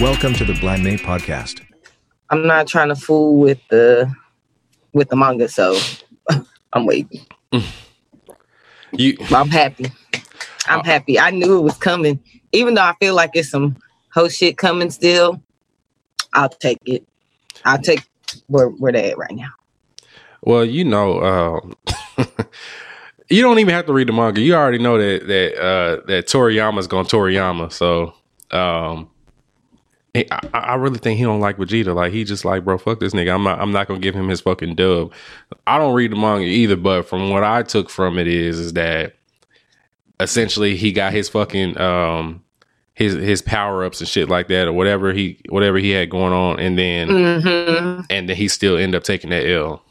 Welcome to the Blind May podcast. I'm not trying to fool with the with the manga, so I'm waiting. You I'm happy. I'm happy. I knew it was coming, even though I feel like it's some whole shit coming still. I'll take it. I'll take where where they at right now. well, you know, uh, you don't even have to read the manga. You already know that that uh, that Toriyama's going Toriyama. So, um, I, I really think he don't like Vegeta. Like he just like, bro, fuck this nigga. I'm not. I'm not gonna give him his fucking dub. I don't read the manga either, but from what I took from it is is that essentially he got his fucking um his his power ups and shit like that or whatever he whatever he had going on, and then hmm and then he still end up taking that L.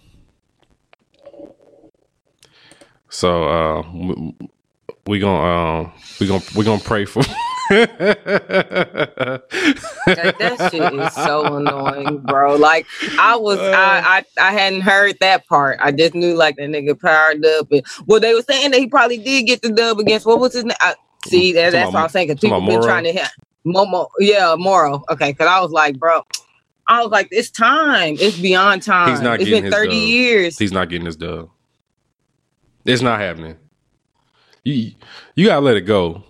So uh, we, we gonna uh, we gonna we gonna pray for. That, that shit is so annoying, bro. Like I was, I, uh. I, I hadn't heard that part. I just knew like the nigga powered up, and well, they were saying that he probably did get the dub against what was his name? I, see, that, that's what I'm saying. Cause people been Moro? trying to hit Momo, yeah, Moro. Okay, because I was like, bro, I was like, it's time. It's beyond time. He's not it's been 30 dub. years. He's not getting his dub. It's not happening. You you gotta let it go.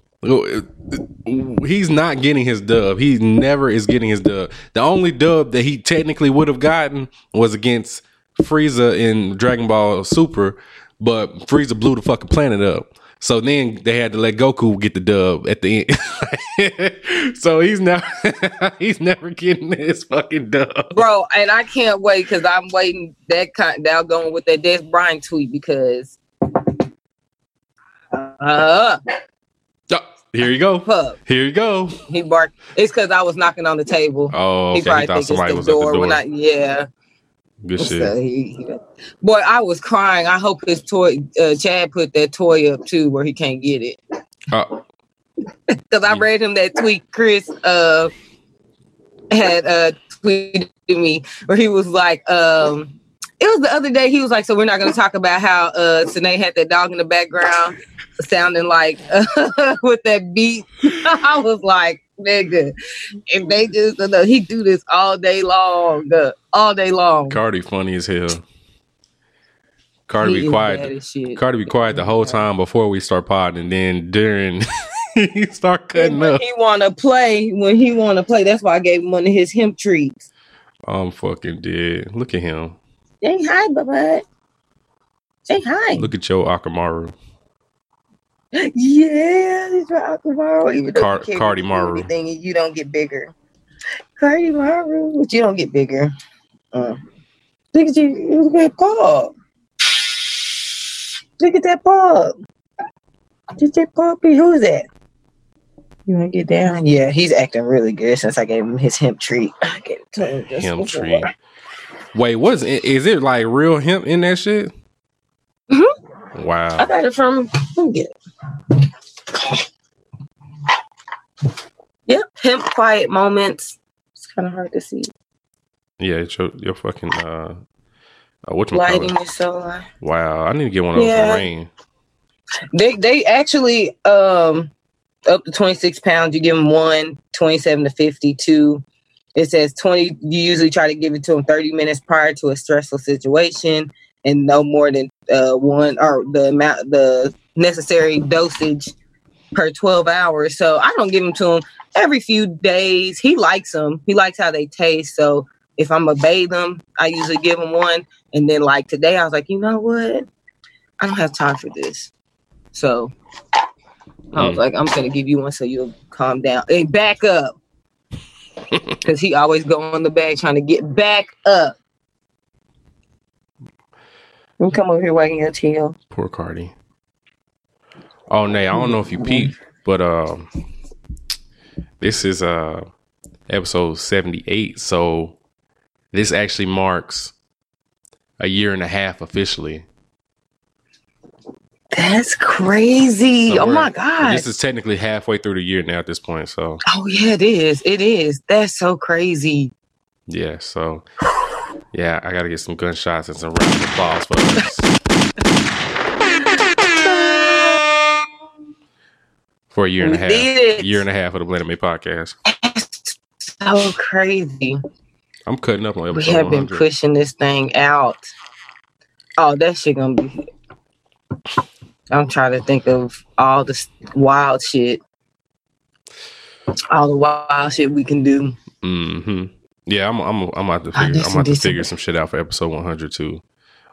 He's not getting his dub. He never is getting his dub. The only dub that he technically would have gotten was against Frieza in Dragon Ball Super, but Frieza blew the fucking planet up. So then they had to let Goku get the dub at the end. so he's never he's never getting his fucking dub. bro. And I can't wait because I'm waiting that kind. Now going with that Dez Bryant tweet because, uh, here you go. Here you go. He barked. It's because I was knocking on the table. Oh, he okay. probably He thought somebody the was at the door. door. I, yeah. Good So shit. he, he- boy, I was crying. I hope his toy. Uh, Chad put that toy up too, where he can't get it. Because I Yeah. read him that tweet. Chris uh had uh tweeted me where he was like, um, it was the other day. He was like, so we're not going to talk about how uh Sine had that dog in the background sounding like with that beat. I was like, nigga, if they just know he do this all day long, uh, all day long. Cardi funny as hell. Cardi He be quiet. Cardi be quiet the whole time before we start podding, and then during he start cutting when up. he want to play, when he want to play, that's why I gave him one of his hemp treats. I'm fucking dead. Look at him. Say hi, bye Say hi. Look at your Akamaru. Yeah, it's right tomorrow. Even Car- you Cardi Maru. and you don't get bigger. Cardi Maru, but you don't get bigger. Uh, look at you. Look at that pub. Look at that pub. That puppy. Who's that? You want to get down? Yeah, he's acting really good since I gave him his hemp treat. I gave him just Hemp tree. Wait, what is it? Is it like real hemp in that shit? Mhm. I got it from. Let me get it. Yep, hemp quiet moments. It's kind of hard to see. Yeah, it's your, your fucking uh, uh what Lighting is so light. Wow, I need to get one of those Yeah. for rain. They they actually um up to 26 pounds. You give them one, 27 to 52. It says 20. You usually try to give it to them 30 minutes prior to a stressful situation, and no more than uh one or the amount the necessary dosage per 12 hours. So I don't give them to him every few days. He likes them. He likes how they taste. So if I'm gonna bathe them, I usually give him one. And then like today, I was like, you know what? I don't have time for this. So I was Mm. like, I'm gonna give you one so you'll calm down. Hey, back up. Cause he always go on the bag trying to get back up. You come over here wagging your tail. Poor Cardi. Oh, Nay, I don't know if you peeped, but um, this is uh, episode 78. So this actually marks a year and a half officially. That's crazy. So oh my god. This is technically halfway through the year now at this point. So oh yeah, it is. It is. That's so crazy. yeah, so yeah, I gotta get some gunshots and some rounds of applause for us. For a year and a half. it. Year and a half of the Blended Me podcast. That's so crazy. I'm cutting up on We have been 100. pushing this thing out. Oh, that shit gonna be. I'm trying to think of all the wild shit. All the wild shit we can do. hmm Yeah, I'm. I'm. I'm about to figure. I'm about to figure some- shit out for episode 100 too.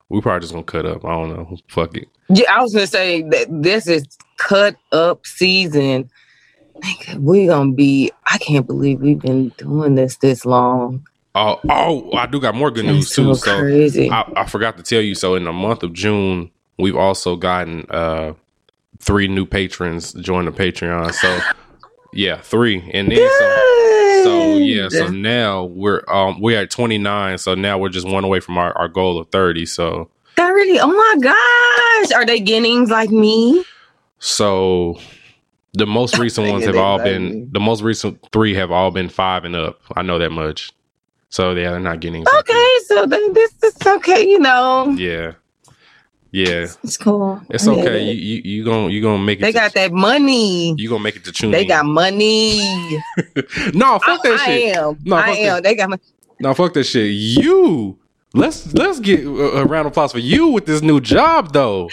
We probably just gonna cut up. I don't know. Fuck it. Yeah, I was gonna say that this is cut up season. We gonna be. I can't believe we've been doing this this long. Oh, oh, I do got more good news too. so crazy. I, I forgot to tell you. So in the month of June, we've also gotten uh three new patrons join the Patreon. So yeah, three, and then so, so yeah. So now we're um we're at 29. So now we're just one away from our, our goal of 30. So thirty. Oh my gosh, are they guineas like me? So the most recent ones have all been me. the most recent three have all been five and up. I know that much. So yeah, they're not getting Okay, so then this is okay. You know, Yeah. Yeah. it's cool. It's okay. it. You you you gonna you gonna make it They to, got that money. you gonna make it to tune They in. got money. No, fuck that I, shit. I am. No, I fuck am. that. They got money. No, fuck that shit. You let's let's get a, a round of applause for you with this new job though.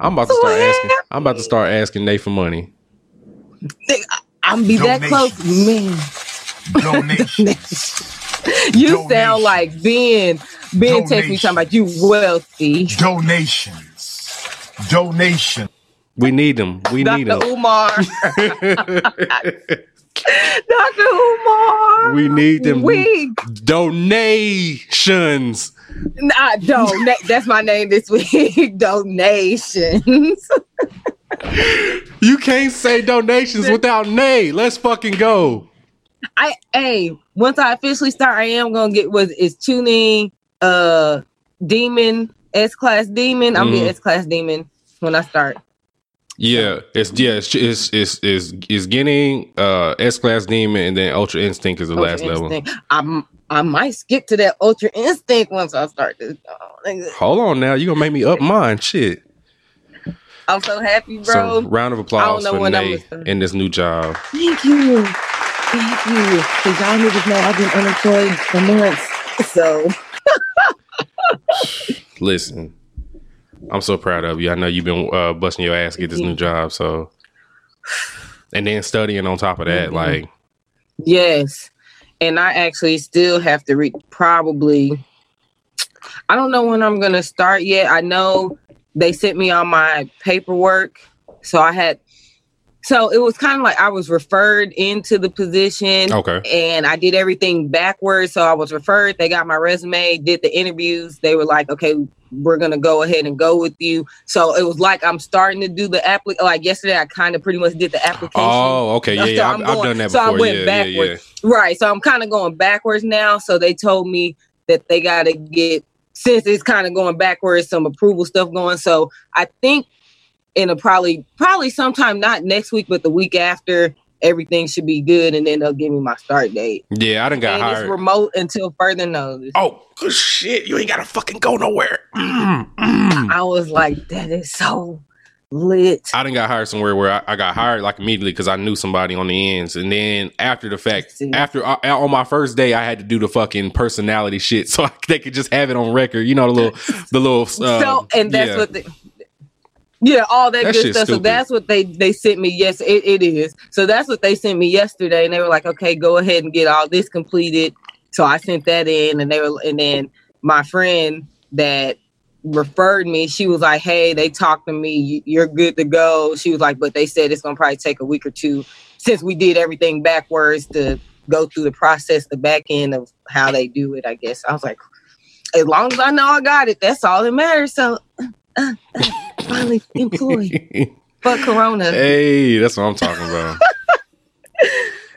I'm about to start asking. I'm about to start asking Nate for money. I'm be that close, man. Donation. you Donation. sound like Ben. Ben text me Donation. talking about you wealthy. Donations. Donations. We need them. We need them. Dr. them. Umar. Dr. Umar. We need them. We Donations. nah, donate. That's my name this week. Donations. You can't say donations without nay. Let's fucking go. I hey, once I officially start, I am gonna get was is tuning uh demon S class demon. I'm Mhm. getting S class demon when I start. Yeah, it's yeah, it's it's it's it's, it's getting uh S class demon and then Ultra Instinct is the Ultra last level. I'm I might skip to that ultra instinct once I start this. Oh. Hold on now, you gonna make me up mine. Shit. I'm so happy, bro. So round of applause for Nay in this new job. Thank you. Thank you. Because y'all niggas know I've been unemployed for months. So Listen, I'm so proud of you. I know you've been uh, busting your ass to get this new job. So, and then studying on top of that, Mhm. like yes. And I actually still have to read probably I don't know when I'm gonna start yet. I know they sent me on my paperwork. So I had so it was kind of like I was referred into the position. okay, and I did everything backwards. So I was referred. They got my resume, did the interviews. They were like, "Okay, we're gonna go ahead and go with you." So it was like I'm starting to do the applic. Like yesterday, I kind of pretty much did the application. oh okay, yeah, So yeah, I've, I've done that so I went yeah, yeah, yeah. backwards. Right. So I'm kind of going backwards now. So they told me that they got to get since it's kind of going backwards, some approval stuff going. So I think in a probably probably sometime not next week, but the week after, everything should be good, and then they'll give me my start date. Yeah, I done got and hired. it's remote until further notice. oh good shit, you ain't gotta fucking go nowhere. Mm, mm. I was like, that is so lit. I didn't got hired somewhere where I, I got hired like immediately because I knew somebody on the ends, and then after the fact, after uh, on my first day, I had to do the fucking personality shit so I, they could just have it on record. You know the little, the little. Uh, so, and that's yeah. what the yeah, all that, That good stuff. So that's what they they sent me. Yes, it, it is. So that's what they sent me yesterday, and they were like, "Okay, go ahead and get all this completed." So I sent that in, and they were, and then my friend that referred me, she was like, "Hey, they talked to me. You're good to go." She was like, "But they said it's gonna probably take a week or two since we did everything backwards to go through the process, the back end of how they do it." I guess I was like, as long as I know I got it, that's all that matters. So, uh, uh, finally employed. Fuck Corona. hey, that's what I'm talking about.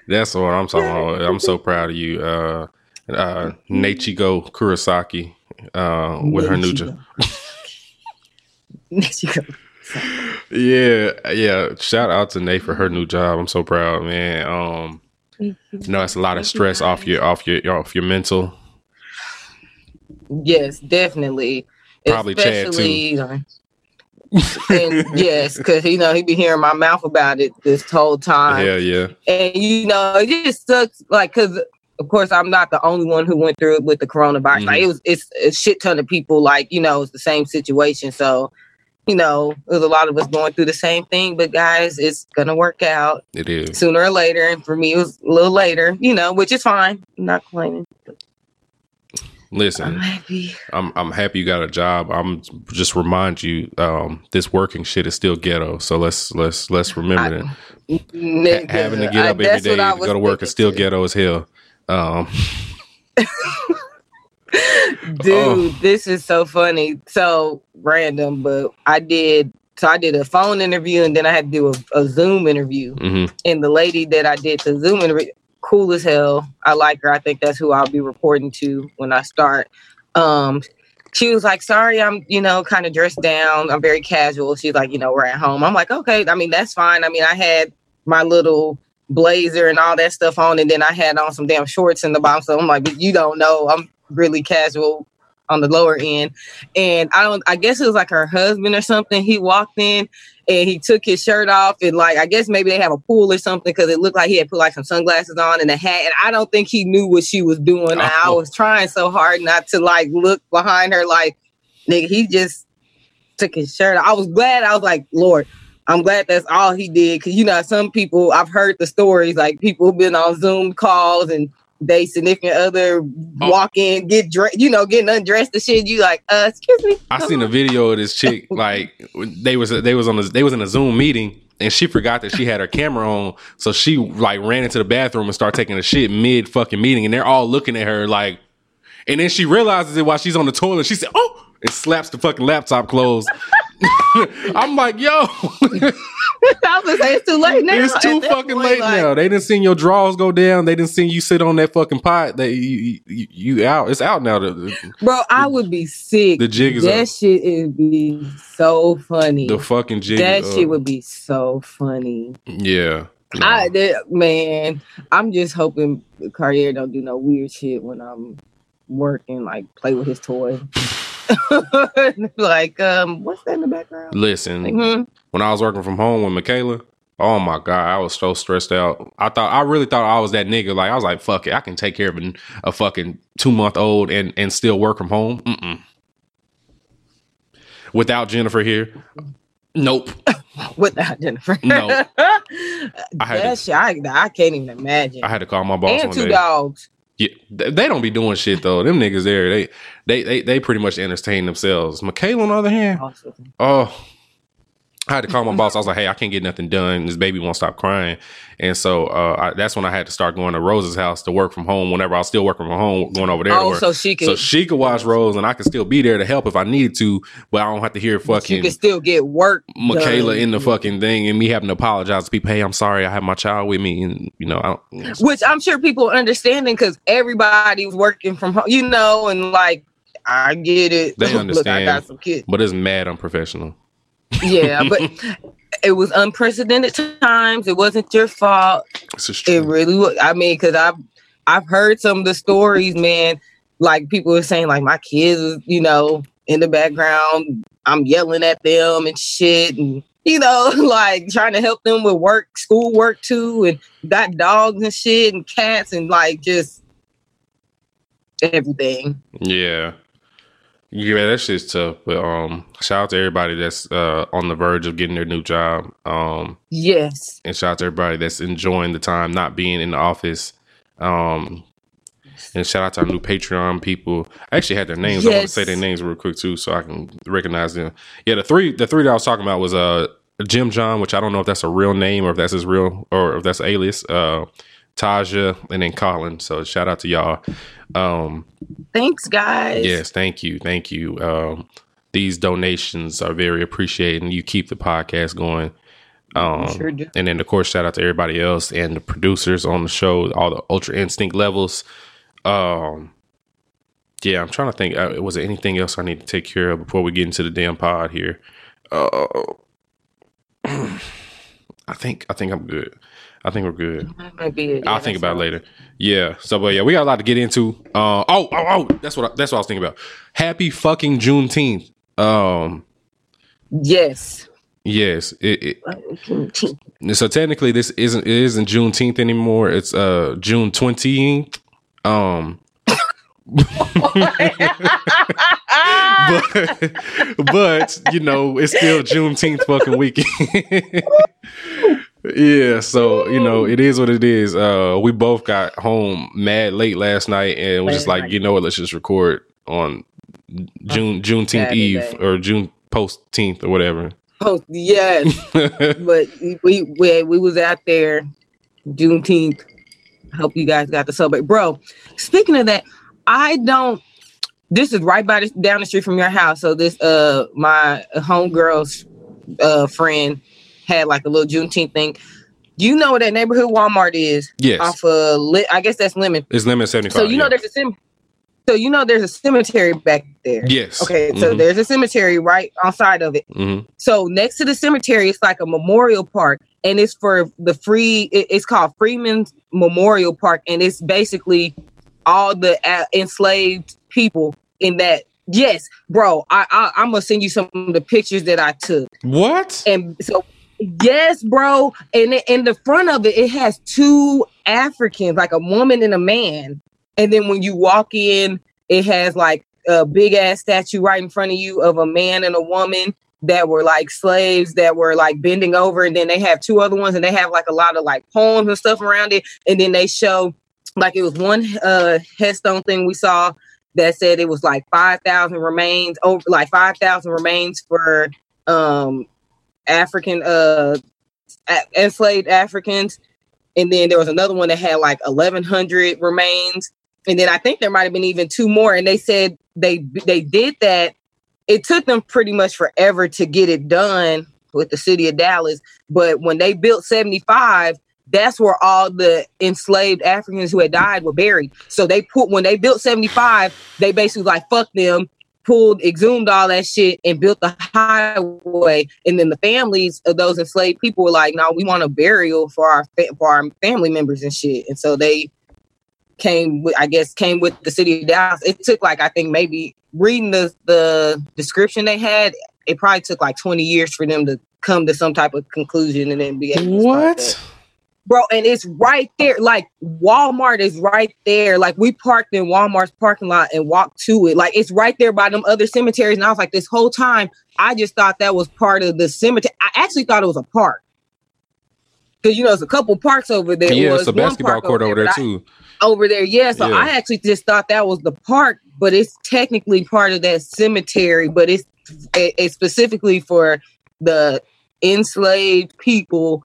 That's what I'm talking about. I'm so proud of you, uh, uh, Nechigo Kurosaki, uh, with her new job. Nechigo. Yeah, yeah. Shout out to Nate for her new job. I'm so proud, man. Um, no, it's a lot of stress off your off your off your mental. Yes, definitely. Probably Chad, Especially, uh, and yes, because you know he'd be hearing my mouth about it this whole time. Yeah, yeah. and you know it just sucks like because of course i'm not the only one who went through it with the coronavirus like Mhm. it was it's a shit ton of people like you know it's the same situation so you know there's a lot of us going through the same thing but guys it's gonna work out It is. sooner or later and for me it was a little later you know which is fine i'm not complaining i'm Listen, happy I'm I'm happy you got a job. I'm just remind you, um, this working shit is still ghetto. So let's let's let's remember that. Ha- Nigga, having to get up every that's day I to go to work is still ghetto as hell. Um, Dude, Oh. this is so funny. So random, but I did. So I did a phone interview and then I had to do a, a Zoom interview. mhm. And the lady that I did the Zoom interview, cool as hell. I like her. I think that's who I'll be reporting to when I start. Um, she was like, "Sorry, I'm you know kind of dressed down. I'm very casual." She's like, "You know, we're at home." I'm like, "Okay. I mean, that's fine. I mean, I had my little." blazer and all that stuff on and then I had on some damn shorts in the bottom so I'm like you don't know I'm really casual on the lower end and I don't I guess it was like her husband or something he walked in and he took his shirt off and like I guess maybe they have a pool or something because it looked like he had put like some sunglasses on and a hat and I don't think he knew what she was doing and I Oh. was trying so hard not to like look behind her like nigga he just took his shirt off. I was glad I was like Lord I'm glad that's all he did because you know some people I've heard the stories like people been on Zoom calls and they significant other Oh. walk in get dressed you know getting undressed and shit you like uh excuse me I seen a video of this chick like they was they was on a, they was in a Zoom meeting and she forgot that she had her camera on, so she like ran into the bathroom and started taking a shit mid fucking meeting, and they're all looking at her like, and then she realizes it while she's on the toilet. She said, "Oh!" And slaps the fucking laptop closed. I'm like, yo, I was gonna say it's too late now it's too fucking point, late like, now. They didn't see your drawers go down. They didn't see you sit on that fucking pot. That you, you, you out. It's out now. The, bro I would be sick the jig is that up. shit would be so funny The fucking jig. that shit up. would be so funny Yeah. No. I that, man, I'm just hoping Carrier don't do no weird shit when I'm working, like play with his toy. like, um, what's that in the background? Listen, Mhm. when I was working from home with Michaela, oh my god, I was so stressed out. I thought I really thought I was that nigga. Like I was like, fuck it, I can take care of an, a fucking two month old and and still work from home. Mm-mm. Without Jennifer here, nope. Without Jennifer. No. I had to- shit, I, I can't even imagine. I had to call my boss and one two day. dogs. Yeah, they don't be doing shit though. Them niggas there, they they they they pretty much entertain themselves. Michaela, on the other hand, Awesome. Oh, I had to call my boss. I was like, "Hey, I can't get nothing done. This baby won't stop crying." And so uh, I, that's when I had to start going to Rose's house to work from home. Whenever I was still working from home, going over there Oh, so she could, so she could watch Rose, and I could still be there to help if I needed to, but I don't have to hear fucking. you could still get work. Michaela done. in the fucking thing and me having to apologize to people. Hey, I'm sorry, I have my child with me, and you know, I don't, which I'm sure people are understanding because everybody's working from home, you know, and like I get it. They Look, I got some kids. but it's mad unprofessional. Yeah, but it was unprecedented times. It wasn't your fault. It really was. I mean, because I've I've heard some of the stories, man. Like people were saying, like my kids, you know, in the background, I'm yelling at them and shit, and you know, like trying to help them with work, school work too, and got dogs and shit and cats and like just everything. Yeah. Yeah, that shit's tough. But um shout out to everybody that's uh on the verge of getting their new job. Um Yes. and shout out to everybody that's enjoying the time not being in the office. Um and shout out to our new Patreon people. I actually had their names. I want to say their names real quick too, so I can recognize them. Yeah, the three the three that I was talking about was uh Jim John, which I don't know if that's a real name or if that's his real or if that's alias. Uh Taja and then Colin. So shout out to y'all. Um Thanks, guys. Yes, thank you, thank you. Um, these donations are very appreciated, and you keep the podcast going. Um, Sure and then of course, shout out to everybody else and the producers on the show, all the Ultra Instinct levels. Um, yeah, I'm trying to think. Uh, was there anything else I need to take care of before we get into the damn pod here? Uh, I think I think I'm good. I think we're good. That might be it. I'll think about it later. Yeah. So, but yeah, we got a lot to get into. Uh, oh, oh, oh. That's what I, that's what I was thinking about. Happy fucking Juneteenth. Um, Yes. yes. It, it, so technically, this isn't it isn't Juneteenth anymore. It's uh June twentieth. Um. but, but you know it's still Juneteenth fucking weekend. yeah, so you know it is what it is. Uh, we both got home mad late last night, and we're just like, you know what? Let's just record on June Juneteenth Eve or June posteenth or whatever. Oh yes, but we we we was out there Juneteenth. Hope you guys got to celebrate, bro. Speaking of that, I don't. This is right by the, down the street from your house. So this uh my homegirl's uh friend had like a little Juneteenth thing. You know what that neighborhood Walmart is? yes, Off of Li- I guess that's Lemmon. it's limit seventy five. So you know there's a sim. So you know there's a cemetery back there. yes. Okay, so Mhm, there's a cemetery right outside of it. mhm. So next to the cemetery, it's like a memorial park, and it's for the free. it- It's called Freedman's Memorial Park, and it's basically all the uh, enslaved people in that. Yes, bro, I, I I'm gonna send you some of the pictures that I took, what? and so yes, bro, and in the front of it, it has two Africans, like a woman and a man, and then when you walk in, it has like a big ass statue right in front of you of a man and a woman that were like slaves that were like bending over. And then they have two other ones and they have like a lot of like poems and stuff around it. And then they show like it was one uh headstone thing we saw that said it was like 5000 remains over like 5000 remains for um african uh a- enslaved africans and then there was another one that had like 1100 remains and then i think there might have been even two more and they said they they did that. It took them pretty much forever to get it done with the city of dallas but when they built 75 that's where all the enslaved africans who had died were buried. So they put when they built 75 they basically like fuck them pulled exhumed all that shit and built the highway. And then the families of those enslaved people were like no we want a burial for our fa- for our family members and shit. And so they came with i guess came with the city of dallas. It took like i think maybe reading the the description they had it probably took like 20 years for them to come to some type of conclusion and then be able to What? Bro and it's right there. Like walmart is right there. Like we parked in walmart's parking lot and walked to it. Like it's right there by them other cemeteries. And i was like this whole time i just thought that was part of the cemetery. I actually thought it was a park. Because you know there's a couple parks over there. Yeah, Well, it's a basketball court over there I- too. over there yeah. So Yeah. i actually just thought that was the park but it's technically part of that cemetery but it's it- it's specifically for the enslaved people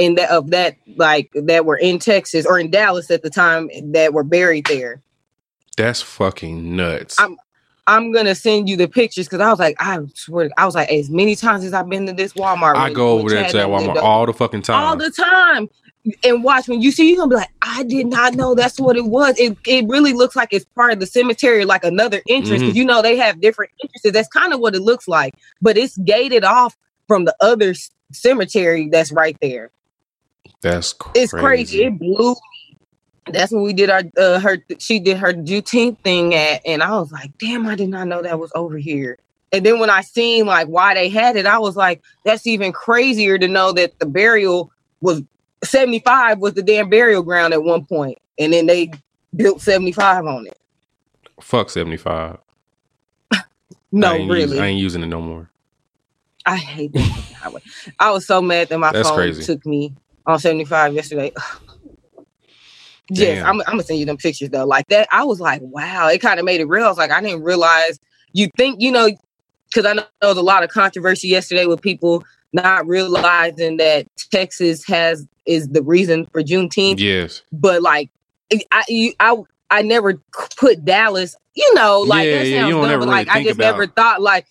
in that of that like that were in texas or in dallas at the time that were buried there That's fucking nuts. I'm- i'm gonna send you the pictures because i was like i swear i was like as many times as i've been to this walmart I go over there to that Walmart all the fucking time. all the time and watch when you see you're gonna be like i did not know that's what it was it, it really looks like it's part of the cemetery like another entrance Mhm. you know they have different entrances that's kind of what it looks like but it's gated off from the other cemetery that's right there That's crazy. it's crazy it blew me. that's when we did our uh, her she did her Juneteenth thing at and i was like damn i did not know that was over here and then when i seen like why they had it i was like that's even crazier to know that the burial was 75 was the damn burial ground at one point and then they built 75 on it Fuck seventy five. no I really Using, I ain't using it no more. I hate that highway. I was so mad that my That's phone crazy. took me on 75 yesterday. yes, I'm, I'm gonna send you them pictures though. Like that, I was like, wow, it kind of made it real. I was like, I didn't realize you think, you know, because I know there was a lot of controversy yesterday with people not realizing that Texas has is the reason for Juneteenth Yes. but like I you, I I never put Dallas, you know, like Yeah, that yeah, sounds don't dumb, but really like I just about- never thought like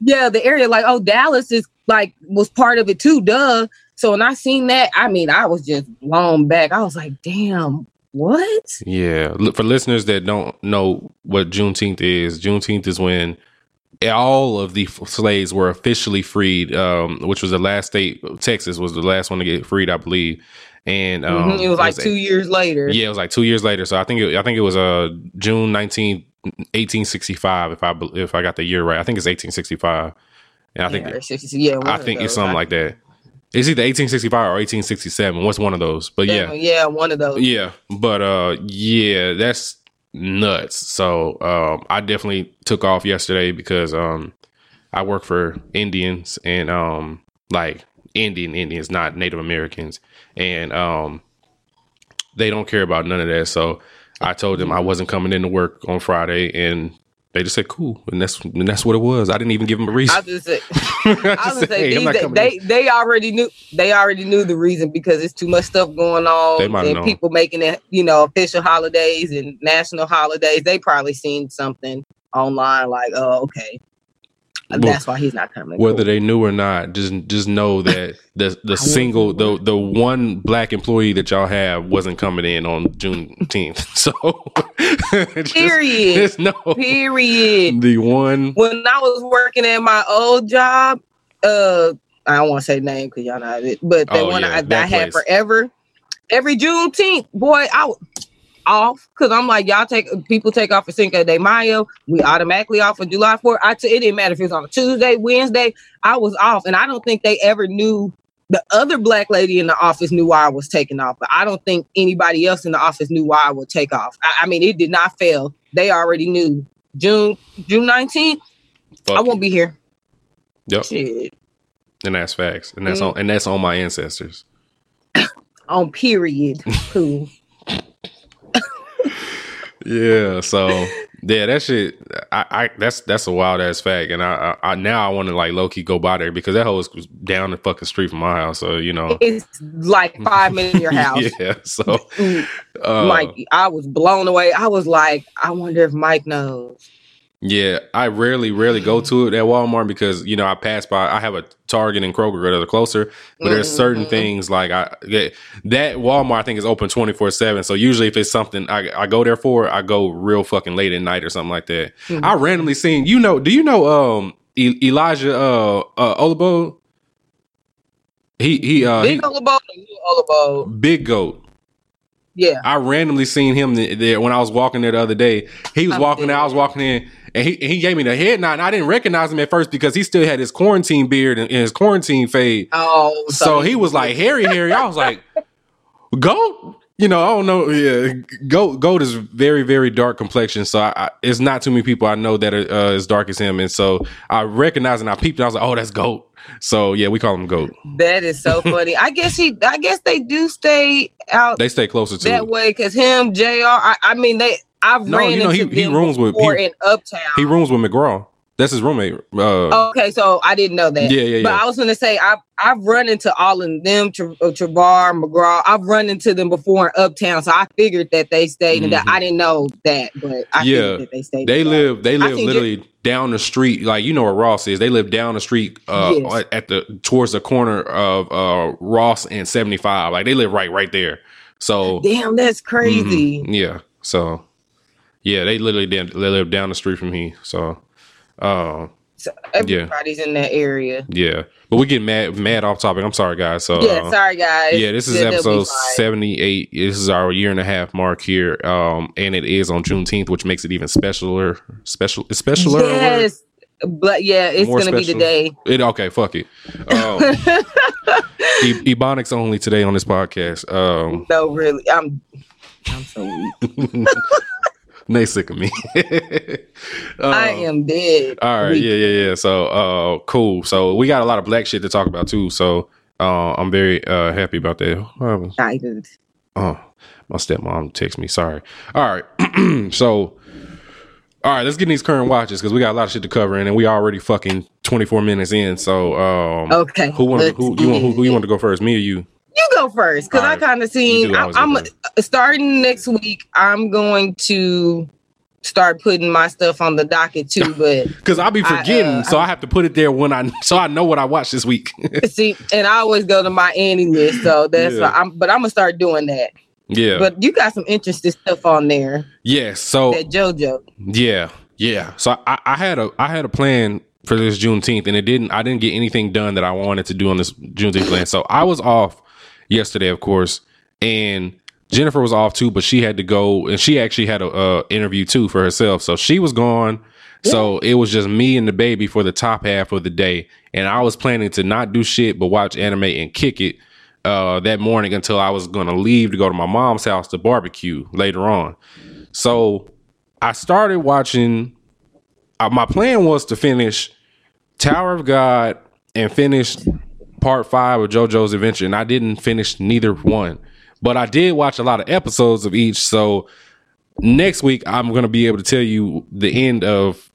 yeah, the area like oh Dallas is like was part of it too, duh. So when I seen that, I mean, I was just blown back. I was like, damn, what? Yeah, for listeners that don't know what Juneteenth is, Juneteenth is when all of the f- slaves were officially freed, um, which was the last state. Texas was the last one to get freed, I believe. And um, Mhm, it was like two years later. Yeah, it was like two years later. So I think it, I think it was uh June 19, 1865. If I if I got the year right, I think it's eighteen sixty five. And I think yeah, 60 yeah, I think it's something like that. It's either eighteen sixty five or eighteen sixty seven. What's one of those? But yeah, yeah, one of those. yeah, but uh, yeah, that's nuts. So um, I definitely took off yesterday because um, I work for Indians and um, like Indian Indians, not Native Americans, and um, they don't care about none of that. So I told them I wasn't coming into work on Friday, and they just said cool, and that's and that's what it was. I didn't even give them a reason. I just said, I just said, say "Hey, these, they, they they already knew they already knew the reason because it's too much stuff going They on and known. people making it you know official holidays and national holidays. They probably seen something online like, oh okay, Well, that's why he's not coming. whether Cool. they knew or not, just just know that the the single the the one black employee that y'all have wasn't coming in on Juneteenth. So just, Period. just know period. the one. When I was working at my old job, uh, I don't want to say name because y'all know it, but the Oh, one yeah, I, that I had forever, every Juneteenth, boy, I off because I'm like, y'all take people take off for Cinco de Mayo, we automatically off for July 4th. I t- it didn't matter if it was on a Tuesday, Wednesday, I was off, and I don't think they ever knew. The other black lady in the office knew why I was taking off, but I don't think anybody else in the office knew why I would take off. I, I mean, it did not fail. They already knew June June 19th. Fuck I won't you. be here. Yep, Shit. and that's facts, and that's Mm. on and that's on my ancestors. On period. Cool. Yeah, so yeah, that shit. I, I that's that's a wild ass fact, and I, I, I now I want to like low key go by there because that hoe is down the fucking street from my house. So you know, It's like five minutes in your house. yeah. So uh, Mikey, I was blown away. I was like, I wonder if Mike knows. Yeah, I rarely, rarely go to it at Walmart because you know I pass by. I have a Target and Kroger that are closer, but there's certain Mhm. things like I that, that Walmart I think is open twenty four seven. So usually if it's something I, I go there for, I go real fucking late at night or something like that. Mhm. I randomly seen you know. Do you know um E- Elijah uh, uh Olabo? He he uh he, Big Olabo, Olabo. big goat. Yeah. I randomly seen him there when I was walking there the other day. He was I'm walking there, I was walking in, and he he gave me the head nod. And I didn't recognize him at first because he still had his quarantine beard and, and his quarantine fade. Oh, So he was like hairy, hairy. I was like, goat. You know, I don't know. Yeah, goat. Goat is very, very dark complexion. So I, I, it's not too many people I know that are uh, as dark as him. And so I recognized and I peeped. And I was like, oh, that's goat. So yeah, we call him goat. that is so funny. I guess he, I guess they do stay out They stay closer to that it. way because him, Jr. I, I mean, they. I've No, ran you know, he- into he them rooms with- before he- in Uptown. He rooms with McGraw. That's his roommate. Uh, Okay, so I didn't know that. Yeah, yeah, But. I was gonna say I've I've run into all of them, Tra- uh, Travar, McGraw. I've run into them before in Uptown, so I figured that they stayed, and that Mhm. I didn't know that, but I Yeah, figured that they stayed. They live. They live literally down the street. Like you know where Ross is. They live down the street. Uh, Yes. at- at the towards the corner of uh Ross and seventy five. Like they live right right there. So Damn, that's crazy. mhm, yeah. So yeah, they literally down, they live down the street from me. So uh, So everybody's in that area. yeah. But we get mad mad off topic. I'm sorry guys. So yeah, uh, sorry guys. yeah, this is They'll episode 78. This is our year and a half mark here. Um, and it is on Juneteenth, which makes it even specialer. Special, specialer. Yes, but yeah, it's More gonna be special. today. It okay, fuck it. Um, e- Ebonics only today on this podcast. Um, no, really, I'm I'm so weak. they sick of me. Um, I am dead. All right, Weak. yeah, yeah, yeah. So, uh, cool. So we got a lot of black shit to talk about too. So, uh, I'm very uh happy about that. What happened? I did. Oh, my stepmom text me. Sorry. All right. so, all right, let's get in these current watches because we got a lot of shit to cover, and we already fucking 24 minutes in. So, um, Okay, who want who you want who, who you want to go first? Me or you? You go first because I kind of seen. I, I'm first. starting next week. I'm going to start putting my stuff on the docket too. But Because I'll be I, forgetting, uh, so I have to put it there when I so I know what I watched this week. see, and I always go to my AniList, so that's Yeah. why I'm. But I'm gonna start doing that. yeah. But you got some interesting stuff on there. yes. So That JoJo. Yeah, yeah. So I, I had a I had a plan for this Juneteenth, and it didn't. I didn't get anything done that I wanted to do on this Juneteenth plan. So I was off yesterday, of course, and Jennifer was off too, but she had to go, and she actually had a uh, interview too for herself. So she was gone. So it was just me and the baby for the top half of the day, and I was planning to not do shit but watch anime and kick it uh, that morning until I was going to leave to go to my mom's house to barbecue later on. So I started watching. Uh, my plan was to finish Tower of God and finish part five of JoJo's Adventure, and I didn't finish neither one. But I did watch a lot of episodes of each. So next week, I'm going to be able to tell you the end of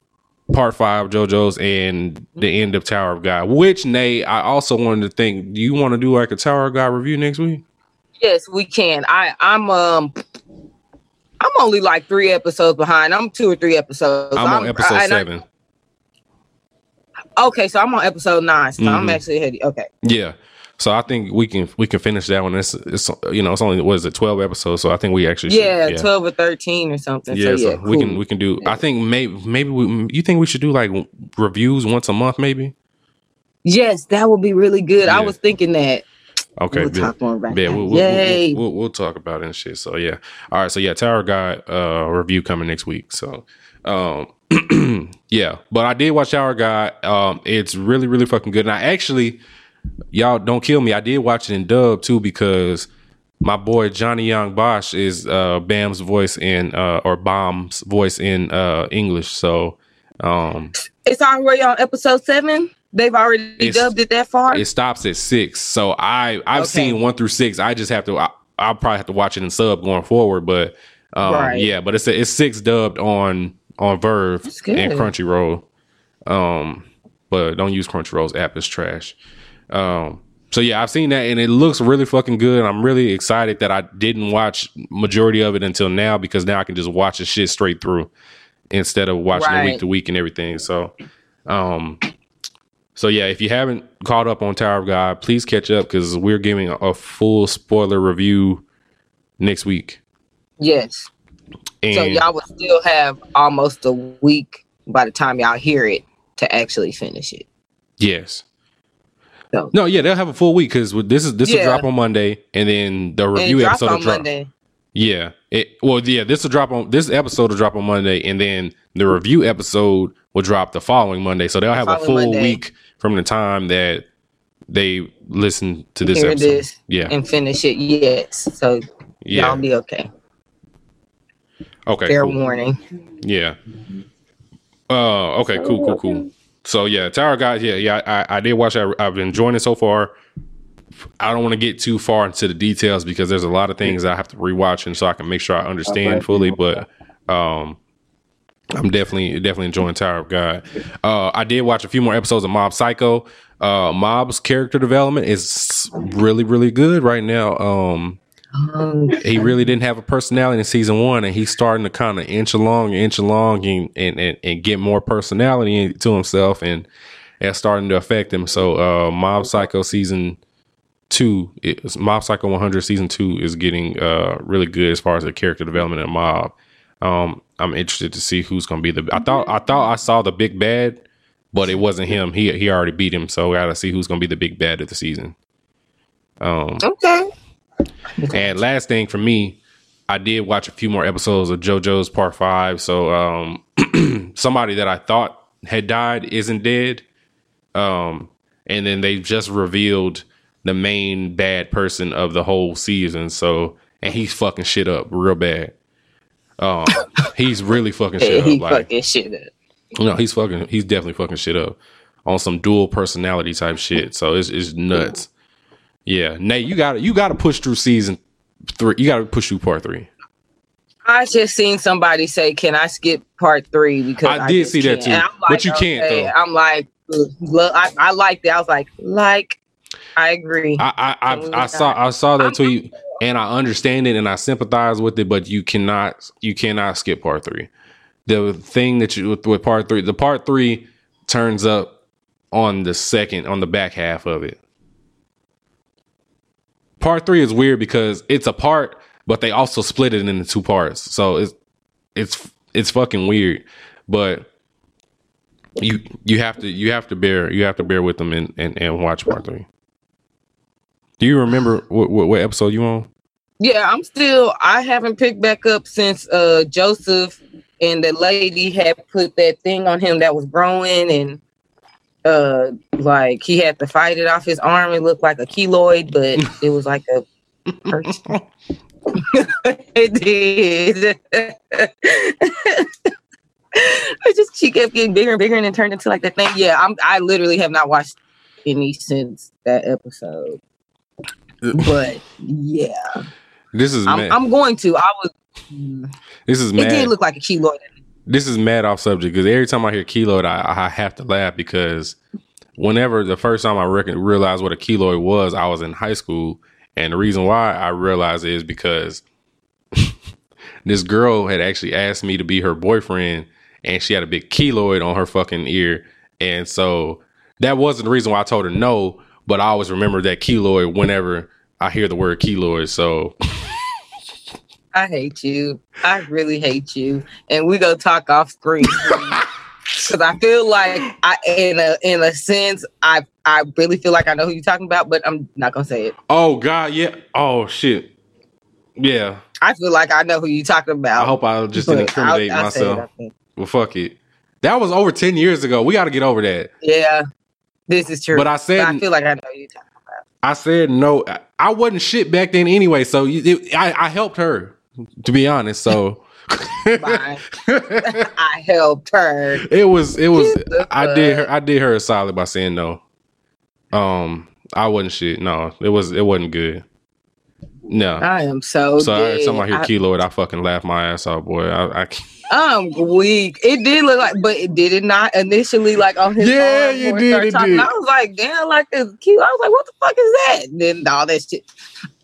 part five of JoJo's and the end of Tower of God. Which, Nay, I also wanted to think. Do you want to do like a Tower of God review next week? Yes, we can. I I'm um. I'm only like three episodes behind. I'm two or three episodes. I'm on episode I- seven. Okay, so I'm on episode nine. So I'm Mhm. actually ahead. Okay. Yeah. So I think we can we can finish that one. It's it's you know it's only what is it twelve episodes. So I think we actually should, Yeah, twelve or thirteen or something. yeah. so So yeah, we can we can do. I think maybe maybe we, you think we should do like reviews once a month maybe. Yes, that would be really good. I was thinking that. Okay. we'll good. talk more about Yeah, that. we'll, we'll, we'll, we'll, we'll talk about it and shit. So yeah. All right. So yeah, Tower God uh review coming next week. So um yeah, but I did watch Tower God. Um, it's really really fucking good. And I actually, y'all don't kill me. I did watch it in dub too because my boy Johnny Yong Bosch is uh Bam's voice in uh or Bomb's voice in uh English. So um It's already on episode seven. They've already dubbed it that far. it stops at six. So I I've Okay. seen one through six. I just have to. I, I'll probably have to watch it in sub going forward. But um, Right. yeah, but it's it's six dubbed on on VRV and Crunchyroll. Um, but don't use Crunchyroll's app; it's trash. Um, so yeah, I've seen that and it looks really fucking good. I'm really excited that I didn't watch majority of it until now because now I can just watch the shit straight through instead of watching it week to week and everything. So, um, so yeah, if you haven't caught up on Tower of God, please catch up because we're giving a, a full spoiler review next week. yes. And So y'all would still have almost a week by the time y'all hear it to actually finish it. yes. So- No, yeah, they'll have a full week because this is this will drop on Monday, and then the review episode will drop. Monday. Yeah. It well, yeah, this will drop on this episode will drop on Monday, and then the review episode will drop the following Monday. So they'll have a full Monday. week from the time that they listen to this Hear episode. this Yeah. and finish it. Yes. So Yeah. y'all be okay. Okay. Fair cool. warning. Yeah. Uh. Okay. Cool. Cool. Cool. So yeah, Tower Guys. Yeah. Yeah. I, I did watch. it. I've been enjoying it so far. I don't want to get too far into the details because there's a lot of things I have to rewatch and so I can make sure I understand fully. But um, I'm definitely definitely enjoying Tower of God. Uh, I did watch a few more episodes of Mob Psycho. Uh, Mob's character development is really really good right now. Um, Um, he really didn't have a personality in season one, and he's starting to kind of inch along, inch along, and, and and and get more personality to himself, and that's starting to affect him. So, uh, Mob Psycho season two, Mob Psycho 100 season two is getting uh really good as far as the character development of Mob. Um, I'm interested to see who's going to be the. I thought I thought I saw the big bad, but it wasn't him. He he already beat him, so I got to see who's going to be the big bad of the season. Um, okay. And last thing for me, I did watch a few more episodes of JoJo's Part Five. So um, somebody that I thought had died isn't dead. Um, and then they just revealed the main bad person of the whole season. So and he's fucking shit up real bad. Um, he's really fucking shit up. Like fucking shit up. no, he's fucking. He's definitely fucking shit up on some dual personality type shit. So it's it's nuts. Yeah, Nate, you got to you got to push through season three. You got to push through part three. I just seen somebody say, "Can I skip part three? Because I I, did see that can't." too. I'm But you can't, though. I'm like, look, I, I liked it. I was like, like, I agree. I I I, I saw I saw that tweet and I understand it and I sympathize with it, but you cannot you cannot skip part three. the thing that you with, with part three, the part three turns up on the second on the back half of it. Part three is weird because it's a part, but they also split it into two parts. So it's it's it's fucking weird. But you you have to you have to bear you have to bear with them and and, and watch part three. Do you remember what, what, what episode you on? Yeah, I'm still. I haven't picked back up since uh Joseph and the lady had put that thing on him that was growing, and uh like he had to fight it off his arm. It looked like a keloid, but it was like a person. it did. it just she kept getting bigger and bigger, and then turned into like that thing. Yeah, I'm. I literally have not watched any since that episode. But yeah, This is I'm, mad. I'm going to. I was. this is It mad. did look like a keloid. This is mad off subject because every time I hear keloid, I, I have to laugh because whenever the first time I reckon, realized what a keloid was, I was in high school, and the reason why I realized is because this girl had actually asked me to be her boyfriend, and she had a big keloid on her fucking ear, and so that wasn't the reason why I told her no. But I always remember that keloid whenever I hear the word keloid. So I hate you. I really hate you. And we go talk off screen. Because I feel like I in a in a sense, I I really feel like I know who you're talking about, but I'm not gonna say it. oh god, yeah, oh shit, yeah. I feel like I know who you're talking about. I hope I just didn't incriminate I'll- I'll it, myself. Well, fuck it. That was over ten years ago. We got to get over that. Yeah, this is true. But I said- I feel like I know who you're talking about. I said no. I- I wasn't shit back then anyway. So you, it, I, I helped her, to be honest. So I helped her. it was it was. I did her. I did her a solid by saying no. Um, I wasn't shit. No, it was. It wasn't good. No. I am so. so every dead. time I hear I- keloid, I fucking laugh my ass off, boy. I, I I'm weak. It did look like, but it did it not initially like on his Yeah, arm you did, it talking. did. I was like, damn, like it's cute. I was like, what the fuck is that? And then all that shit.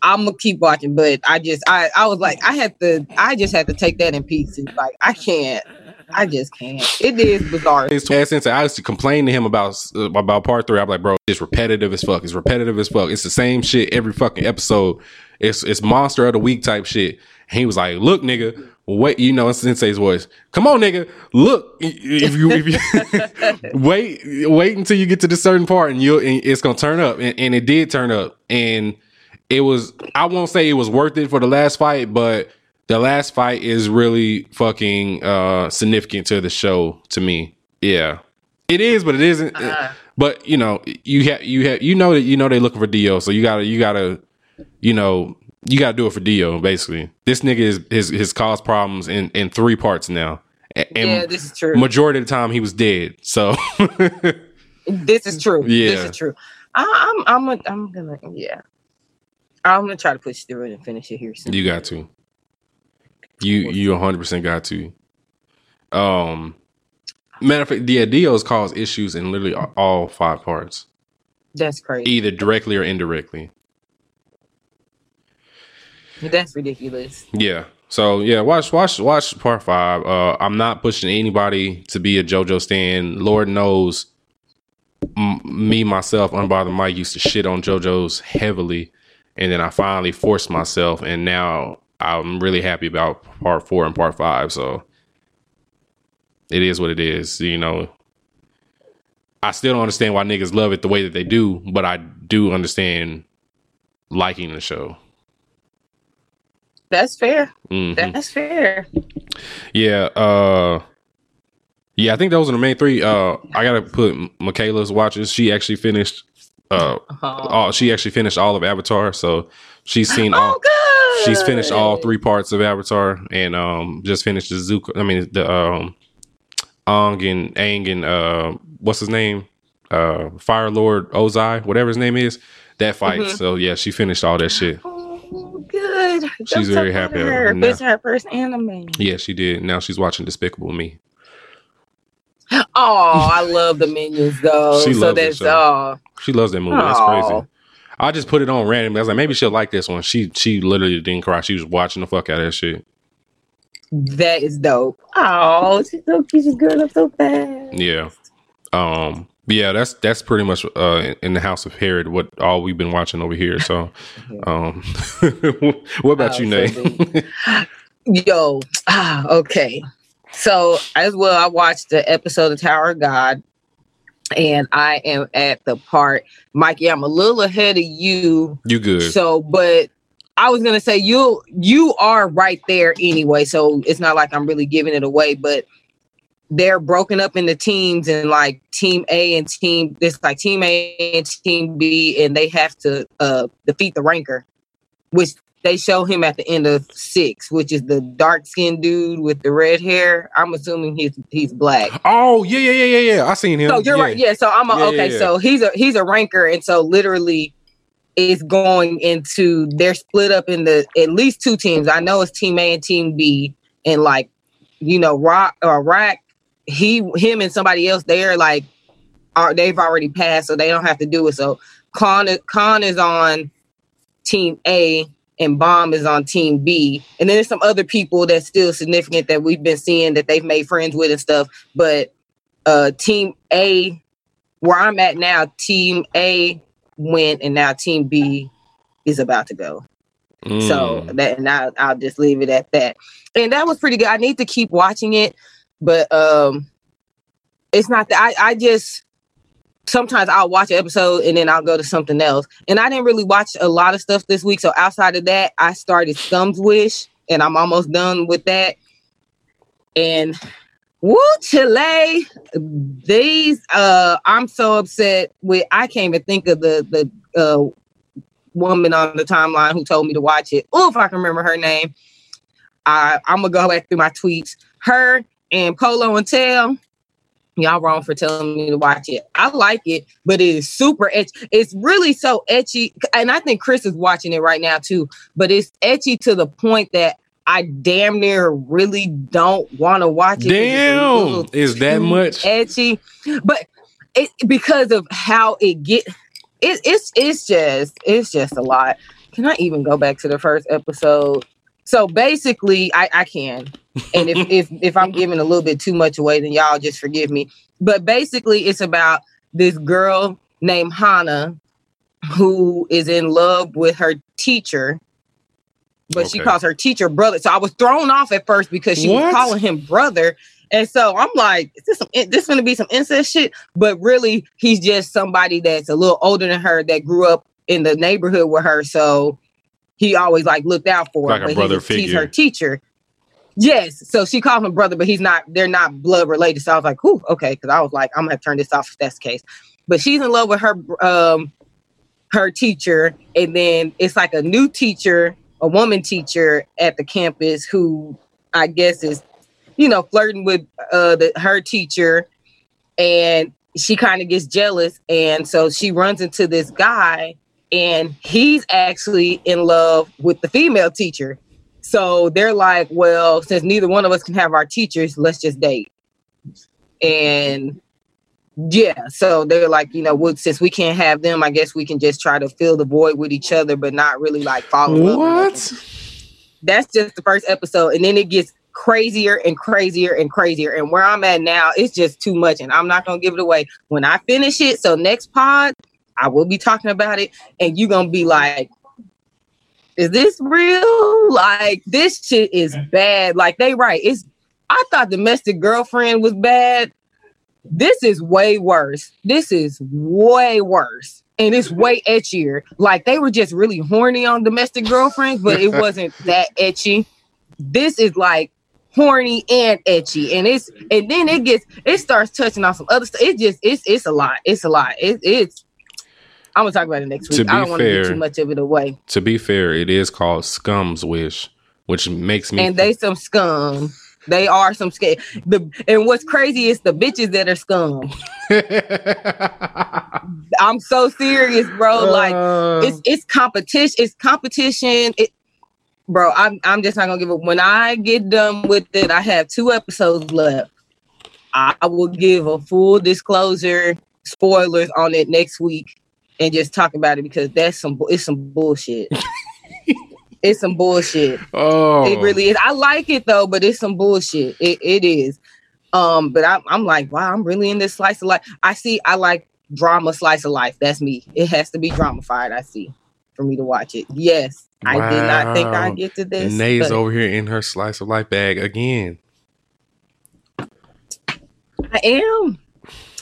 I'm gonna keep watching, but I just, I, I was like, I had to, I just had to take that in pieces. Like, I can't, I just can't. It is bizarre. It's ass since I used to complain to him about uh, about part three. I'm like, bro, it's repetitive as fuck. It's repetitive as fuck. It's the same shit every fucking episode. It's it's monster of the week type shit. And he was like, look, nigga, wait, you know, in Sensei's voice. Come on, nigga, look. If you if you wait wait until you get to this certain part, and you and it's gonna turn up, and, and it did turn up, and it was. I won't say it was worth it for the last fight, but the last fight is really fucking uh significant to the show to me. Yeah. It is, but it isn't. Uh-huh. But you know, you have you have you know that you know they're looking for Dio, so you gotta you gotta you know you gotta do it for Dio. Basically, this nigga is his his caused problems in in three parts now, and yeah, this is true. majority of the time he was dead. So this is true. Yeah. This is true. I, I'm, I'm, a, I'm gonna, yeah. I'm gonna try to push through it and finish it here soon. you got to. You you 100 percent got to. Um, matter of fact, yeah, Dio's caused issues in literally all five parts, That's crazy. either directly or indirectly. That's ridiculous. Yeah. So yeah, watch watch watch part five. Uh, I'm not pushing anybody to be a JoJo stan. Lord knows, m- me myself, unbothered Mike used to shit on JoJo's heavily, and then I finally forced myself, and now I'm really happy about part four and part five. So it is what it is. You know, I still don't understand why niggas love it the way that they do, but I do understand liking the show. That's fair. Mhm. That's fair. Yeah, uh yeah, I think those are the main three. Uh I gotta put Michaela's watches. She actually finished uh Oh, all she actually finished all of Avatar, so she's seen all oh good. she's finished all three parts of Avatar and um just finished the Zuko I mean the um Ong and Aang and uh what's his name? Uh Fire Lord Ozai, whatever his name is. That fight. Mhm. So yeah, she finished all that shit. Oh, good. She's Go very happy Her. now. It's her first anime. Yeah, she did. Now she's watching Despicable Me. Oh, I love the minions though. She so loves that that's show. all. She loves that movie. That's crazy. I just put it on randomly. I was like, maybe she'll like this one. She she literally didn't cry. She was watching the fuck out of that shit. That is dope. Oh, she's so cute. She's growing up so fast. Yeah. Um. Yeah, that's that's pretty much uh in the House of Herod what all we've been watching over here. So, um, what about you, Oh, Nate? Yo, ah, okay. So as well, I watched the episode of Tower of God, and I am at the part, Mikey. I'm a little ahead of you. you good? So, but I was gonna say you you are right there anyway. So it's not like I'm really giving it away, but they're broken up into teams and like team A and team it's like team A and team B, and they have to uh defeat the ranker, which they show him at the end of six, which is the dark skinned dude with the red hair. I'm assuming he's he's black. oh yeah, yeah, yeah, yeah, yeah. I seen him. So you're right. Yeah. So I'm a, Yeah, okay. yeah, yeah. So he's a he's a ranker, and so literally, it's going into they're split up in the at least two teams. I know it's Team A and Team B, and like you know, Rock or Rack, he him and somebody else they're like are they've already passed, so they don't have to do it. So Khun is, is on Team A. And Bam is on Team B, and then there's some other people that's still significant that we've been seeing that they've made friends with and stuff. But uh team A where I'm at now, team A went and now team B is about to go. So Mm. that and I'll, I'll just leave it at that. And that was pretty good. I need to keep watching it, but um it's not that I, I just sometimes I'll watch an episode and then I'll go to something else. And I didn't really watch a lot of stuff this week. So outside of that, I started Scum's Wish and I'm almost done with that. And woo Chile, these uh I'm so upset with I can't even think of the the uh woman on the timeline who told me to watch it. Oh, if I can remember her name. I I'm gonna go back through my tweets. Her and Polo and Tail. Y'all wrong for telling me to watch it. I like it, but it is super ecchi. It's really so ecchi, and I think Chris is watching it right now too. But it's ecchi to the point that I damn near really don't want to watch it. Damn, is that much? edgy? But it because of how it get it, it's it's just it's just a lot. Can I even go back to the first episode? So basically, I I can, and if if if I'm giving a little bit too much away, then y'all just forgive me. But basically, it's about this girl named Hannah who is in love with her teacher, but she calls her teacher brother. So I was thrown off at first because she What? was calling him brother. And so I'm like, is this some this gonna be some incest shit? But really, he's just somebody that's a little older than her that grew up in the neighborhood with her. So he always like looked out for Like her. a brother he's, he's her teacher. Yes. So she called him brother, but he's not, they're not blood related. So I was like, whew, okay. Cause I was like, I'm gonna turn this off if that's the case. But she's in love with her um her teacher, and then it's like a new teacher, a woman teacher at the campus who I guess is, you know, flirting with uh the her teacher, and she kind of gets jealous, and so she runs into this guy, and he's actually in love with the female teacher. So they're like, well, since neither one of us can have our teachers, let's just date. And yeah, so they're like, you know, well, since we can't have them, I guess we can just try to fill the void with each other, but not really like love. What? that's just the first episode and then it gets crazier and crazier and crazier and where i'm at now it's just too much and i'm not gonna give it away when i finish it so next pod i will be talking about it and you're gonna be like is this real like this shit is bad like they right it's i thought domestic girlfriend was bad this is way worse this is way worse and it's way etchier. Like they were just really horny on domestic girlfriends, but it wasn't that ecchi. This is like horny and ecchi, and it's and then it gets it starts touching on some other stuff. It just it's it's a lot. It's a lot. It, it's. I'm gonna talk about it next To week. I don't want to give too much of it away. To be fair, it is called Scum's Wish, which makes me And they some scum. They are some scum. The and what's crazy is the bitches that are scum. I'm so serious, bro. Like Uh, it's it's competition. It's competition. It, bro. I'm I'm just not gonna give up. When I get done with it, I have two episodes left. I will give a full disclosure, spoilers on it next week, and just talk about it because that's some it's some bullshit. It's some bullshit. Oh, It really is. I like it though, but it's some bullshit. It it is. Um, but I'm I'm like, wow, I'm really in this slice of life. I see. I like drama slice of life. That's me. It has to be dramified. I see for me to watch it. Yes, I did not think I'd get to this. Nay's over here in her slice of life bag again. I am.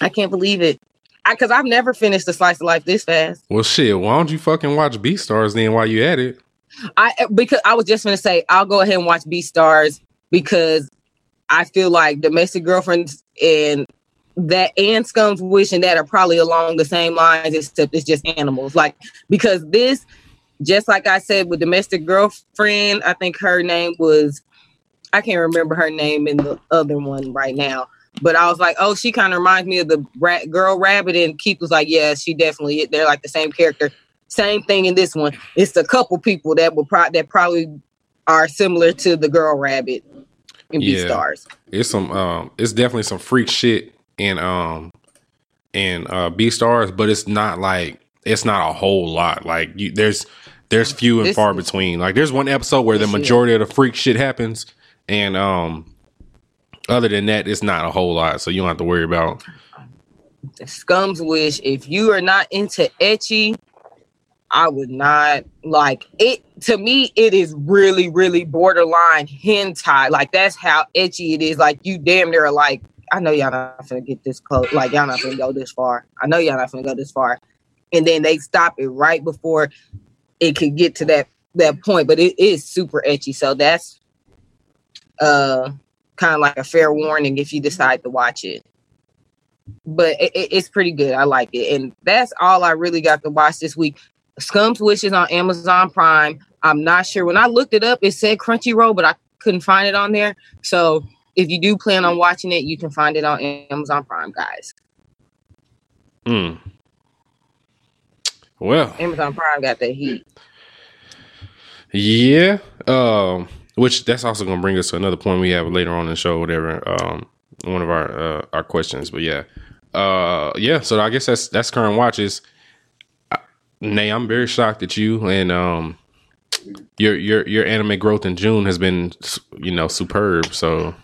I can't believe it. Because I've never finished a slice of life this fast. Well, shit. Why don't you fucking watch Beastars then while you at it? I eh, because I was just gonna say I'll go ahead and watch Beastars because I feel like domestic girlfriends and that and Scum's Wish and that are probably along the same lines, except it's just animals. Like because this, just like I said with domestic girlfriend, I think her name was I can't remember her name in the other one right now. But I was like, oh, she kind of reminds me of the rat, girl rabbit, and Keith was like, yeah, she definitely. They're like the same character. Same thing in this one. It's a couple people that will pro- that probably are similar to the girl rabbit in Yeah. Beastars. It's some um it's definitely some freak shit in um in uh Beastars, but it's not like it's not a whole lot. Like you there's there's few and This far between. Like there's one episode where the majority of the freak shit happens and um other than that it's not a whole lot, so you don't have to worry about Scum's Wish. If you are not into ecchi, I would not like it. To me, it is really, really borderline hentai. Like that's how ecchi it is. Like you damn near like, I know y'all not gonna get this close. Like y'all not gonna go this far. I know y'all not gonna go this far. And then they stop it right before it could get to that that point. But it is super ecchi. So that's uh kind of like a fair warning if you decide to watch it but it, it- it's pretty good. I like it, and that's all I really got to watch this week. Scum's Wishes on Amazon Prime. I'm not sure. When I looked it up, it said Crunchyroll, but I couldn't find it on there. So if you do plan on watching it, you can find it on Amazon Prime, guys. mm. Well, Amazon Prime got that heat. Yeah. Um, which that's also gonna bring us to another point we have later on in the show, whatever. Um, one of our uh, our questions, but yeah, uh, yeah. So I guess that's that's current watches. Uh, Nay, I'm very shocked at you and um, your your your anime growth in June has been you know superb. So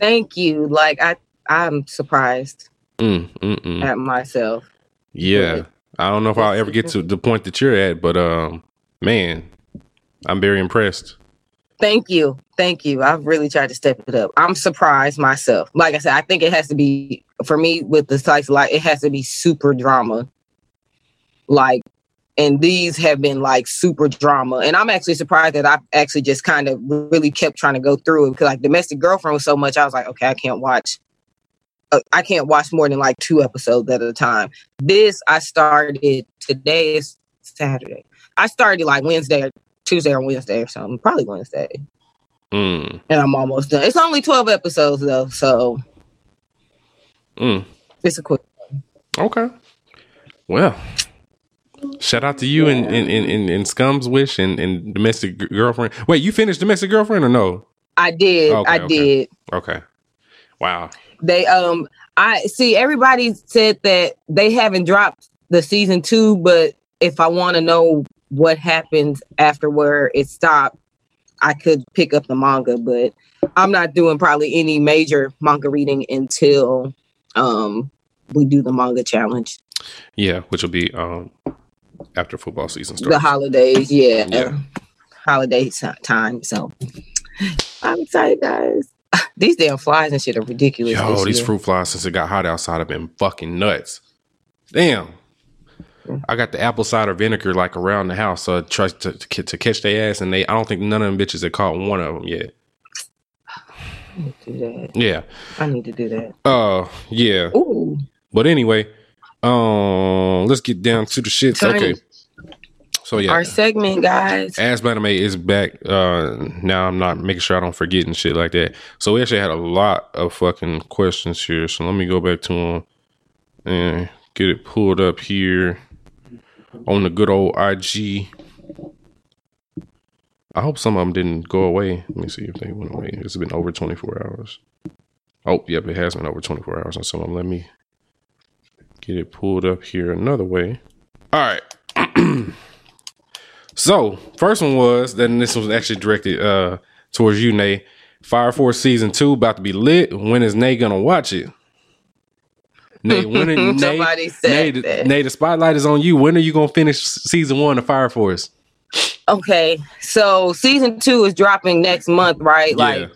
Thank you. Like I, I'm surprised mm, mm, mm. at myself. yeah, I don't know if I'll ever get to the point that you're at, but um, man, I'm very impressed. Thank you. Thank you. I've really tried to step it up. I'm surprised myself. Like I said, I think it has to be for me with the slice of life, it has to be super drama. Like, and these have been like super drama. And I'm actually surprised that I actually just kind of really kept trying to go through it because like domestic girlfriend was so much. I was like, okay, I can't watch. Uh, I can't watch more than like two episodes at a time. This I started today is Saturday. I started like Wednesday Tuesday or Wednesday or something. Probably Wednesday Mm, and I'm almost done. It's only 12 episodes though, so mm. it's a quick. Okay. Well, shout out to you and, and, and, and, and Scum's Wish and, and Domestic Girlfriend. Wait, you finished Domestic Girlfriend or no? I did. Okay, I okay. did. Okay. Wow. They um I see everybody said that they haven't dropped the season 2, but if I want to know what happens after where it stopped, I could pick up the manga, but I'm not doing probably any major manga reading until um we do the manga challenge. Yeah, which will be um after football season starts. The holidays, yeah. Yeah. Holiday ti- time. So I'm excited, guys. These damn flies and shit are ridiculous. Yo, these year. fruit flies since it got hot outside have been fucking nuts. Damn. I got the apple cider vinegar like around the house, so I tried to, to, to catch their ass, and they I don't think none of them bitches have caught one of them yet. do that. Yeah. I need to do that. Uh, yeah. Ooh. But anyway, um, let's get down to the shits. Sorry. Okay. So yeah, Our segment, guys. Ask Anime is back. Uh, now I'm not making sure I don't forget and shit like that. So we actually had a lot of fucking questions here. So let me go back to them and get it pulled up here on the good old IG. I hope some of them didn't go away. Let me see if they went away. It's been over 24 hours. Oh, yep, it has been over 24 hours on some of them. Let me get it pulled up here another way. All right. So first one was then this was actually directed uh towards you, Nay. Fire Force season two about to be lit. When is Nay gonna watch it? Nay, when are, Somebody said Nay, the- that. Nay, the spotlight is on you. When are you gonna finish season one of Fire Force? Okay, so season two is dropping next month, right? Like yeah,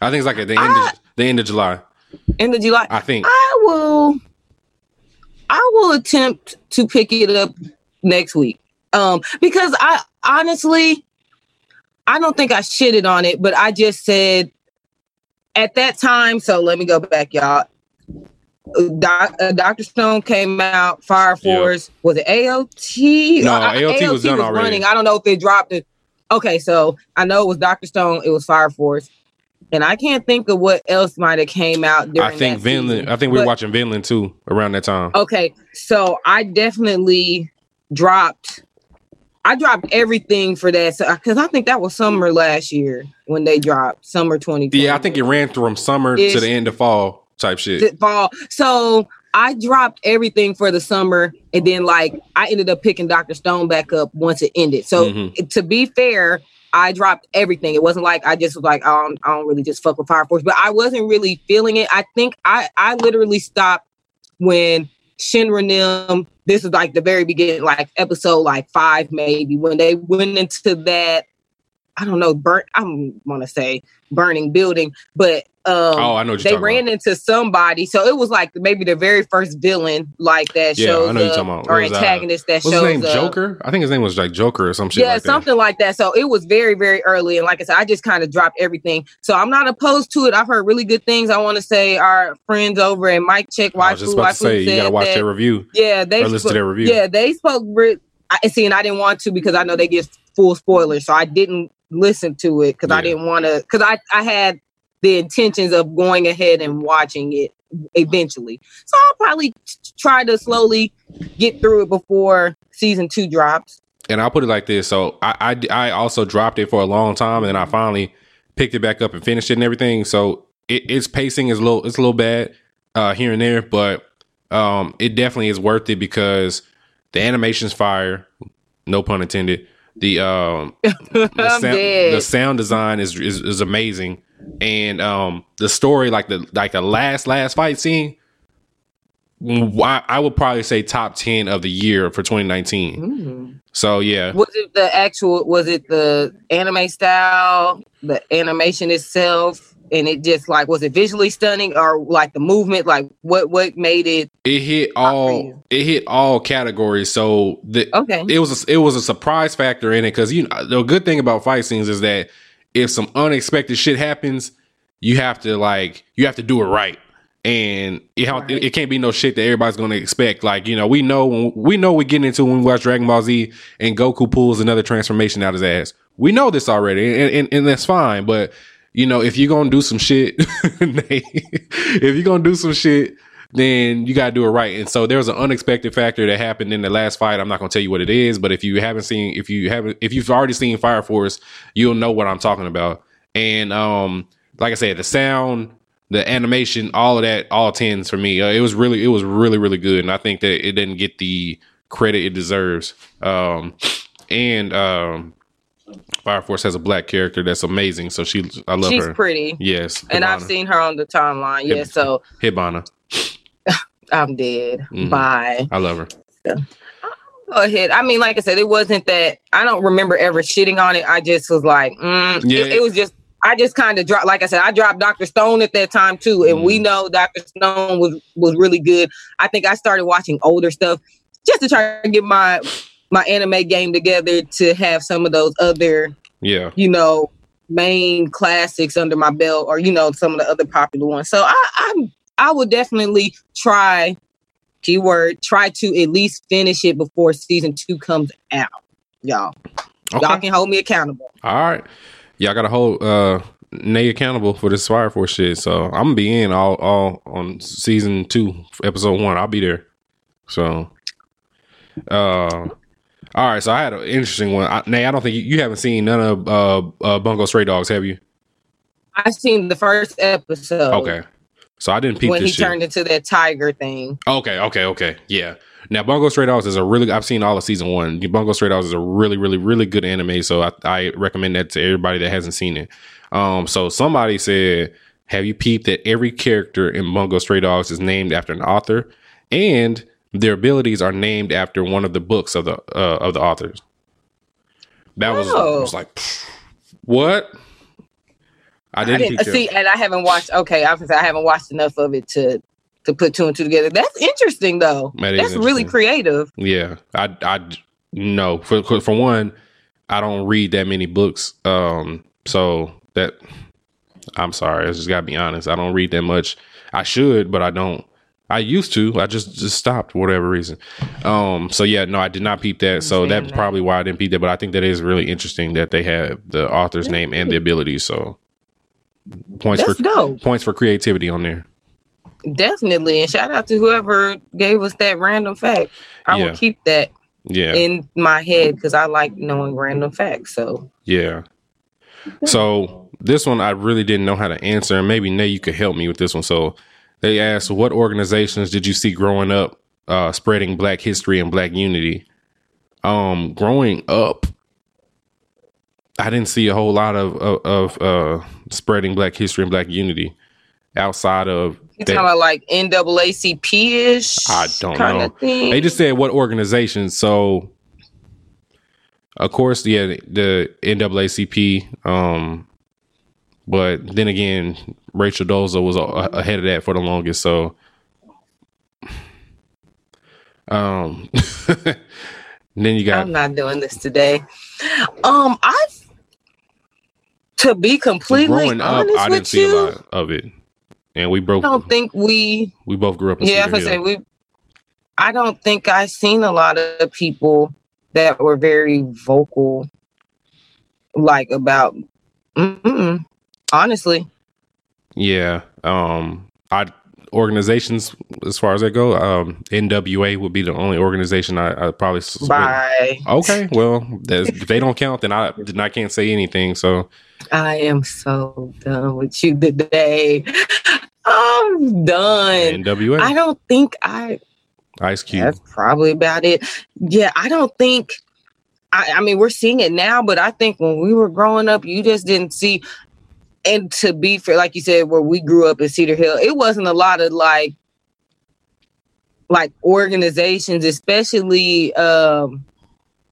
I think it's like at the end I- of the end of July. end of July. I think. I will I will attempt to pick it up next week. Um because I honestly I don't think I shitted on it, but I just said at that time, so let me go back y'all. Doc, uh, Dr. Stone came out, Fire. Force. Was it AOT? No, I- AOT was done already. running. I don't know if it dropped it. Okay, so I know it was Dr. Stone, it was Fire Force. And I can't think of what else might have came out during I think Vinland. season. I think we were But- watching Vinland too around that time. Okay, so I definitely dropped. I dropped everything for that because I think that was summer last year when they dropped summer twenty. Yeah, I think it ran from summer to the end of fall type shit. Fall. So I dropped everything for the summer, and then like I ended up picking Doctor Stone back up once it ended. So Mhm. to be fair, I dropped everything. It wasn't like I just was like, I don't, I don't really just fuck with Fire Force, but I wasn't really feeling it. I think I I literally stopped when Shinra Nim. This is like the very beginning, like episode like five maybe when they went into that. I don't know, burnt. I don't want to say burning building, but um, oh, I know you're they ran about. into somebody. So it was like maybe the very first villain like that Yeah, shows I know you're up, talking about. or It was, uh, antagonist that What's his shows name? up. Joker. I think his name was like Joker or some shit. yeah, like that. something like that. So it was very, very early. And like I said, I just kind of dropped everything. So I'm not opposed to it. I've heard really good things. I want to say our friends over at Mike Check I was just about to say you gotta watch that- their review Yeah, they or listen spoke- to their review. yeah, they spoke. Re- I see, and I didn't want to because I know they get full spoilers, so I didn't listen to it because Yeah. I didn't want to. Because I I had the intentions of going ahead and watching it eventually, so I'll probably try to slowly get through it before season two drops. and I'll put it like this. So I, I I also dropped it for a long time, and then I finally picked it back up and finished it and everything. So it, its pacing is a little it's a little bad uh, here and there, but um, it definitely is worth it because the animation's fire. No pun intended. The um the sound, the sound design is, is is amazing, and um the story like the like the last last fight scene. I, I would probably say top ten of the year for 2019. Mm. So yeah, Was it the actual? Was it the anime style, the animation itself, and it just like was it visually stunning or like the movement? Like what what made it it hit all it hit all categories. So the okay? it was a, it was a surprise factor in it because you know the good thing about fight scenes is that if some unexpected shit happens, you have to like you have to do it right, and it Right. it, it can't be no shit that everybody's gonna expect. Like you know we know when we know we get into when we watch Dragon Ball Z and Goku pulls another transformation out his ass. We know this already, and, and, and that's fine. But you know if you're gonna do some shit, if you're gonna do some shit then you gotta do it right. And so there was an unexpected factor that happened in the last fight. I'm not gonna tell you what it is, but if you haven't seen, if you haven't, if you've already seen Fire Force, you'll know what I'm talking about. And um, like I said, the sound, the animation, all of that, all tens for me. Uh, it was really, it was really, really good. And I think that it didn't get the credit it deserves. Um, and um, Fire Force has a black character that's amazing. So she, I love She's her. She's pretty, Yes, and I've seen her on the timeline. Yeah, Hib- so Hibana. I'm dead. Mhm. Bye. I love her. Go ahead. I mean, like I said, it wasn't that I don't remember ever shitting on it. I just was like, mm, Yeah. it, it was just. I just kind of dropped, like I said, I dropped Doctor Stone at that time too, and we Mm. know Doctor Stone was was really good. I think I started watching older stuff just to try to get my my anime game together to have some of those other Yeah. you know, main classics under my belt, or you know, some of the other popular ones. So I, I'm, I would definitely try, keyword, try to at least finish it before season two comes out. Y'all, Okay. y'all can hold me accountable. All right. Y'all gotta hold uh Nay accountable for this Fire Force shit. So I'm gonna be in all all on season two, episode one. I'll be there. So uh all right, so I had an interesting one. I, Nay, I don't think you, you haven't seen none of uh, uh Bungo Stray Dogs, have you? I've seen the first episode. Okay. So I didn't peep when this he shit. turned into that tiger thing. Okay, okay, okay. Yeah. Now Bungo Stray Dogs is a really I've seen all of season one. Bungo Stray Dogs is a really, really, really good anime. So I, I recommend that to everybody that hasn't seen it. Um, so somebody said, Have you peeped that every character in Bungo Stray Dogs is named after an author? And their abilities are named after one of the books of the uh, of the authors. That was, Oh. was like what? I I didn't, didn't peep that. see, and I haven't watched. Okay, I, was- I haven't watched enough of it to to put two and two together. That's interesting, though. That That's really creative. Yeah, I I no for for one, I don't read that many books. Um, so that I'm sorry, I just gotta be honest. I don't read that much. I should, but I don't. I used to. I just just stopped for whatever reason. Um. So yeah, no, I did not peep that. So that's that. probably why I didn't peep that. But I think that is really interesting that they have the author's name and the abilities. So points That's for dope. points for creativity on there. Definitely, and shout out to whoever gave us that random fact. I Yeah. will keep that Yeah. in my head because I like knowing random facts. So Yeah. So this one I really didn't know how to answer, and maybe Nay, you could help me with this one. So they asked, "What organizations did you see growing up, uh, spreading Black history and Black unity?" Um, growing up, I didn't see a whole lot of of, of uh, spreading Black history and Black unity outside of. you that- talking like NAACP ish? I don't kind know. Of thing? They just said what organization. So, of course, yeah, the NAACP. Um, but then again, Rachel Dolezal was a- ahead of that for the longest. So, um, then you got I'm not doing this today. Um, I to be completely up. honest I didn't with see you, a lot of it, and we broke. I don't think we. We both grew up in Yeah, I say we. I don't think I seen a lot of people that were very vocal, like about. Honestly, Yeah. Um I organizations as far as I go, um NWA would be the only organization I, I probably s- would- bye. Okay, well, if they don't count, then I then I can't say anything. So I am so done with you today. I'm done. NWA, I don't think I Ice Cube. That's probably about it. Yeah, I don't think. I, I mean, we're seeing it now, but I think when we were growing up, you just didn't see. And to be fair, like you said, where we grew up in Cedar Hill, it wasn't a lot of like, like organizations, especially um,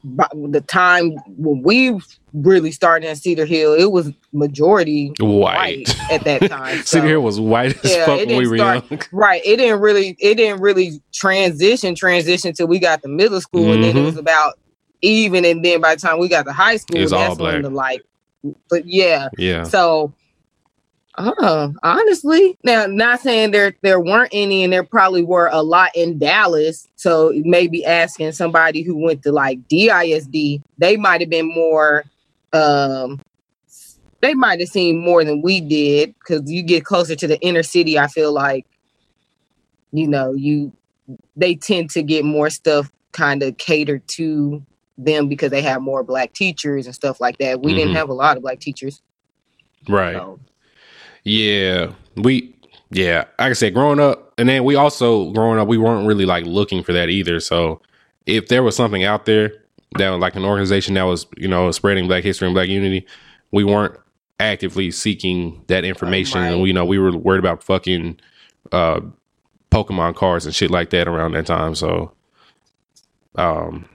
by the time when we really started in Cedar Hill. It was majority White. white at that time. Cedar so- Hill was white as Yeah, fuck when we were start- young. Right. It didn't really it didn't really transition transition till we got to middle school and then it Mhm. was about even and then by the time we got to high school It was that's all when black. the like but yeah. Yeah, So uh honestly, now not saying there there weren't any and there probably were a lot in Dallas. So maybe asking somebody who went to like DISD, they might have been more um they might have seen more than we did because you get closer to the inner city. I feel like, you know, you they tend to get more stuff kind of catered to them because they have more black teachers and stuff like that. We didn't Mhm. have a lot of black teachers. right. So. Yeah, we. Yeah, like I said, growing up, and then we also growing up, we weren't really like looking for that either. So, if there was something out there that was like an organization that was, you know, spreading Black history and Black unity, we weren't actively seeking that information, and Right. we you know we were worried about fucking uh, Pokemon cards and shit like that around that time. So, um,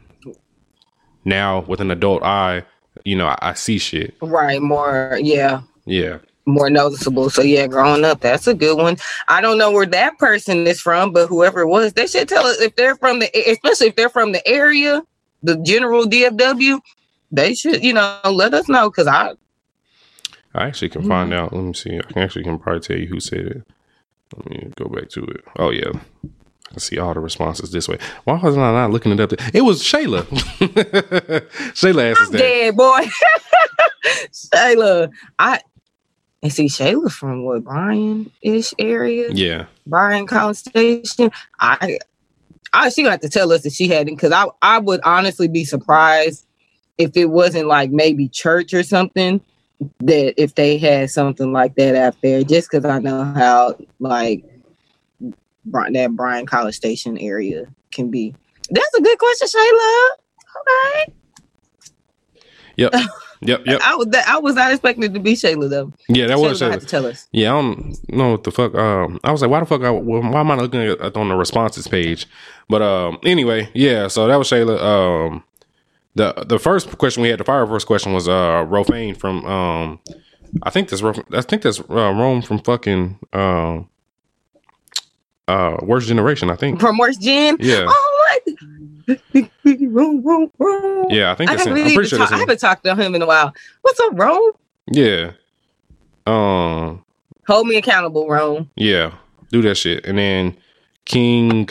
now with an adult eye, you know, I, I see shit. Right, more yeah, Yeah, more noticeable. So yeah, growing up, that's a good one. I don't know where that person is from, but whoever it was, they should tell us if they're from the, especially if they're from the area, the general DFW. They should, you know, let us know because I I actually can hmm. find out. Let me see. I can actually can probably tell you who said it. Let me go back to it. Oh yeah, I can see all the responses this way. Why was I not looking it up? There? It was Shayla. Shayla asked us that. dead boy. Shayla, I and see Shayla from what Bryan ish area, Yeah, Bryan College Station. I, I she gonna have to tell us if she hadn't, because I I would honestly be surprised if it wasn't like maybe church or something. that if they had something like that out there, just because I know how like that Bryan College Station area can be. That's a good question, Shayla. Okay. Yep. Yep. Yep. I was that, I was not expecting it to be Shayla though. Yeah, that was Shayla have to tell us. Yeah, I don't know what the fuck. Um, I was like, why the fuck? I, why am I looking at on the responses page? But um, anyway, yeah. So that was Shayla. Um, the the first question we had, the fire first question was uh Rofane from um, I think that's I think that's uh, Rome from fucking um, uh, worst generation. I think. From worst gen. Yeah. Oh my. Yeah, I think I that's. haven't Him. really sure talk-. I haven't talked to him in a while. What's up, Rome? Yeah. Um. Hold me accountable, Rome. Yeah, do that shit. And then King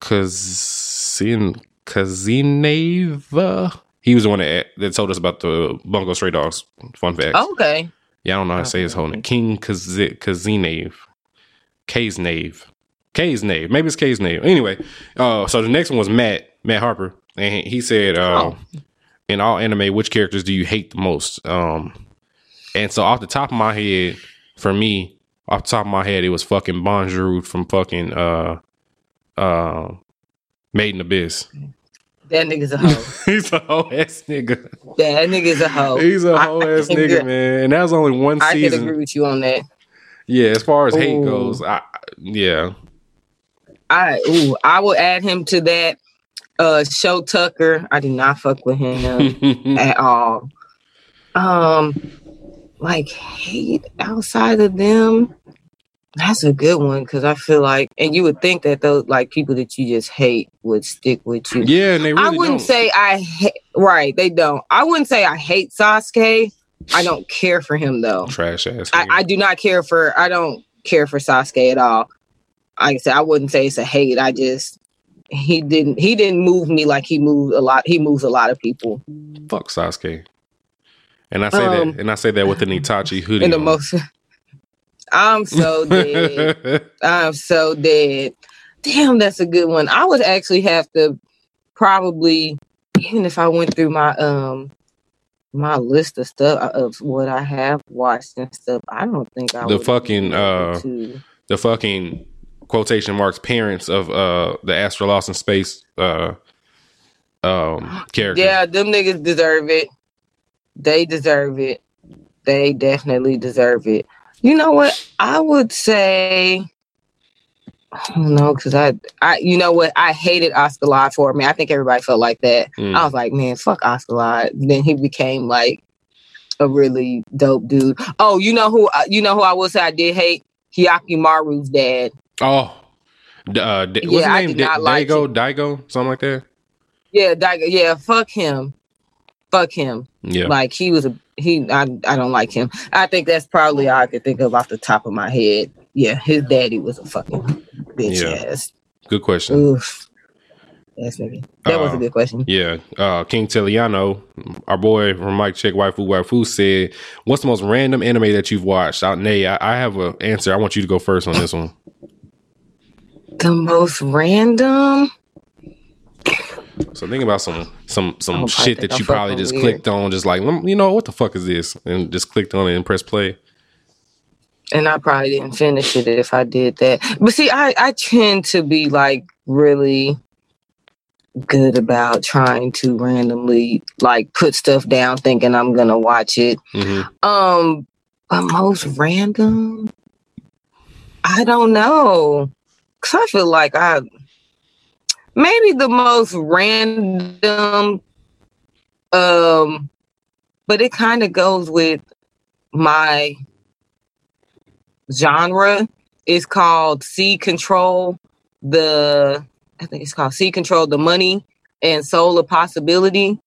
Kazin Kazineva. He was the one that, that told us about the Bungo Stray Dogs. Fun fact. Okay. Yeah, I don't know how to say his whole name. King Kazi- Kazinave. K's Nave. K's name. Maybe it's K's name. Anyway, uh, so the next one was Matt, Matt Harper. And he said, uh, Oh. in all anime, which characters do you hate the most? Um, and so off the top of my head, for me, off the top of my head, it was fucking Bondrewd from fucking uh uh Made in Abyss. That nigga's a hoe. He's a whole ass nigga. that nigga's a hoe. He's a whole ass nigga, man. And that was only one season. I can agree with you on that. Yeah, as far as hate goes, I yeah. I ooh, I will add him to that. Uh, Shou Tucker. I do not fuck with him at all. Um, like hate outside of them. That's a good one because I feel like, and you would think that those like people that you just hate would stick with you. yeah, and they really I wouldn't don't. say I hate. Right, they don't. I wouldn't say I hate Sasuke. I don't care for him though. trash ass. I, I do not care for. I don't care for Sasuke at all. Like I said, I wouldn't say it's a hate. I just he didn't he didn't move me like he moved a lot. He moves a lot of people fuck Sasuke. And I say Um, that, and I say that with an Itachi hoodie. in the on. most. I'm so dead. I'm so dead. Damn, that's a good one. I would actually have to probably, even if I went through my um my list of stuff uh, of what I have watched and stuff, I don't think I The would fucking, uh, to- the fucking quotation marks parents of uh the Astra Lost in Space uh um character. Yeah, them niggas deserve it. They deserve it. They definitely deserve it. You know what? I would say I don't know because I, I, you know what? I hated Oscar Lod for me. I think everybody felt like that. Mm. I was like, man, fuck Oscar Lod. Then he became like a really dope dude. Oh, you know who? uh, You know who I will say I did hate? Hyakkimaru's dad. Oh. Uh, D- what's Yeah, I his name? D- like Daigo, something like that. Yeah, Daigo- yeah, fuck him. Fuck him. Yeah, Like he was a he. I I don't like him. I think that's probably all I could think of off the top of my head. Yeah, his daddy was a fucking bitch Yeah. ass. good question. Oof. Nigga. That was a Uh, good question. Yeah, uh, King Teliano, our boy from Mike Check Waifu Waifu said, "What's the most random anime that you've watched?" Out, Nay, I, I have an answer. I want you to go first on this one. The most random. So think about some some some don't shit that you probably just weird. clicked on, just like "Mm, you know what the fuck is this, and just clicked on it and press play. and I probably didn't finish it if I did that. But see, I I tend to be like really good about trying to randomly like put stuff down thinking I'm gonna watch it. hmm Um, but most random, I don't know, cause I feel like I maybe the most random, um, but it kind of goes with my genre. It's called C Control. The I think it's called C Control. The Money and Soul of Possibility.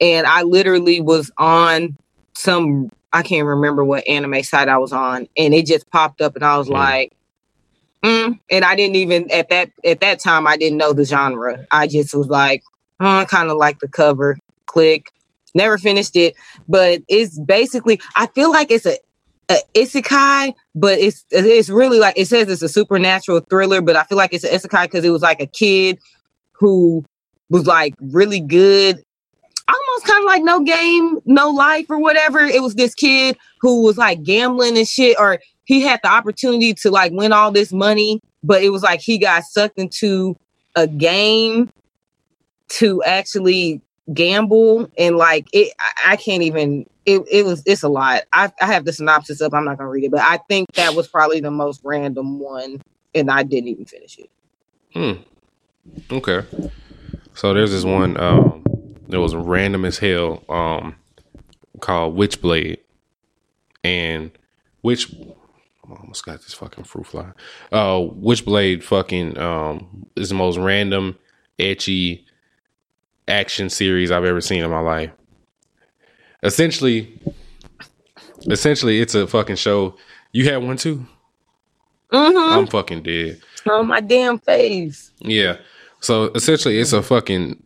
And I literally was on some I can't remember what anime site I was on, and it just popped up, and I was Mm. like, mm. and I didn't even at that at that time I didn't know the genre. I just was like, oh, kind of like the cover. Click. Never finished it, but it's basically I feel like it's a, a isekai, but it's it's really like it says it's a supernatural thriller, but I feel like it's an isekai because it was like a kid who was like really good almost kind of like no game, no life or whatever. It was this kid who was like gambling and shit, or he had the opportunity to like win all this money, but it was like he got sucked into a game to actually gamble and like it I, I can't even it, it was it's a lot. I, I have the synopsis up. I'm not gonna read it, but I think that was probably the most random one, and I didn't even finish it. Hmm. Okay. So there's this one um that was random as hell um called Witchblade, and Witch. I almost got this fucking fruit fly. Uh, Witchblade fucking um is the most random, ecchi action series I've ever seen in my life. Essentially, essentially, it's a fucking show. You had one too. Mm-hmm. I'm fucking dead. On my damn face. Yeah. So essentially, it's a fucking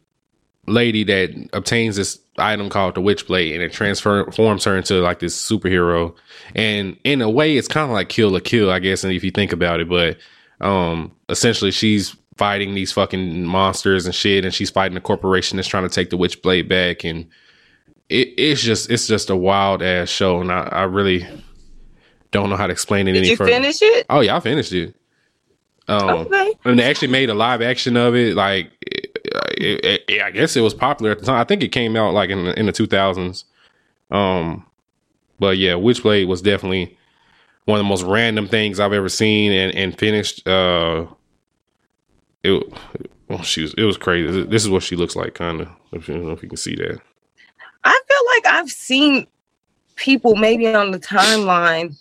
lady that obtains this item called the Witchblade, and it transforms her into like this superhero. And in a way, it's kind of like Kill la Kill, I guess. And if you think about it, but um, essentially, she's fighting these fucking monsters and shit, and she's fighting a corporation that's trying to take the Witchblade back, and it, it's just it's just a wild ass show, and I, I really don't know how to explain it Did any you further. finish it? Oh yeah, I finished it. Um, Okay. and they actually made a live action of it. Like, it, it, I guess it was popular at the time. I think it came out like in the, in the two thousands. Um, but yeah, Witchblade was definitely one of the most random things I've ever seen and and finished. Uh, it well, she was it was crazy. This is what she looks like, kind of. I don't know if you can see that. I feel like I've seen people maybe on the timeline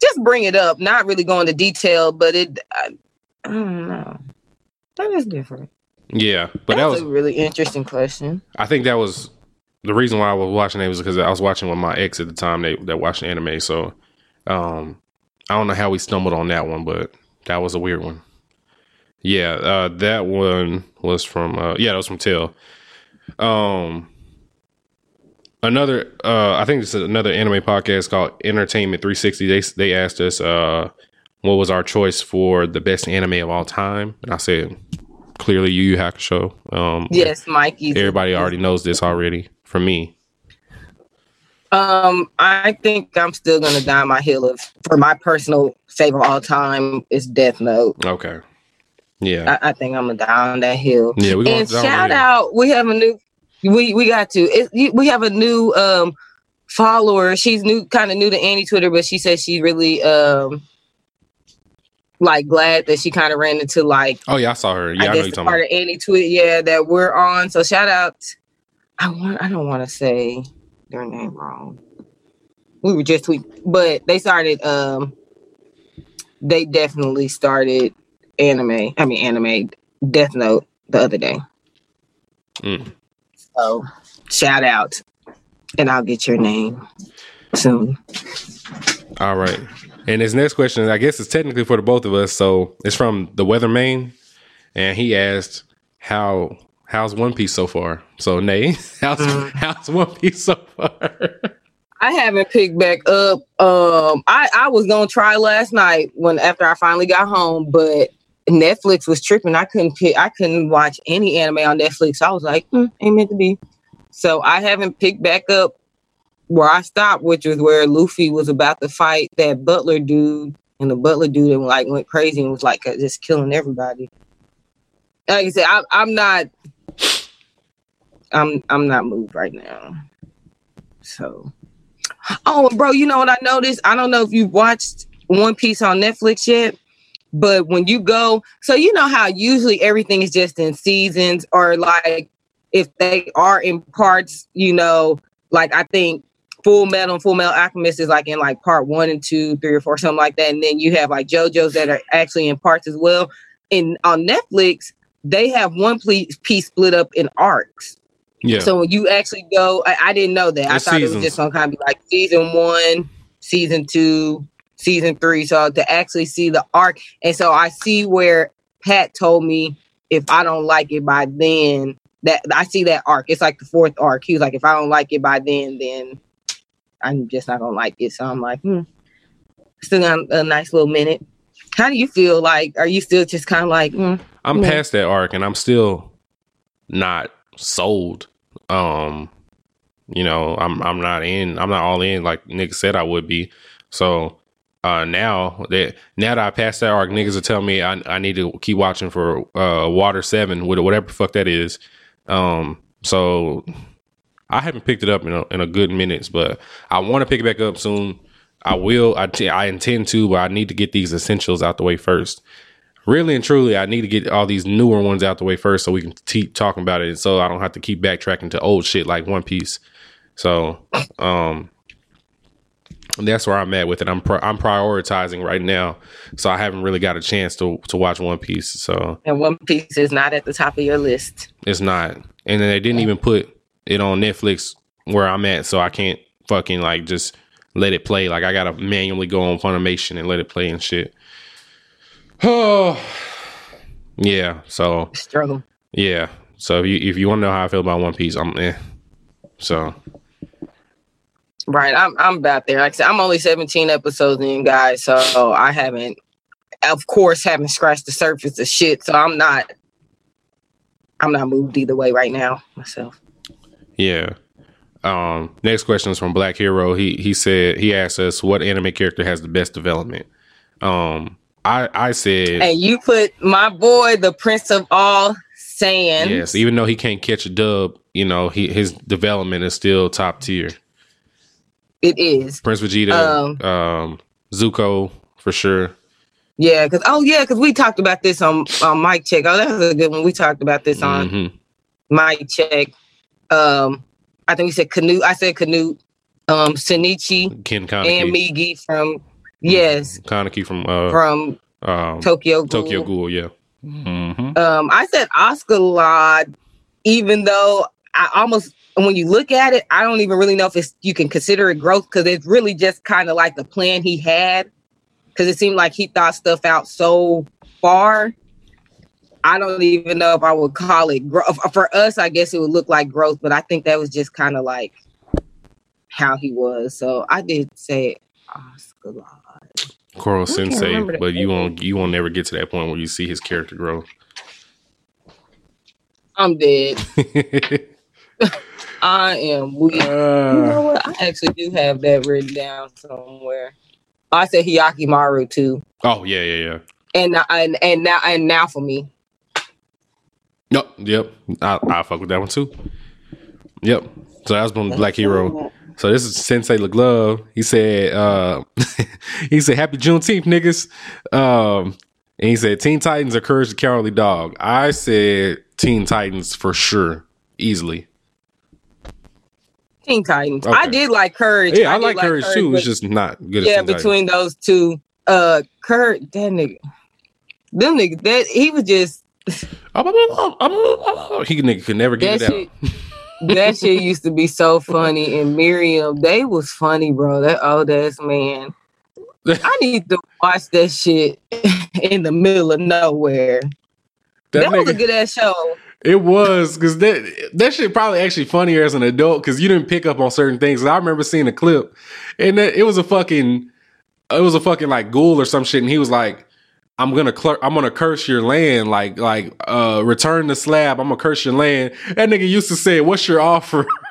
just bring it up, not really go into detail, but it, I, I don't know. That is different. Yeah, but that That's was a really interesting question. I think that was the reason why I was watching it was because I was watching with my ex at the time. They that watched anime, so um, I don't know how we stumbled on that one, but that was a weird one. Yeah, uh, that one was from uh, yeah, that was from Tail. Um, another uh, I think this is another anime podcast called Entertainment 360. They they asked us uh, what was our choice for the best anime of all time, and I said clearly Yu Yu Hakusho. Um, Yes, Mikey. Everybody already knows this already from me. Um, I think I'm still gonna die on my hill of for my personal favorite all time is Death Note. Okay. Yeah. I, I think I'm gonna die on that hill. yeah, we're going and shout out, we have a new, we we got to, it, we have a new um follower. She's new, kind of new to Annie Twitter, but she says she really um like glad that she kind of ran into like Oh yeah, I saw her. Yeah, I, I know you're talking part about. of Annie Twitter, yeah, that we're on. So shout out. I want. I don't want to say their name wrong. We were just tweet, but they started. Um, they definitely started anime. I mean, anime Death Note the other day. Mm. So shout out, and I'll get your name soon. All right. And his next question, I guess, is technically for the both of us. So it's from the Weatherman, and he asked, "How how's One Piece so far?" So Nay, how's Mm. how's One Piece so far? I haven't picked back up. Um, I I was gonna try last night when after I finally got home, but Netflix was tripping. I couldn't pick. I couldn't watch any anime on Netflix. I was like, hmm, ain't meant to be. So I haven't picked back up where I stopped, which was where Luffy was about to fight that Butler dude, and the Butler dude like went crazy and was like uh, just killing everybody. Like I said, I, I'm not. I'm I'm not moved right now. So. Oh, bro, you know what I noticed? I don't know if you've watched One Piece on Netflix yet, but when you go, so you know how usually everything is just in seasons, or like if they are in parts, you know, like I think Full Metal and Full Metal Alchemist is like in like part one and two, three or four, something like that, and then you have like JoJo's that are actually in parts as well. And on Netflix, they have one piece split up in arcs. Yeah. So when you actually go, I, I didn't know that. I It's thought it was just gonna kind of be like season one, season two, season three. So to actually see the arc, and so I see where Pat told me if I don't like it by then, that I see that arc. It's like the fourth arc. He was like, if I don't like it by then, then I'm just not gonna like it. So I'm like, hmm, still got a nice little minute. How do you feel? Like, are you still just kind of like, hmm, I'm Yeah. past that arc, and I'm still not sold. Um, you know, I'm I'm not in. I'm not all in like niggas said I would be. So uh now that now that I passed that arc, niggas are telling me I I need to keep watching for uh Water Seven with whatever the fuck that is. Um, so I haven't picked it up in a, in a good minutes, but I want to pick it back up soon. I will. I, t- I intend to, but I need to get these essentials out the way first. Really and truly, I need to get all these newer ones out the way first so we can keep talking about it, and so I don't have to keep backtracking to old shit like One Piece. So, um, that's where I'm at with it. I'm pri- I'm prioritizing right now, so I haven't really got a chance to to watch One Piece. So And One Piece is not at the top of your list. it's not, and then they didn't even put it on Netflix where I'm at, so I can't fucking like just let it play. Like I gotta manually go on Funimation and let it play and shit. Oh, yeah. So Struggle. yeah. So if you if you want to know how I feel about One Piece, I'm eh. So Right. I'm I'm about there. Like I said, I'm only 17 episodes in, guys. So I haven't of course haven't scratched the surface of shit. So I'm not I'm not moved either way right now myself. Yeah. Um. Next question is from Black Hero. He he said he asked us what anime character has the best development. Um. I I said And you put my boy, the Prince of All Saiyans. yes. Even though he can't catch a dub, you know he his development is still top tier. It is. Prince Vegeta, Um, um, Zuko for sure. Yeah, because oh yeah, because we talked about this on on Mike Check. Oh, that was a good one. We talked about this on Mhm. Mike Check. Um, I think we said Canute. I said Canute. Um, Senichi Ken and Migi from yes Kaneki from uh, from um, Tokyo. Ghoul. Tokyo Ghoul. Yeah. hmm Um, I said Askeladd, even though I almost when you look at it, I don't even really know if it's you can consider it growth because it's really just kind of like the plan he had. Because it seemed like he thought stuff out so far. I don't even know if I would call it growth. For us, I guess it would look like growth, but I think that was just kind of like how he was. So I did say Askeladd. Koro can't Sensei, but you won't you won't never get to that point where you see his character grow. I'm dead. I am weak. You know Uh, what? I actually do have that written down somewhere. I said Hyakkimaru too, oh yeah, yeah, yeah. and and and now and now for me, Yep, yep. I I fuck with that one too. Yep. So that's from Black Hero. So this is Sensei LeGlove. He said, uh, he said, Happy Juneteenth, niggas. Um, and he said, Teen Titans or Courage the Cowardly Dog. I said Teen Titans for sure, easily. Teen Titans. Okay. I did like Courage. Yeah, I, did like Courage too. but It's just not good. yeah, as Teen between those two, uh, Courage, that nigga, them niggas, that he was just Titans. He nigga could never get that it out. that shit used to be so funny. And Miriam, they was funny, bro. That old ass man. I need to watch that shit in the middle of nowhere. That That, was a good ass show. It was because that that shit probably actually funnier as an adult because you didn't pick up on certain things. I remember seeing a clip, and that, it was a fucking, it was a fucking like ghoul or some shit, and he was like, "I'm gonna cl- I'm gonna curse your land, like like uh return the slab. I'm gonna curse your land." That nigga used to say, "What's your offer?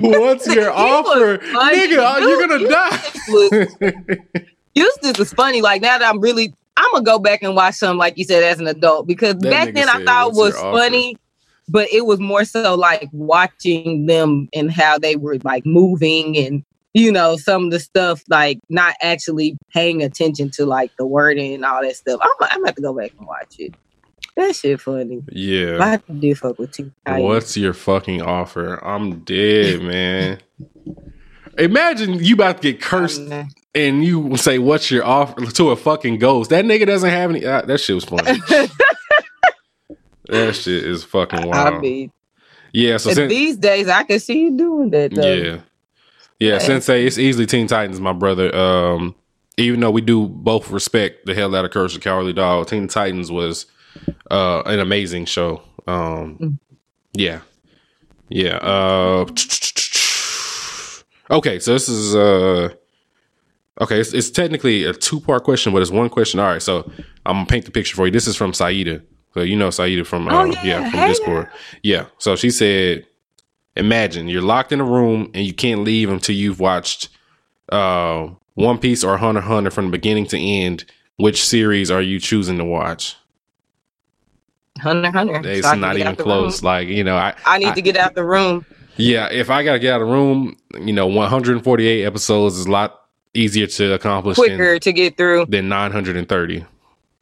What's your offer, nigga? uh, You're gonna die." was- Eustace is funny. Like now that I'm really, I'm gonna go back and watch some, like you said, as an adult because That back then I thought it was your offer?" funny, but it was more so like watching them and how they were like moving and you know some of the stuff like not actually paying attention to like the wording and all that stuff. I'm, I'm gonna have to go back and watch it. That shit funny. yeah. I do fuck with Titans. What's your fucking offer? I'm dead, man. Imagine you about to get cursed and you say, "What's your offer?" to a fucking ghost. That nigga doesn't have any. Uh, that shit was funny. that shit is fucking wild. I mean, yeah. So sen- these days I can see you doing that. Though. yeah, yeah. Sensei, it's easily Teen Titans, my brother. Um, even though we do both respect the hell out of Courage the Cowardly Dog, Teen Titans was uh an amazing show. Um, Mm. yeah, yeah. Uh, okay, so this is uh. Okay, it's, it's technically a two part question, but it's one question. All right, so I'm gonna paint the picture for you. This is from Saida. So you know Saida from Oh, um, yeah. yeah. from Hey, Discord. Yeah. So she said, imagine you're locked in a room and you can't leave until you've watched uh One Piece or Hunter x Hunter from beginning to end. Which series are you choosing to watch? Hunter, Hunter. It's So not even close. Like you know, I I need to get out the room. yeah. If I gotta get out of the room, you know, 148 episodes is a lot easier to accomplish than, quicker to get through. than 930.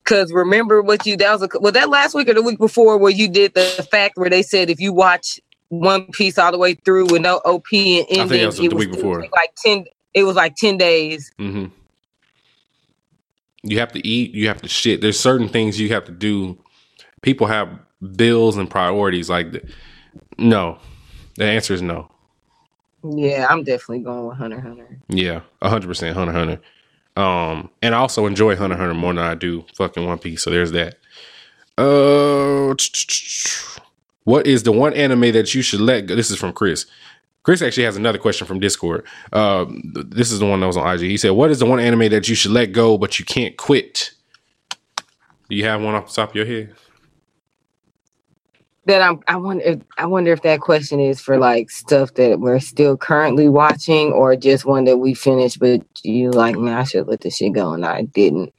Cause remember what you that was a, was that last week or the week before where you did the fact where they said if you watch One Piece all the way through with no OP and ending, I think that was the it week before. like ten. It was like ten days. hmm You have to eat. You have to shit. There's certain things you have to do. People have bills and priorities. Like, no. The answer is no. Yeah, I'm definitely going with Hunter Hunter. Yeah, hundred percent Hunter Hunter. Um, and I also enjoy Hunter Hunter more than I do fucking One Piece. So there's that. Uh, what is the one anime that you should let go? This is from Chris. Chris actually has another question from Discord. Uh, this is the one that was on IG. He said, "What is the one anime that you should let go but you can't quit?" Do you have one off the top of your head? That I'm. I wonder. If, I wonder if that question is for like stuff that we're still currently watching, or just one that we finished, but you like, man, I should let this shit go, and I didn't.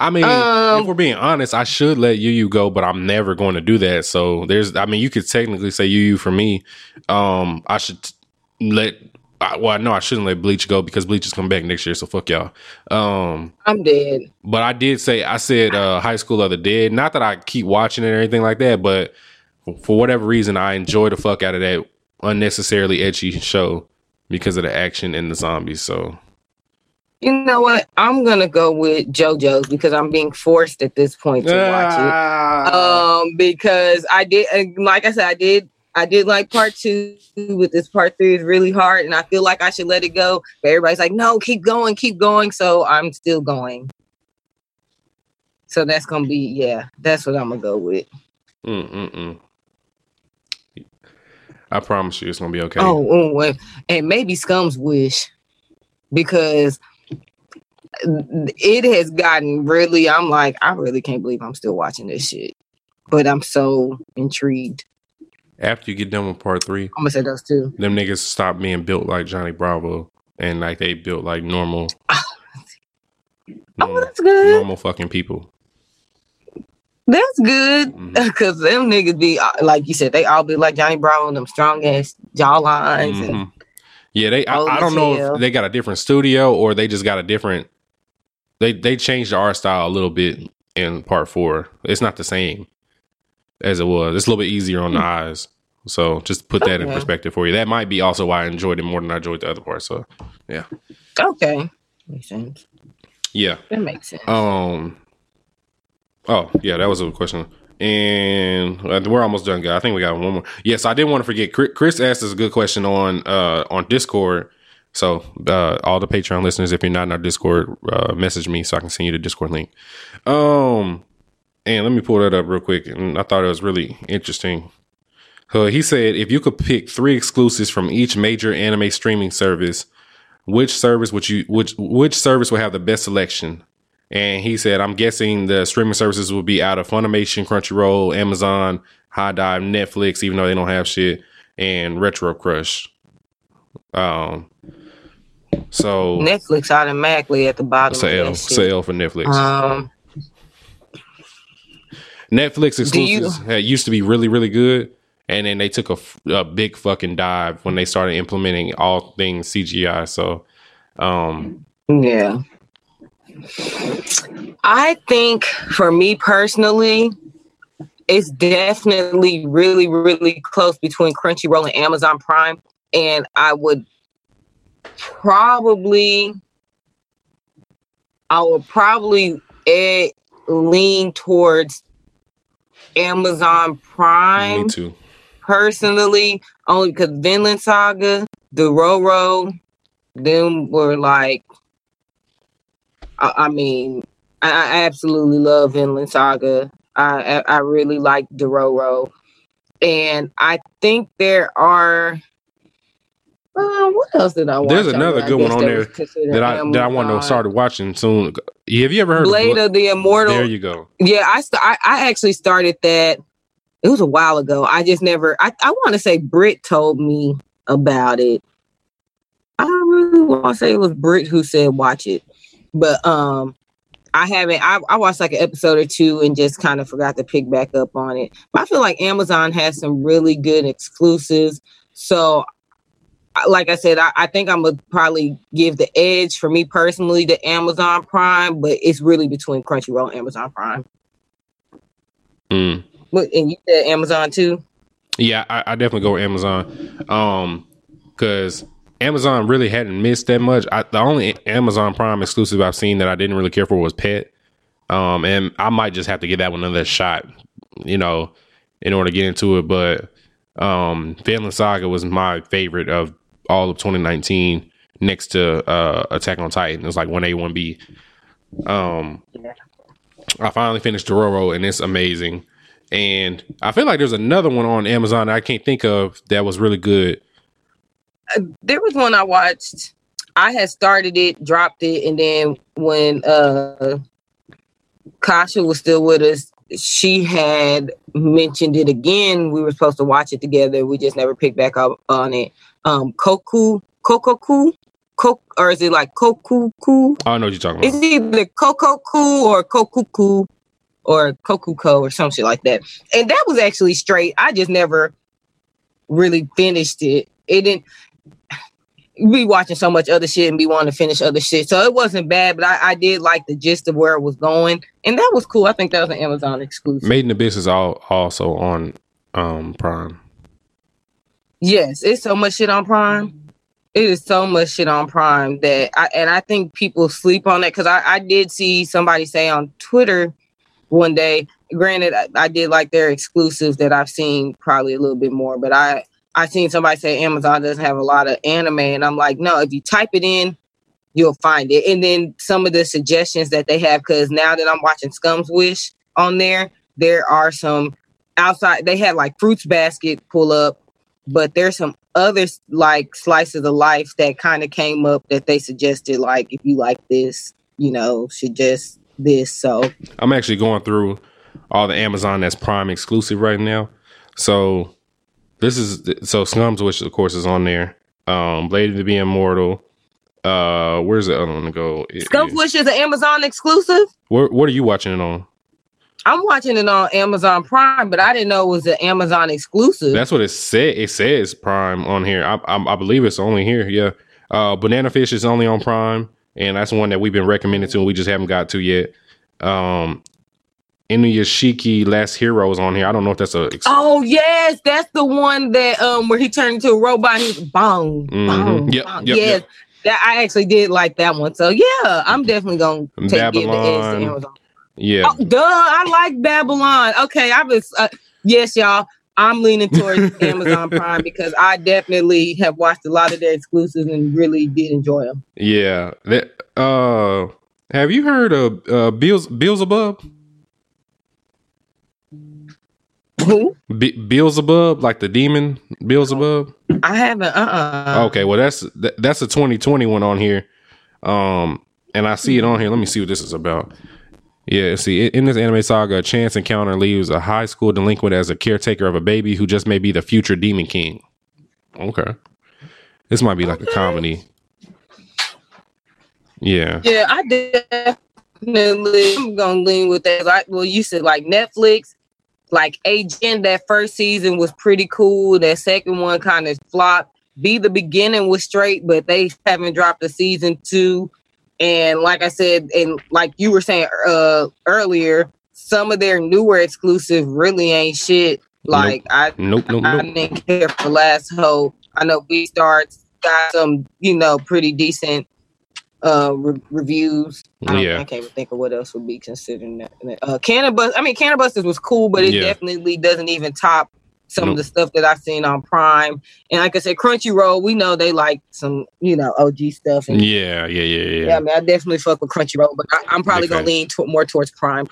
I mean, Um, if we're being honest, I should let Yu Yu go, but I'm never going to do that. So there's, I mean, you could technically say Yu Yu for me. Um, I should let. I, well, I know I shouldn't let Bleach go because Bleach is coming back next year. So fuck y'all. Um, I'm dead. but I did say I said uh, High School of the Dead. Not that I keep watching it or anything like that, but for whatever reason, I enjoy the fuck out of that unnecessarily ecchi show because of the action and the zombies. So You know what? I'm gonna go with JoJo's because I'm being forced at this point to watch it. Ah. Um, because I did, like I said, I did, I did like part two, but this part three is really hard, and I feel like I should let it go. But everybody's like, no, keep going, keep going. So I'm still going. So that's gonna be, yeah, that's what I'm gonna go with. Mm-mm-mm. I promise you, it's gonna be okay. Oh, oh, and, and maybe Scum's wish because it has gotten really. I'm like, I really can't believe I'm still watching this shit, but I'm so intrigued. After you get done with part three, I'm gonna say those two. them niggas stop being built like Johnny Bravo and like they built like normal, Oh, normal, that's good. normal fucking people. That's good because them niggas be uh, like you said, they all be like Johnny Bravo, them strong ass jawlines. And, Mhm. Yeah, they. I, I don't know if they got a different studio or they just got a different. They they changed the art style a little bit in part four. It's not the same as it was. It's a little bit easier on the eyes. So just put that in Hmm. Perspective for you. That might be also why I enjoyed it more than I enjoyed the other part. So yeah. okay, makes sense. yeah. That makes sense. Um. Oh yeah, that was a question, and uh, we're almost done, guys. I think we got one more. Yes, I didn't want to forget. Chris- asked us a good question on uh on Discord. So uh, all the Patreon listeners, if you're not in our Discord, uh, message me so I can send you the Discord link. Um, and let me pull that up real quick. And I thought it was really interesting. So he said, if you could pick three exclusives from each major anime streaming service, which service would you which which service would have the best selection? And he said, I'm guessing the streaming services will be out of Funimation, Crunchyroll, Amazon, HIDIVE, Netflix, even though they don't have shit, and Retro Crush. Um, so Netflix automatically at the bottom. of L, it's. L for Netflix. Um, Netflix Do you- exclusives used to be really, really good, and then they took a, a big fucking dive when they started implementing all things CGI. So, um, yeah. I think for me personally, it's definitely really, really close between Crunchyroll and Amazon Prime. And I would probably, I would probably eh, lean towards Amazon Prime me too. personally, only because Vinland Saga, Dororo, them were like, I, I mean, I, I absolutely love Vinland Saga. I, I I really like Dororo, and I think there are Uh, what else did I watch? There's another? I good one on there that I that I want to start watching soon. Have you ever heard Blade of of the Immortal. There you go. Yeah, I, st- I I actually started that. It was a while ago. I just never. I I want to say Brit told me about it. I really want to say it was Brit who said watch it, but um, I haven't. I I watched like an episode or two and just kind of forgot to pick back up on it. But I feel like Amazon has some really good exclusives. So, like I said, I, I think I'm gonna probably give the edge for me personally to Amazon Prime, but it's really between Crunchyroll and Amazon Prime. Mm. And you said Amazon too? Yeah, I, I definitely go with Amazon. Um, because Amazon really hadn't missed that much. I, the only Amazon Prime exclusive I've seen that I didn't really care for was Pet. Um, and I might just have to give that one another shot, you know, in order to get into it. But um, Vinland Saga was my favorite of all of 2019, next to uh, Attack on Titan. It was like one A, one B. Um, I finally finished Dororo, and it's amazing. And I feel like there's another one on Amazon that I can't think of that was really good. There was one I watched. I had started it, dropped it, and then when uh Kasha was still with us, she had mentioned it again. We were supposed to watch it together. We just never picked back up on it. Um Koku, Kokoku, Kok or is it like Kokuku? I don't know what you're talking about. It's either Kokoku or Kokuku or Kokuko or some shit like that. And that was actually straight. I just never really finished it. It didn't be watching so much other shit and be wanting to finish other shit. So it wasn't bad, but I, I did like the gist of where it was going. And that was cool. I think that was an Amazon exclusive. Made in Abyss is all also on um Prime. Yes, it's so much shit on Prime. It is so much shit on Prime that I and I think people sleep on it because I, I did see somebody say on Twitter one day. Granted, I, I did like their exclusives that I've seen probably a little bit more, but I I seen somebody say Amazon doesn't have a lot of anime, and I'm like, no, if you type it in, you'll find it. And then some of the suggestions that they have, because now that I'm watching Scum's Wish on there, there are some outside. They had like Fruits Basket pull up but there's some other like slices of life that kind of came up that they suggested like if you like this you know suggest this so I'm actually going through all the Amazon that's Prime exclusive right now. So this is so Scum's Wish of course is on there. Um, Blade to be Immortal. Uh, where's the other one to go? It- Scum's Wish is an Amazon exclusive. Where, what are you watching it on? I'm watching it on Amazon Prime, but I didn't know it was an Amazon exclusive. That's what it said. It says Prime on here. I, I, I believe it's only here. Yeah. Uh, Banana Fish is only on Prime, and that's one that we've been recommended to, and we just haven't got to yet. Um, Inuyashiki Last Hero is on here. I don't know if that's a. Ex- oh yes, that's the one that um where he turned into a robot. And he was bong, Mhm. bong, Yep, bong. yep, yes. yep. That I actually did like that one. So yeah, I'm definitely gonna take give the edge Babylon. to Amazon. yeah. Oh, duh, I like Babylon. Okay, I was uh, yes, y'all. I'm leaning towards Amazon Prime because I definitely have watched a lot of their exclusives and really did enjoy them. Yeah. That, uh, have you heard of uh, Beelz- Beelzebub? Who? Be- Beelzebub, like the demon Beelzebub? I haven't. Uh. uh Okay, well that's that, that's a 2020 one on here. Um, and I see it on here. Let me see what this is about. Yeah, see, in this anime saga, a chance encounter leaves a high school delinquent as a caretaker of a baby who just may be the future demon king. Okay, this might be like a comedy. Yeah, Yeah, I definitely. I'm gonna lean with that. Like, well, you said like Netflix, like Ajin. That first season was pretty cool. That second one kind of flopped. Be the beginning was straight, but they haven't dropped a season two. And like I said, and like you were saying uh earlier, some of their newer exclusive really ain't shit. Like I nope, nope, I nope. didn't care for Last Hope. I know Beastars got some, you know, pretty decent uh re- reviews. I, don't- Yeah. I can't even think of what else would be considered that. Uh Cannabis I mean Cannon Busters was cool, but it Yeah. definitely doesn't even top some Nope. of the stuff that I've seen on Prime. And like I said, Crunchyroll, we know they like some, you know, OG stuff. And Yeah, yeah, yeah, yeah. yeah, I mean, I definitely fuck with Crunchyroll, but I, I'm probably Big gonna lean to, more towards Prime.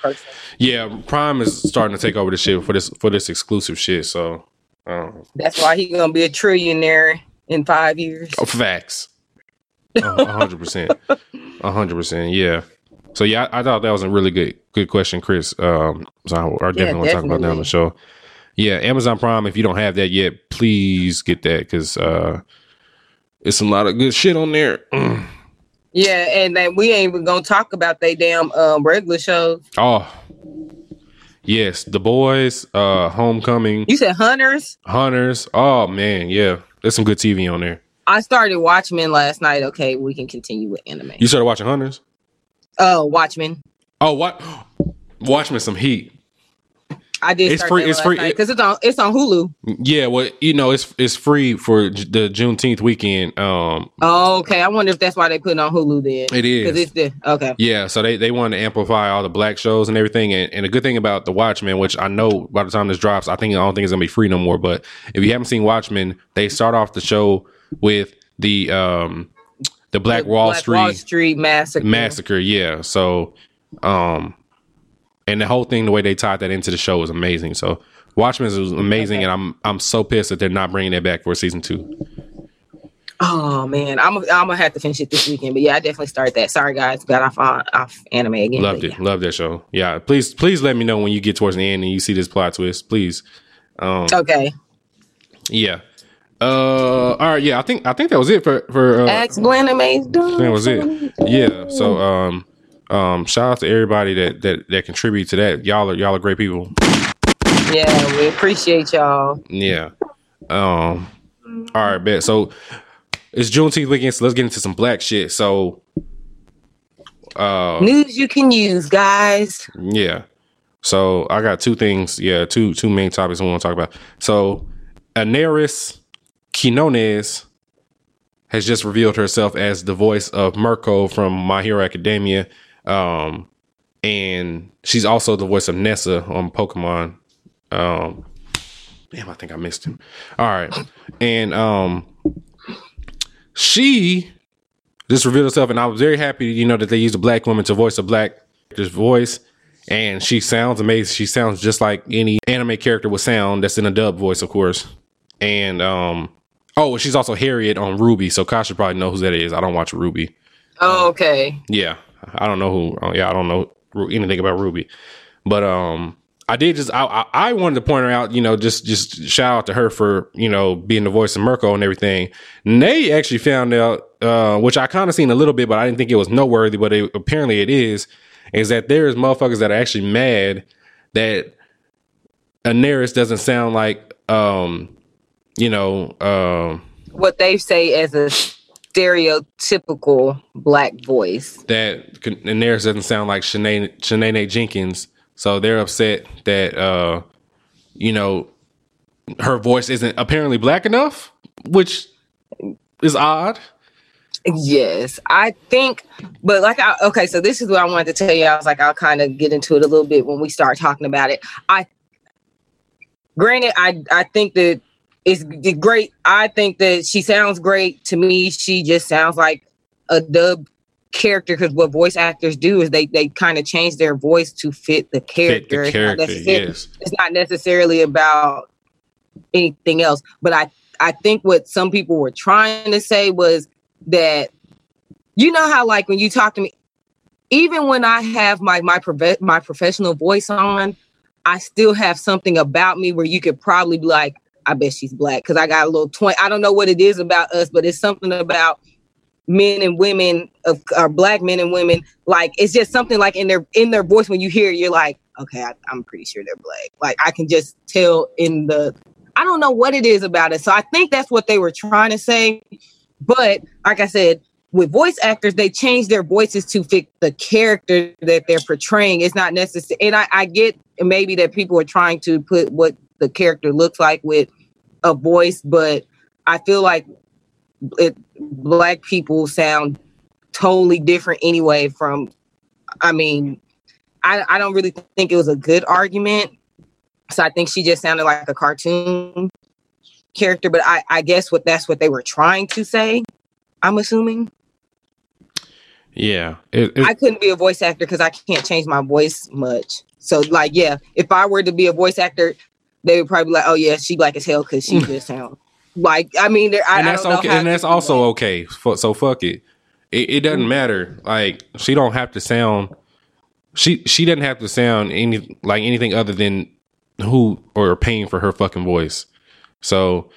Yeah, Prime is starting to take over the shit for this for this exclusive shit. So, um, That's why he's gonna be a trillionaire in five years. Oh, facts. A hundred percent. A hundred percent. Yeah. So yeah, I, I thought that was a really good good question, Chris. Um, so I, I definitely want to talk about that on the show. Yeah, Amazon Prime. If you don't have that yet, please get that because uh, it's a lot of good shit on there. Mm. Yeah, and then we ain't even gonna talk about they damn um, regular shows. Oh, yes, the boys, uh, Homecoming, You said Hunters. Hunters. Oh man, yeah, there's some good TV on there. I started Watchmen last night. Okay, we can continue with anime. You started watching Hunters? Oh, Watchmen. Oh, what? Watch me some heat. I did. It's free- it's free- because it's on. It's on Hulu. Yeah, well, you know, it's it's free for J- the Juneteenth weekend. Um, Oh, okay. I wonder if that's why they put it on Hulu then. it is. It's the okay. Yeah, so they, they wanted to amplify all the black shows and everything. And, and the good thing about the Watchmen, which I know by the time this drops, I think I don't think it's gonna be free no more. But if you haven't seen Watchmen, they start off the show with the um the Black The Wall Black Street Wall Street massacre. massacre. Yeah, so um and the whole thing, the way they tied that into the show was amazing. So Watchmen is amazing, Okay. and I'm I'm so pissed that they're not bringing it back for season two. Oh man, I'm I'm gonna have to finish it this weekend. But yeah, I definitely start that. Sorry guys, got off on off anime again. Loved it. Loved that show. Yeah. Please, please let me know when you get towards the end and you see this plot twist. Please. Um. Okay. yeah. Uh, all right. Yeah. I think, I think that was it for, for, uh, Ask Blanamaze done. that was it. Yeah. So, um, um, shout out to everybody that, that, that contribute to that. Y'all are, y'all are great people. Yeah, we appreciate y'all. Yeah. Um, all right, bet. So it's Juneteenth weekend. So let's get into some black shit. So, uh, News you can use, guys. Yeah. So I got two things. Yeah, two two main topics I want to talk about. So Anairis Quinones has just revealed herself as the voice of Mirko from My Hero Academia. Um and she's also the voice of Nessa on Pokemon. Um damn, I think I missed him. All right. And um she just revealed herself and I was very happy, you know, that they used a black woman to voice a black actor's voice and she sounds amazing. She sounds just like any anime character would sound. That's in a dub voice, of course. And um, oh, she's also Harriet on RWBY. So Kasha probably know who that is. I don't watch RWBY. Oh, okay. Yeah, I don't know who. oh, yeah, I don't know anything about RWBY. But um, I did just I, I I wanted to point her out. You know, just just shout out to her for you know being the voice of Mirko and everything. Nate actually found out, uh, which I kind of seen a little bit, but I didn't think it was noteworthy. But it, apparently it is. Is that there's motherfuckers that are actually mad that Anairis doesn't sound like um, you know um. What they say as a stereotypical black voice. that Anairis doesn't sound like Shanae, Shanae Jenkins, so they're upset that uh, you know her voice isn't apparently black enough, which is odd. Yes, I think, but like, I, okay, so this is what I wanted to tell you. I was like, I'll kind of get into it a little bit when we start talking about it. I, granted, I I think that it's great. I think that she sounds great to me. She just sounds like a dub character because what voice actors do is they they kind of change their voice to fit the Fit character. It's not character, necessarily- yes. it's not necessarily about anything else but i i think what some people were trying to say was that you know how like when you talk to me even when i have my my prof- my professional voice on i still have something about me where you could probably be like i bet she's black because i got a little twin i don't know what it is about us but it's something about men and women of or black men and women like it's just something like in their in their voice when you hear it you're like okay I, i'm pretty sure they're black. Like i can just tell in the i don't know what it is about it so i think that's what they were trying to say but like i said with voice actors they change their voices to fit the character that they're portraying it's not necessary and I, I get maybe that people are trying to put what the character looks like with a voice but i feel like it, black people sound totally different anyway from i mean I, I don't really think it was a good argument. So i think she just sounded like a cartoon character but i, I guess what that's what they were trying to say i'm assuming. Yeah, it, it- i couldn't be a voice actor because i can't change my voice much. So like yeah if i were to be a voice actor they would probably be like oh yeah she black as hell because she just sounds Like, I mean, there, I, and that's don't okay, and that's also okay. So fuck it. It, it doesn't matter. Like she don't have to sound. She she doesn't have to sound any like anything other than who or paying for her fucking voice. So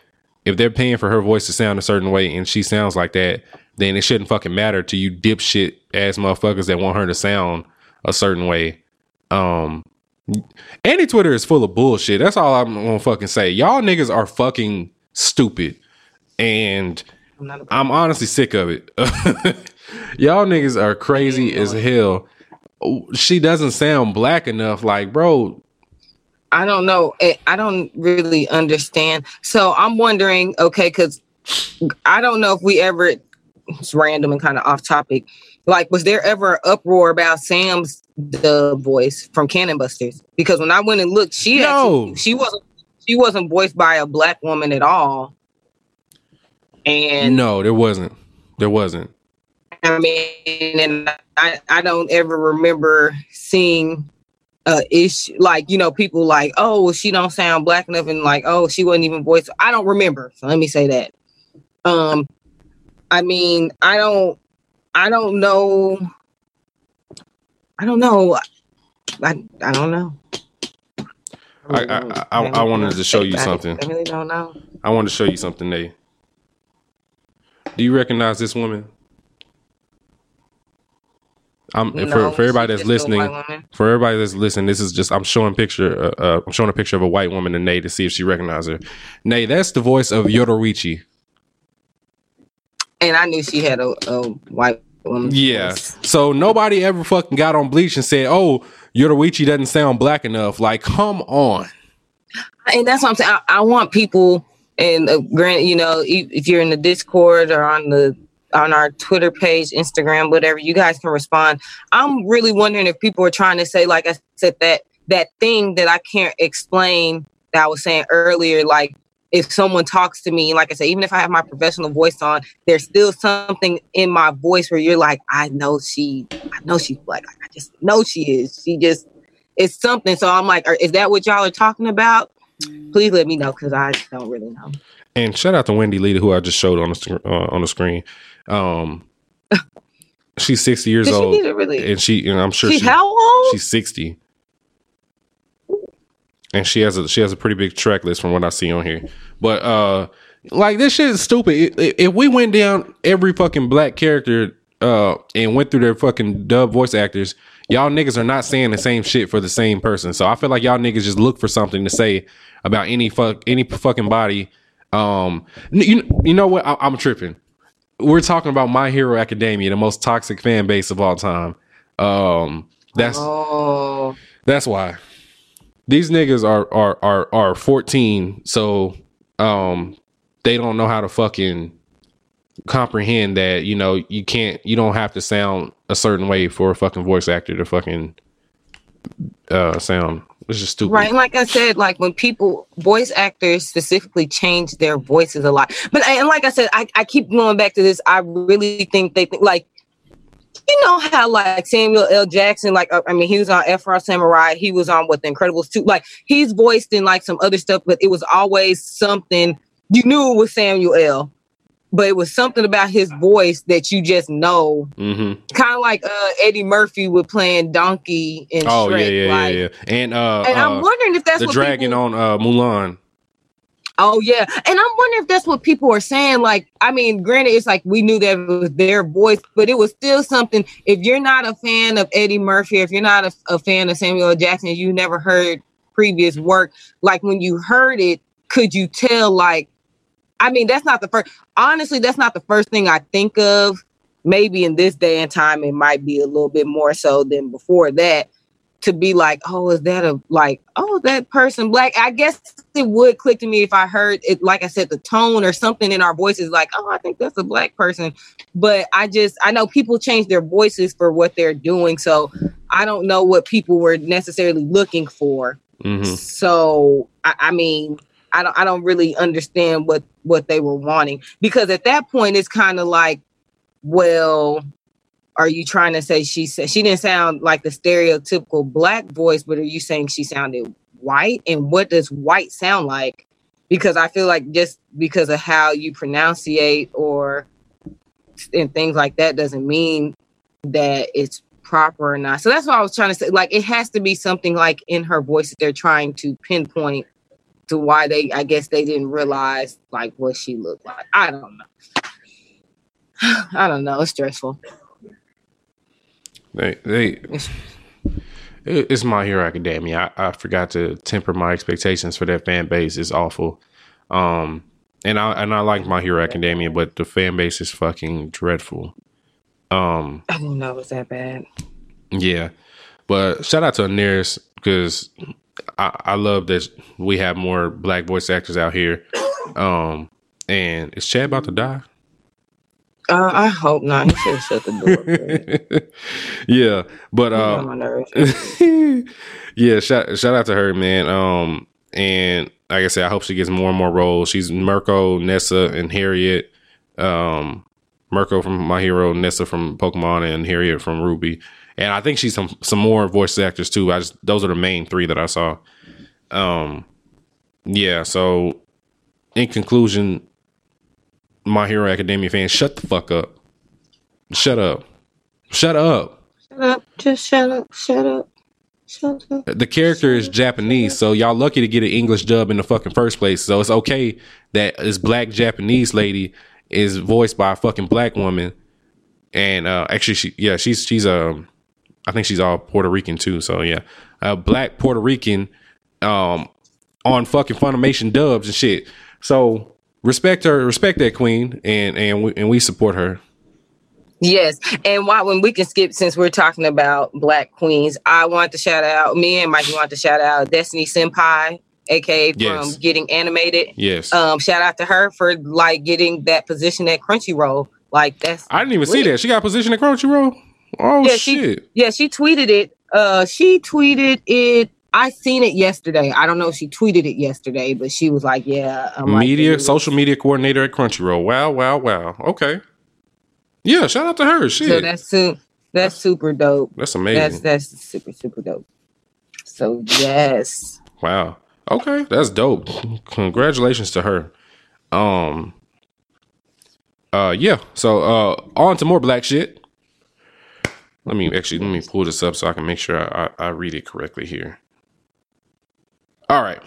if they're paying for her voice to sound a certain way and she sounds like that, then it shouldn't fucking matter to you dipshit ass motherfuckers that want her to sound a certain way. Um Andy Twitter is full of bullshit. That's all I'm gonna fucking say. Y'all niggas are fucking stupid. And I'm I'm honestly sick of it. Y'all niggas are crazy as hell. She doesn't sound black enough. Like, bro, I don't know. Eh, I don't really understand. So I'm wondering, okay, because I don't know if we ever, it's random and kind of off topic. Like, was there ever an uproar about Sam's the voice from Cannon Busters? Because when I went and looked, she No. actually, she wasn't she wasn't voiced by a black woman at all. And no, there wasn't. There wasn't. I mean, and I, I don't ever remember seeing uh issue like you know people like oh well, she don't sound black enough and like oh she wasn't even voiced. I don't remember. So let me say that. Um, I mean, I don't, I don't know. I don't know. I I don't know. I- I- I- I wanted to show you something. I really don't know. I want to show you something, Nate. Do you recognize this woman? I'm No, for, for everybody that's listening. For everybody that's listening, this is just I'm showing picture. Uh, uh, I'm showing a picture of a white woman to Nate to see if she recognizes her. Nay, that's the voice of Yoruichi. And I knew she had a, a white Yeah. So nobody ever fucking got on Bleach and said, "Oh, Yoruichi doesn't sound black enough." Like, come on. and that's what I'm saying. I, I want people, and uh, grant you know, if, if you're in the Discord or on the on our Twitter page, Instagram, whatever, you guys can respond. I'm really wondering if people are trying to say, like I said, that that thing that I can't explain that I was saying earlier, like. If someone talks to me, like I said, even if I have my professional voice on, there's still something in my voice where you're like, I know she, I know she's black. Like, I just know she is. She just, it's something. So I'm like, is that what y'all are talking about? please let me know because I don't really know. And shout out to Wendy Leader, who I just showed on the uh, on the screen. Um, she's 60 years Did she old, really? and she and I'm sure She she, how old? she's 60, and she has a she has a pretty big track list from what I see on here. But uh, like this shit is stupid. If, we went down every fucking black character uh and went through their fucking dub voice actors, y'all niggas are not saying the same shit for the same person. So I feel like y'all niggas just look for something to say about any fuck any fucking body. Um, you you know what? I, I'm tripping. We're talking about My Hero Academia, the most toxic fan base of all time. Um, that's oh, that's why these niggas are are are are 14, so um they don't know how to fucking comprehend that you know you can't you don't have to sound a certain way for a fucking voice actor to fucking uh sound. It's just stupid. right. Like I said, like when people, voice actors specifically change their voices a lot. But and like I said, I, I keep going back to this. I really think they think like. You know how like Samuel L. Jackson, like uh, I mean, he was on Afro Samurai. He was on what the Incredibles too. Like he's voiced in like some other stuff, but it was always something you knew it was Samuel L. But it was something about his voice that you just know Mm-hmm. kind of like uh Eddie Murphy with playing Donkey in Oh Shrek. yeah, yeah, like, yeah, yeah. And uh, And uh I'm wondering if that's the what dragon people, on uh Mulan. Oh yeah, and I'm wondering if that's what people are saying. Like, I mean, granted, it's like we knew that it was their voice, but it was still something. If you're not a fan of Eddie Murphy, if you're not a, a fan of Samuel Jackson, you never heard previous work. Like when you heard it, could you tell? Like, I mean, that's not the first. Honestly, that's not the first thing I think of. Maybe in this day and time, it might be a little bit more so than before that. To be like, oh, is that a like, oh, that person black? I guess it would click to me if I heard it, like I said, the tone or something in our voices, like, oh, I think that's a black person. But I just, I know people change their voices for what they're doing. So I don't know what people were necessarily looking for. hmm So I, I mean, I don't, I don't really understand what what they were wanting because at that point it's kind of like, well, are you trying to say she said she didn't sound like the stereotypical black voice, but are you saying she sounded white? And what does white sound like? because I feel like just because of how you pronunciate or and things like that doesn't mean that it's proper or not. So that's what I was trying to say. Like it has to be something like in her voice that they're trying to pinpoint to why they I guess they didn't realize like what she looked like. I don't know. I don't know. It's stressful. They they it's my hero academia. I, I forgot to temper my expectations for that fan base. It's awful. Um and I and I like my hero academia, but the fan base is fucking dreadful. Um I didn't know it was that bad. Yeah, but shout out to Anairis because I, I love that we have more black voice actors out here. Um, and is Chad about to die? Uh, I hope not. He should shut the door. yeah, but uh, nerves. yeah, shout shout out to her, man. Um, and like I said, I hope she gets more and more roles. She's Mirko, Nessa, and Harriet. Um, Mirko from My Hero, Nessa from Pokemon, and Harriet from RWBY. And I think she's some some more voice actors too. I just those are the main three that I saw. Um, yeah. So, in conclusion, My Hero Academia fans, shut the fuck up. Shut up. Shut up. Shut up. Just shut up. Shut up. Shut up. the character is Japanese, so y'all lucky to get an English dub in the fucking first place. So it's okay that this black Japanese lady is voiced by a fucking black woman. And uh actually she yeah, she's she's um I think she's all Puerto Rican too. So yeah. A black Puerto Rican um on fucking Funimation dubs and shit. So respect her, respect that queen and and we, and we support her. Yes, and why when we can skip since we're talking about Black Queens, I want to shout out me and Mikey want to shout out Destiny Senpai, aka from Yes. Getting Animated. Yes. Um, shout out to her for like getting that position at Crunchyroll. Like that's I didn't even see that. She got position at Crunchyroll. Oh Yeah, she- shit. Yeah, she tweeted it. Uh, she tweeted it. I seen it yesterday. I don't know if she tweeted it yesterday, but she was like, "Yeah, I'm media was- social media coordinator at Crunchyroll. Wow, wow, wow. Okay. Yeah, shout out to her. Shit. So that's, that's su- that's super dope. That's amazing. That's that's super super dope. So yes, wow. Okay, that's dope. Congratulations to her. Um uh yeah. So uh on to more black shit. Let me actually let me pull this up so I can make sure I, I, I read it correctly here. All right.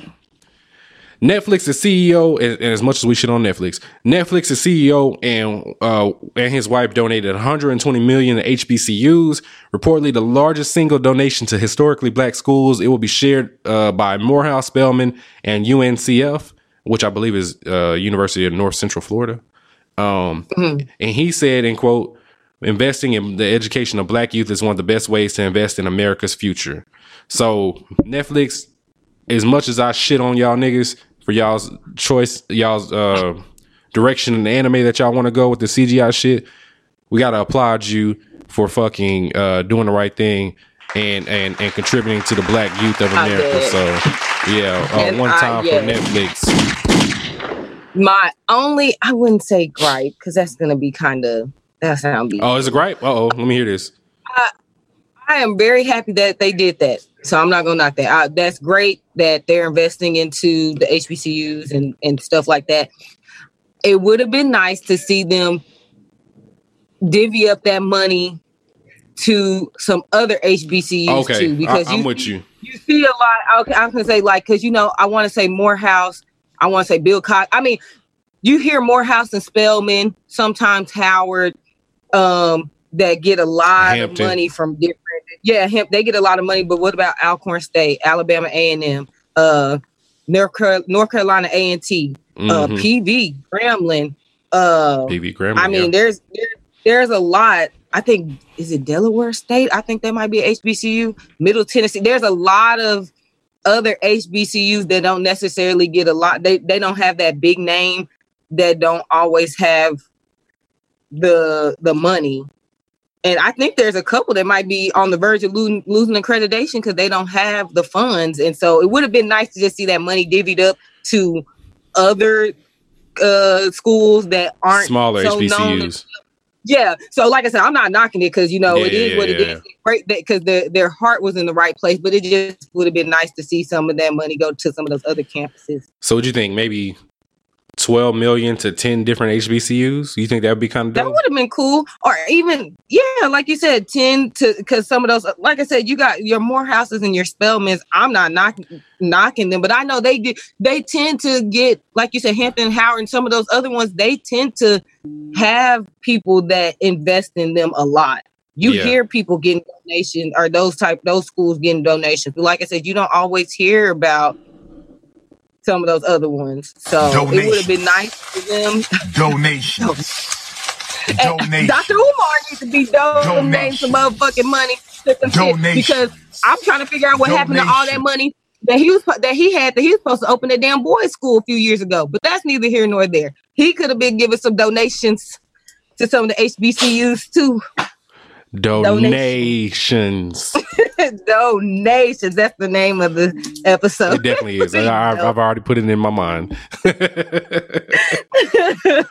Netflix is CEO, and, and as much as we shit on Netflix, Netflix is CEO and uh, and his wife donated 120 million to HBCUs. Reportedly, the largest single donation to historically black schools. It will be shared uh, by Morehouse, Spelman, and UNCF, which I believe is uh, University of North Central Florida. Um, And he said, "in quote." Investing in the education of black youth is one of the best ways to invest in America's future. So Netflix, as much as I shit on y'all niggas for y'all's choice, y'all's uh, direction in the anime that y'all want to go with the CGI shit, we gotta applaud you for fucking uh, doing the right thing and and and contributing to the black youth of America. So yeah, uh, one I- time yeah. for Netflix. my only I wouldn't say gripe because that's gonna be kind of that sound be. Oh, is a gripe? Uh oh, let me hear this. I am very happy that they did that. So I'm not gonna knock that. I, that's great that they're investing into the HBCUs and and stuff like that. It would have been nice to see them divvy up that money to some other HBCUs Okay, too, because I'm you, with you. you see a lot. Okay, I was gonna say like because you know I want to say Morehouse. I want to say Bill Cox. I mean, you hear Morehouse and Spelman, sometimes Howard, um, that get a lot Hampton. of money from different. Yeah, him, they get a lot of money. But what about Alcorn State, Alabama A and M, uh, North, Car- North Carolina A and T, uh. PV, Grambling. Uh, PV Grandma. I mean, there's there, there's a lot. I think is it Delaware State? I think that might be HBCU. Middle Tennessee. There's a lot of other HBCUs that don't necessarily get a lot. They they don't have that big name. That don't always have the the money. And I think there's a couple that might be on the verge of losing, losing accreditation because they don't have the funds. And so it would have been nice to just see that money divvied up to other uh schools that aren't smaller so HBCUs. yeah. So like I said, I'm not knocking it because you know it Yeah, is yeah, what it yeah. is. Great because their their heart was in the right place, but it just would have been nice to see some of that money go to some of those other campuses. So what do you think? Maybe twelve million to ten different HBCUs? You think that would be kind of That would have been cool, or even yeah, like you said, ten to because some of those, like I said, you got your Morehouses and your Spelmans. I'm not knocking knocking them, but I know they get they tend to get like you said, Hampton Howard and some of those other ones. They tend to have people that invest in them a lot. You Yeah. hear people getting donations or those type those schools getting donations, but like I said, you don't always hear about some of those other ones. So it would have been nice for them Donation. and Donation. Dr. Umar needs to be donating Donation. some motherfucking money to some Donation. because I'm trying to figure out what happened to all that money that he was that he had that he was supposed to open a damn boys' school a few years ago. But that's neither here nor there. He could have been giving some donations to some of the HBCUs too. Donations. donations. That's the name of the episode. it definitely is. I, I've, I've already put it in my mind.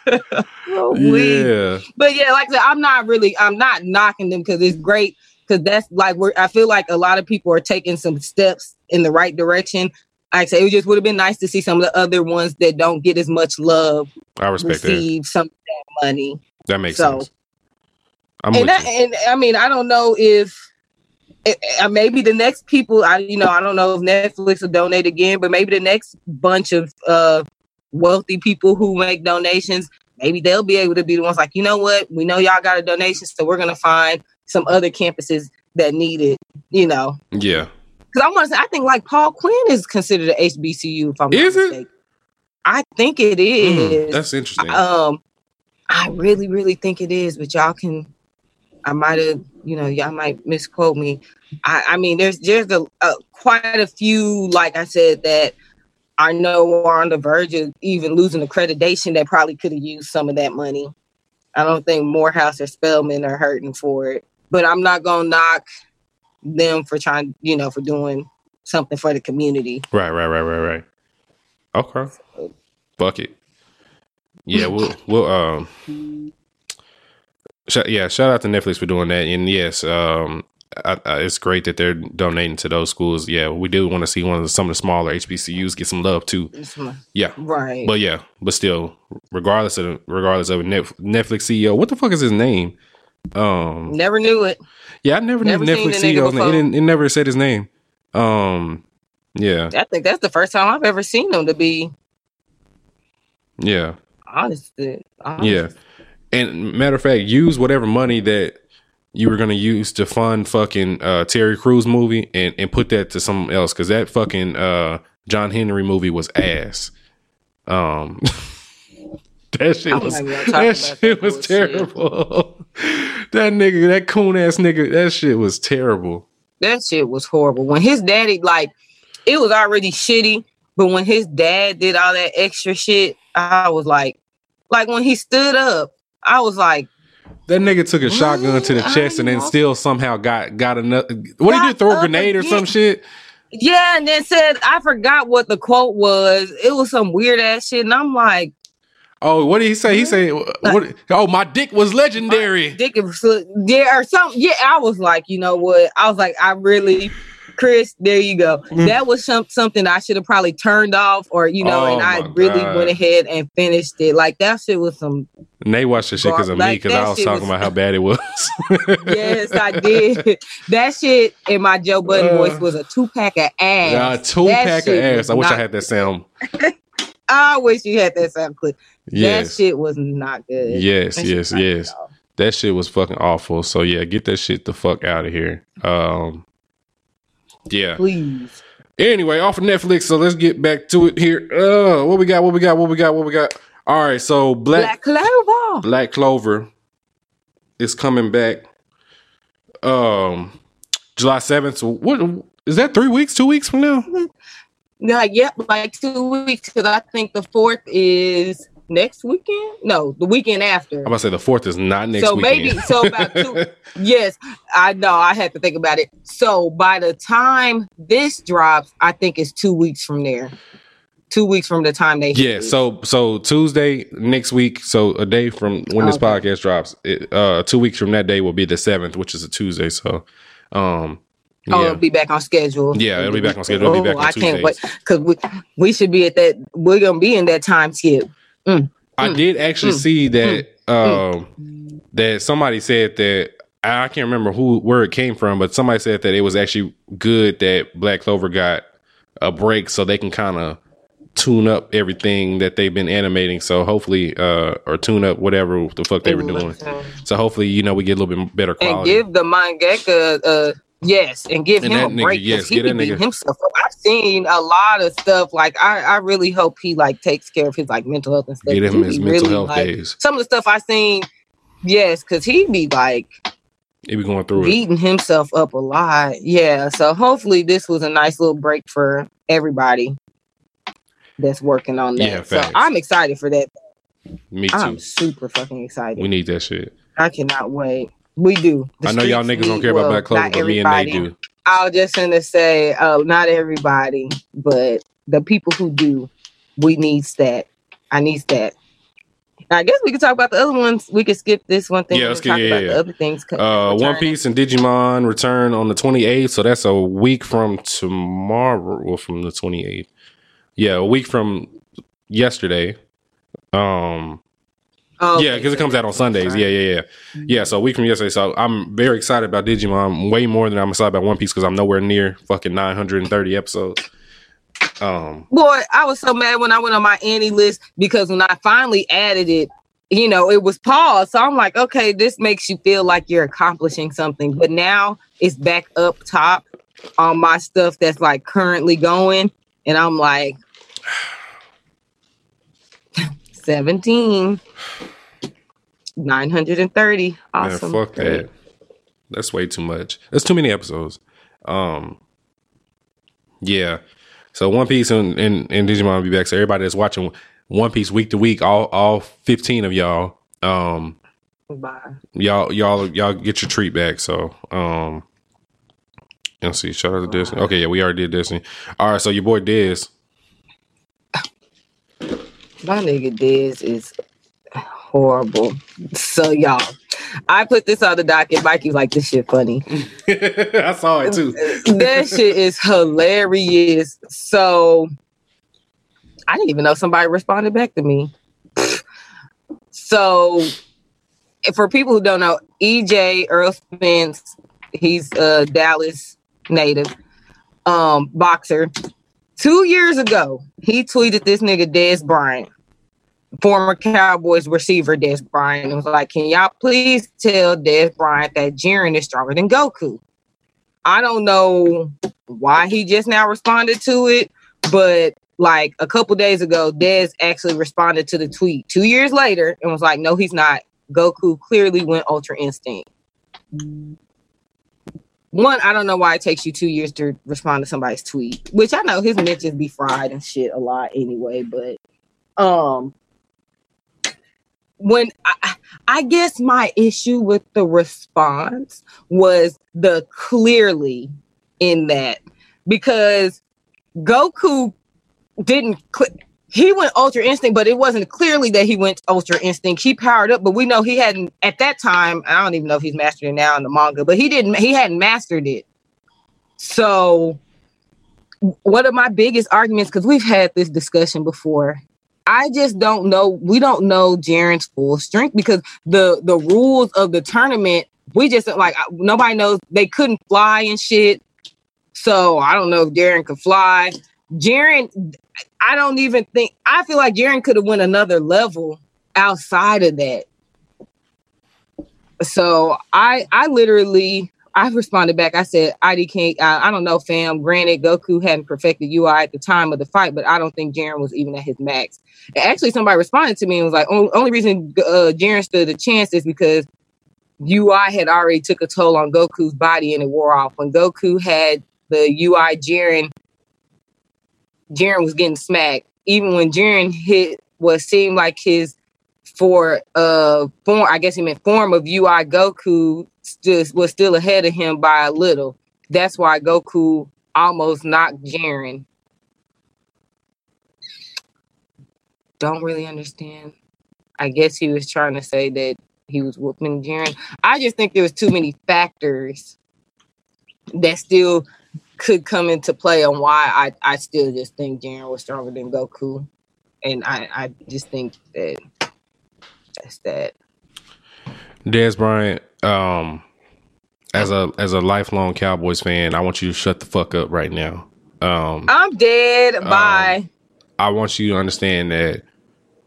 Oh, yeah. but yeah, like I said, I'm not really, I'm not knocking them because it's great. Because that's like where I feel like a lot of people are taking some steps in the right direction. Like I say it just would have been nice to see some of the other ones that don't get as much love I respect that. receive some of that money. That makes So- sense. I'm and you. and I mean, I don't know if eh, eh, maybe the next people, I you know, I don't know if Netflix will donate again, but maybe the next bunch of uh wealthy people who make donations, maybe they'll be able to be the ones like, you know what, we know y'all got a donation, so we're gonna find some other campuses that need it, you know. Yeah. Because I want to say, I think like Paul Quinn is considered a HBCU. If I'm Is not it? mistaken. I think it is. Mm, that's interesting. Um, I really, really think it is, but y'all can. I might have, you know, y'all might misquote me. I, I mean, there's there's a, a quite a few, like I said, that I know are on the verge of even losing accreditation that probably could have used some of that money. I don't think Morehouse or Spelman are hurting for it, but I'm not gonna knock them for trying, you know, for doing something for the community. Right, right, right, right, right. Okay. Bucket. Yeah, we'll we'll um yeah, shout out to Netflix for doing that. And yes, um I, I, it's great that they're donating to those schools. Yeah, we do want to see one of the, some of the smaller HBCUs get some love too. Yeah, Right. but yeah, but still, regardless of regardless of Netflix CEO, what the fuck is his name? Um, Never knew it. yeah, I never, Never knew Netflix CEO. It, didn't, it never said his name. Um, yeah, I think that's the first time I've ever seen them to be yeah. honest. honest. Yeah. And matter of fact, use whatever money that you were gonna use to fund fucking uh Terry Crews movie and, and put that to something else because that fucking uh John Henry movie was ass. Um that shit was that shit was terrible. that nigga, that coon ass nigga, that shit was terrible. That shit was horrible. When his daddy, like, it was already shitty, but when his dad did all that extra shit, I was like, like when he stood up, I was like, That nigga took a shotgun to the mm, chest and then still somehow got got another. What did he do? Throw a grenade or some shit? yeah, and then said, I forgot what the quote was. It was some weird ass shit, and I'm like, Oh, what did he say? He mm-hmm. said, "What? Oh, my dick was legendary." Dick is yeah, or something. Yeah, I was like, you know what? I was like, I really, Chris, there you go. Mm. That was some, something I should have probably turned off, or you know, Oh and I really God. went ahead and finished it. Like that shit was some. And they watched the shit because of me because I was talking was- about how bad it was. Yes, I did. that shit in my Joe Budden Uh, voice was a two pack of ass. Nah, two That pack of ass. I wish I had that sound. I wish you had that sound clip. Yes. That shit was not good. yes, That yes, was not good yes. That shit was fucking awful. So yeah, get that shit the fuck out of here. Um, yeah. Please. Anyway, off of Netflix. So let's get back to it here. Uh, what we got? What we got? What we got? What we got? All right. So Black Clover. Black Clover is coming back um July 7th. So what is that 3 weeks, 2 weeks from now? Like, yep, like two weeks because I think the fourth is next weekend. No, the weekend after. I'm about to say the 4th is not next week. so weekend. maybe so about two. yes, I know. I had to think about it. So by the time this drops, I think it's two weeks from there. two weeks from the time they. Yeah, so so Tuesday next week, so a day from when this Okay. podcast drops, it, uh, two weeks from that day will be the seventh, which is a Tuesday. So, um, Oh, yeah, it'll be back on schedule. Yeah, it'll be back on schedule. It'll be back on I can't wait because we we should be at that. We're gonna be in that time skip. I did actually see that um, that somebody said that I can't remember who where it came from, but somebody said that it was actually good that Black Clover got a break so they can kind of tune up everything that they've been animating. So hopefully, uh, or tune up whatever the fuck they were doing. So hopefully, you know, we get a little bit better quality. and give the mangaka uh yes and give And him a nigga, break yes, he get be that nigga- himself up. I've seen a lot of stuff like I, I really hope he like takes care of his like mental health and stuff. Get him his mental really, health like, days. Some of the stuff I seen, yes, because he be like He be going through it. beating himself up a lot. Yeah, so hopefully this was a nice little break for everybody that's working on that. Yeah, so. I'm excited for that. Me too. I'm super fucking excited. We need that shit. I cannot wait. We do. The I know y'all niggas don't care about Black not but me and they do. I was just gonna say, uh, not everybody, but the people who do, we need that. I need that. I guess we could talk about the other ones. We could skip this one thing. Yeah, let's talk yeah, about yeah. the other things. Uh, One Piece and Digimon return on the 28th, so that's a week from tomorrow. Well, from the 28th. Yeah, a week from yesterday. Um, Oh, yeah, because it comes out on Sundays. Yeah, yeah, yeah, yeah. So a week from yesterday. So I'm very excited about Digimon, way more than I'm excited about One Piece because I'm nowhere near fucking 930 episodes. Um, Boy, I was so mad when I went on my AniList because when I finally added it, you know, it was paused. So I'm like, okay, this makes you feel like you're accomplishing something. But now it's back up top on my stuff that's like currently going. And I'm like, 17, 930. Awesome. Man, fuck Great. that. That's way too much. That's too many episodes. Um, yeah. So One Piece and, and, and Digimon will be back. So everybody that's watching One Piece week to week, all all fifteen of y'all, um, Bye. y'all y'all y'all get your treat back. So um, let's see. Shout out to Disney. Okay, yeah, we already did Disney. All right, so your boy Diz. My nigga Diz is horrible. So y'all, I put this on the docket. Mikey's like, this shit funny. I saw it too. that shit is hilarious. So I didn't even know somebody responded back to me. So for people who don't know, EJ Errol Spence, he's a Dallas native um boxer. Two years ago, he tweeted this nigga Dez Bryant, former Cowboys receiver Dez Bryant, and was like, Can y'all please tell Dez Bryant that Jiren is stronger than Goku? I don't know why he just now responded to it, but like a couple days ago, Dez actually responded to the tweet two years later and was like, No, he's not. Goku clearly went Ultra Instinct. One, I don't know why it takes you two years to respond to somebody's tweet, which I know his mentions be fried and shit a lot anyway, but um when I, I guess my issue with the response was the clearly in that because Goku didn't click. He went Ultra Instinct, but it wasn't clearly that he went Ultra Instinct. He powered up, but we know he hadn't at that time. I don't even know if he's mastered it now in the manga, but he didn't. He hadn't mastered it. So, one of my biggest arguments, because we've had this discussion before, I just don't know. We don't know Jiren's full strength because the the rules of the tournament, we just like nobody knows. They couldn't fly and shit. So I don't know if Jiren could fly. Jiren, I don't even think. I feel like Jiren could have went another level outside of that. So I I literally I responded back. I said, IDK, I, I don't know, fam. Granted, Goku hadn't perfected UI at the time of the fight, but I don't think Jiren was even at his max. And actually, somebody responded to me and was like, only, only reason uh, Jiren stood a chance is because UI had already took a toll on Goku's body and it wore off. When Goku had the UI Jiren, Jiren was getting smacked. Even when Jiren hit what seemed like his for uh form, I guess he meant form of UI Goku just was still ahead of him by a little. That's why Goku almost knocked Jiren. don't really understand. I guess he was trying to say that he was whooping Jiren. I just think there was too many factors that still could come into play on why I, I still just think Jiren was stronger than Goku. And I, I just think that that's that. Dez Bryant, um, as a as a lifelong Cowboys fan, I want you to shut the fuck up right now. Um, I'm dead. Bye. I want you to understand that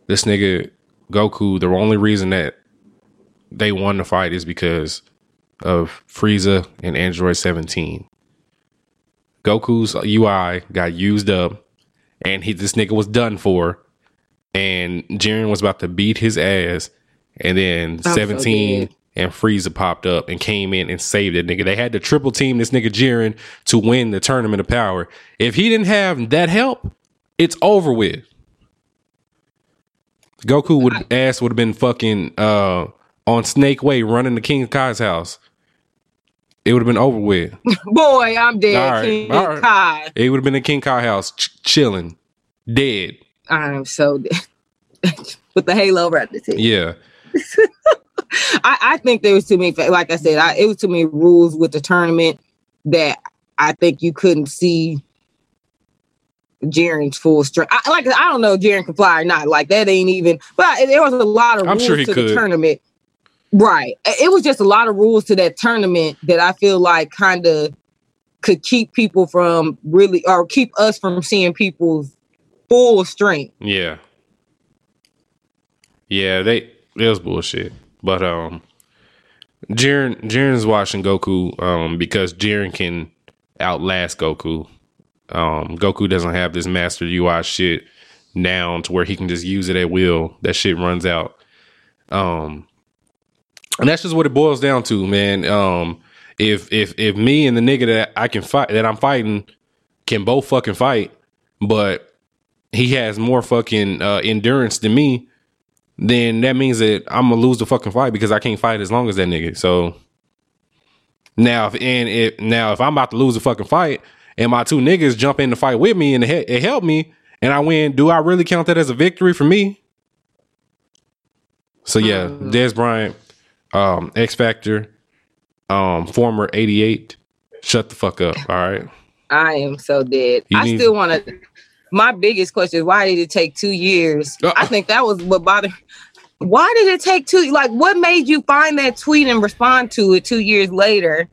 this nigga Goku, the only reason that they won the fight is because of Frieza and Android 17. Goku's UI got used up, and he this nigga was done for, and Jiren was about to beat his ass, and then so 17 dead. and Frieza popped up and came in and saved that nigga. They had to triple team this nigga Jiren to win the tournament of power. If he didn't have that help, it's over with. Goku would ass would have been fucking uh, on Snake Way running to King of Kai's house. It would have been over with. Boy, I'm dead. All right, King all right. Kai. It would have been a King Kai house, ch- chilling, dead. I'm so dead. With the halo right the tip. Yeah, I, I think there was too many. Like I said, I, it was too many rules with the tournament that I think you couldn't see Jiren's full strength. I, like I don't know, if Jiren can fly or not. Like that ain't even. But there was a lot of I'm rules sure he to could. the tournament. Right. It was just a lot of rules to that tournament that I feel like kind of could keep people from really, or keep us from seeing people's full strength. yeah, yeah. They it was bullshit. But um, Jiren Jiren's watching Goku um because Jiren can outlast Goku. Um, Goku doesn't have this master UI shit down to where he can just use it at will. That shit runs out. Um, and that's just what it boils down to, man. Um, if if if me and the nigga that I can fight that I'm fighting can both fucking fight, but he has more fucking uh, endurance than me, then that means that I'm gonna lose the fucking fight because I can't fight as long as that nigga. So now, if and if now if I'm about to lose the fucking fight and my two niggas jump in the fight with me and it, it helped me and I win, do I really count that as a victory for me? So yeah, Dez Bryant, um, X Factor, um, former 88. Shut the fuck up. All right. I am so dead. You I need- still want to. My biggest question is why did it take two years? Uh, I think that was what bothered. Why did it take two? Like, what made you find that tweet and respond to it two years later?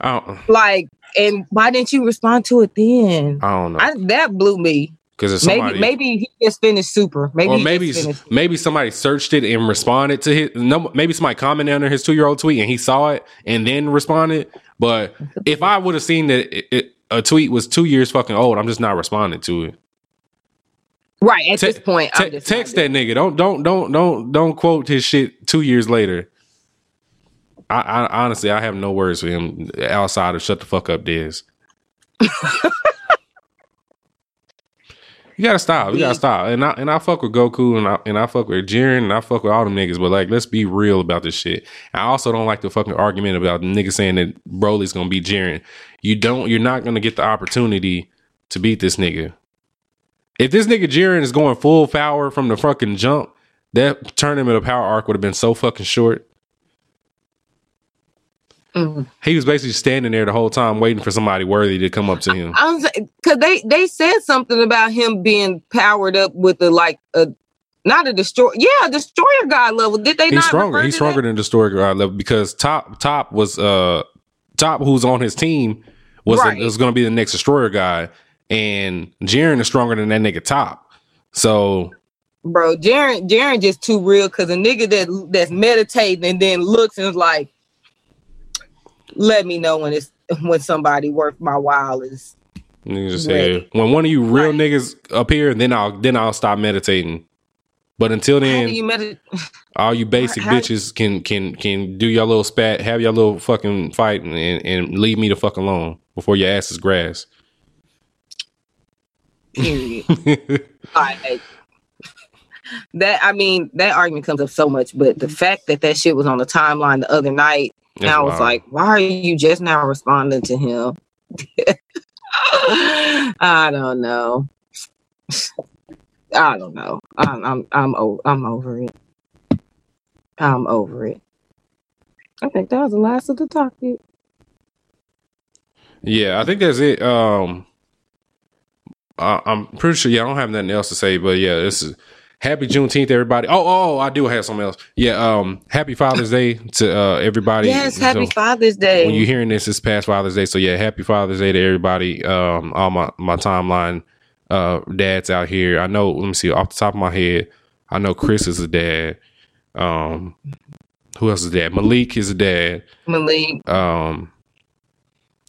I don't, Like, and why didn't you respond to it then? I don't know. I, that blew me. Because Maybe, somebody. maybe he just finished super. Maybe, or maybe maybe somebody searched it and responded to his no maybe somebody commented under his two year old tweet and he saw it and then responded but if i would have seen that it, it, a tweet was two years fucking old i'm just not responding to it right at Te- this point. I'm te- text that nigga don't don't don't don't don't quote his shit two years later I, I honestly i have no words for him outside of shut the fuck up Diz. You gotta stop. You gotta stop. And I and I fuck with Goku and I and I fuck with Jiren and I fuck with all them niggas. But like, let's be real about this shit. I also don't like the fucking argument about the nigga saying that Broly's gonna be Jiren. You don't. You're not gonna get the opportunity to beat this nigga. If this nigga Jiren is going full power from the fucking jump, that tournament of power arc would have been so fucking short. Mhm. He was basically standing there the whole time waiting for somebody worthy to come up to him. I'm because they they said something about him being powered up with a like a not a destroyer. Yeah, a destroyer god level. Did they He's not? stronger. He's stronger that? than the story god level because top top was uh top who's on his team was Right. was going to be the next destroyer guy, and Jiren is stronger than that nigga top. So bro. Jiren Jiren just too real because a nigga that that's meditating and then looks and is like, let me know when it's when somebody worth my while is. nigga just Ready. said when one of you real Right. niggas appear, then I'll then I'll stop meditating. But until then, you all you basic how- bitches can can can do your little spat, have your little fucking fight, and, and leave me the fuck alone before your ass is grass. Period. that I mean that argument comes up so much, but the fact that that shit was on the timeline the other night, and I was wild. like, why are you just now responding to him? I don't know. I don't know. I'm I'm I'm o- I'm over it. I'm over it. I think that was the last of the topic. Yeah, I think that's it. Um, I, I'm pretty sure. Yeah, I don't have nothing else to say, but yeah, this is happy Juneteenth, everybody. Oh, oh, I do have something else. Yeah, um, happy Father's Day to uh, everybody. Yes, happy So, Father's Day. when you're hearing this, it's past Father's Day. So yeah, happy Father's Day to everybody. Um, all my my timeline, uh, dads out here. I know. Let me see off the top of my head. I know Chris is a dad. Um, who else is a dad? Malik is a dad. Malik. Um,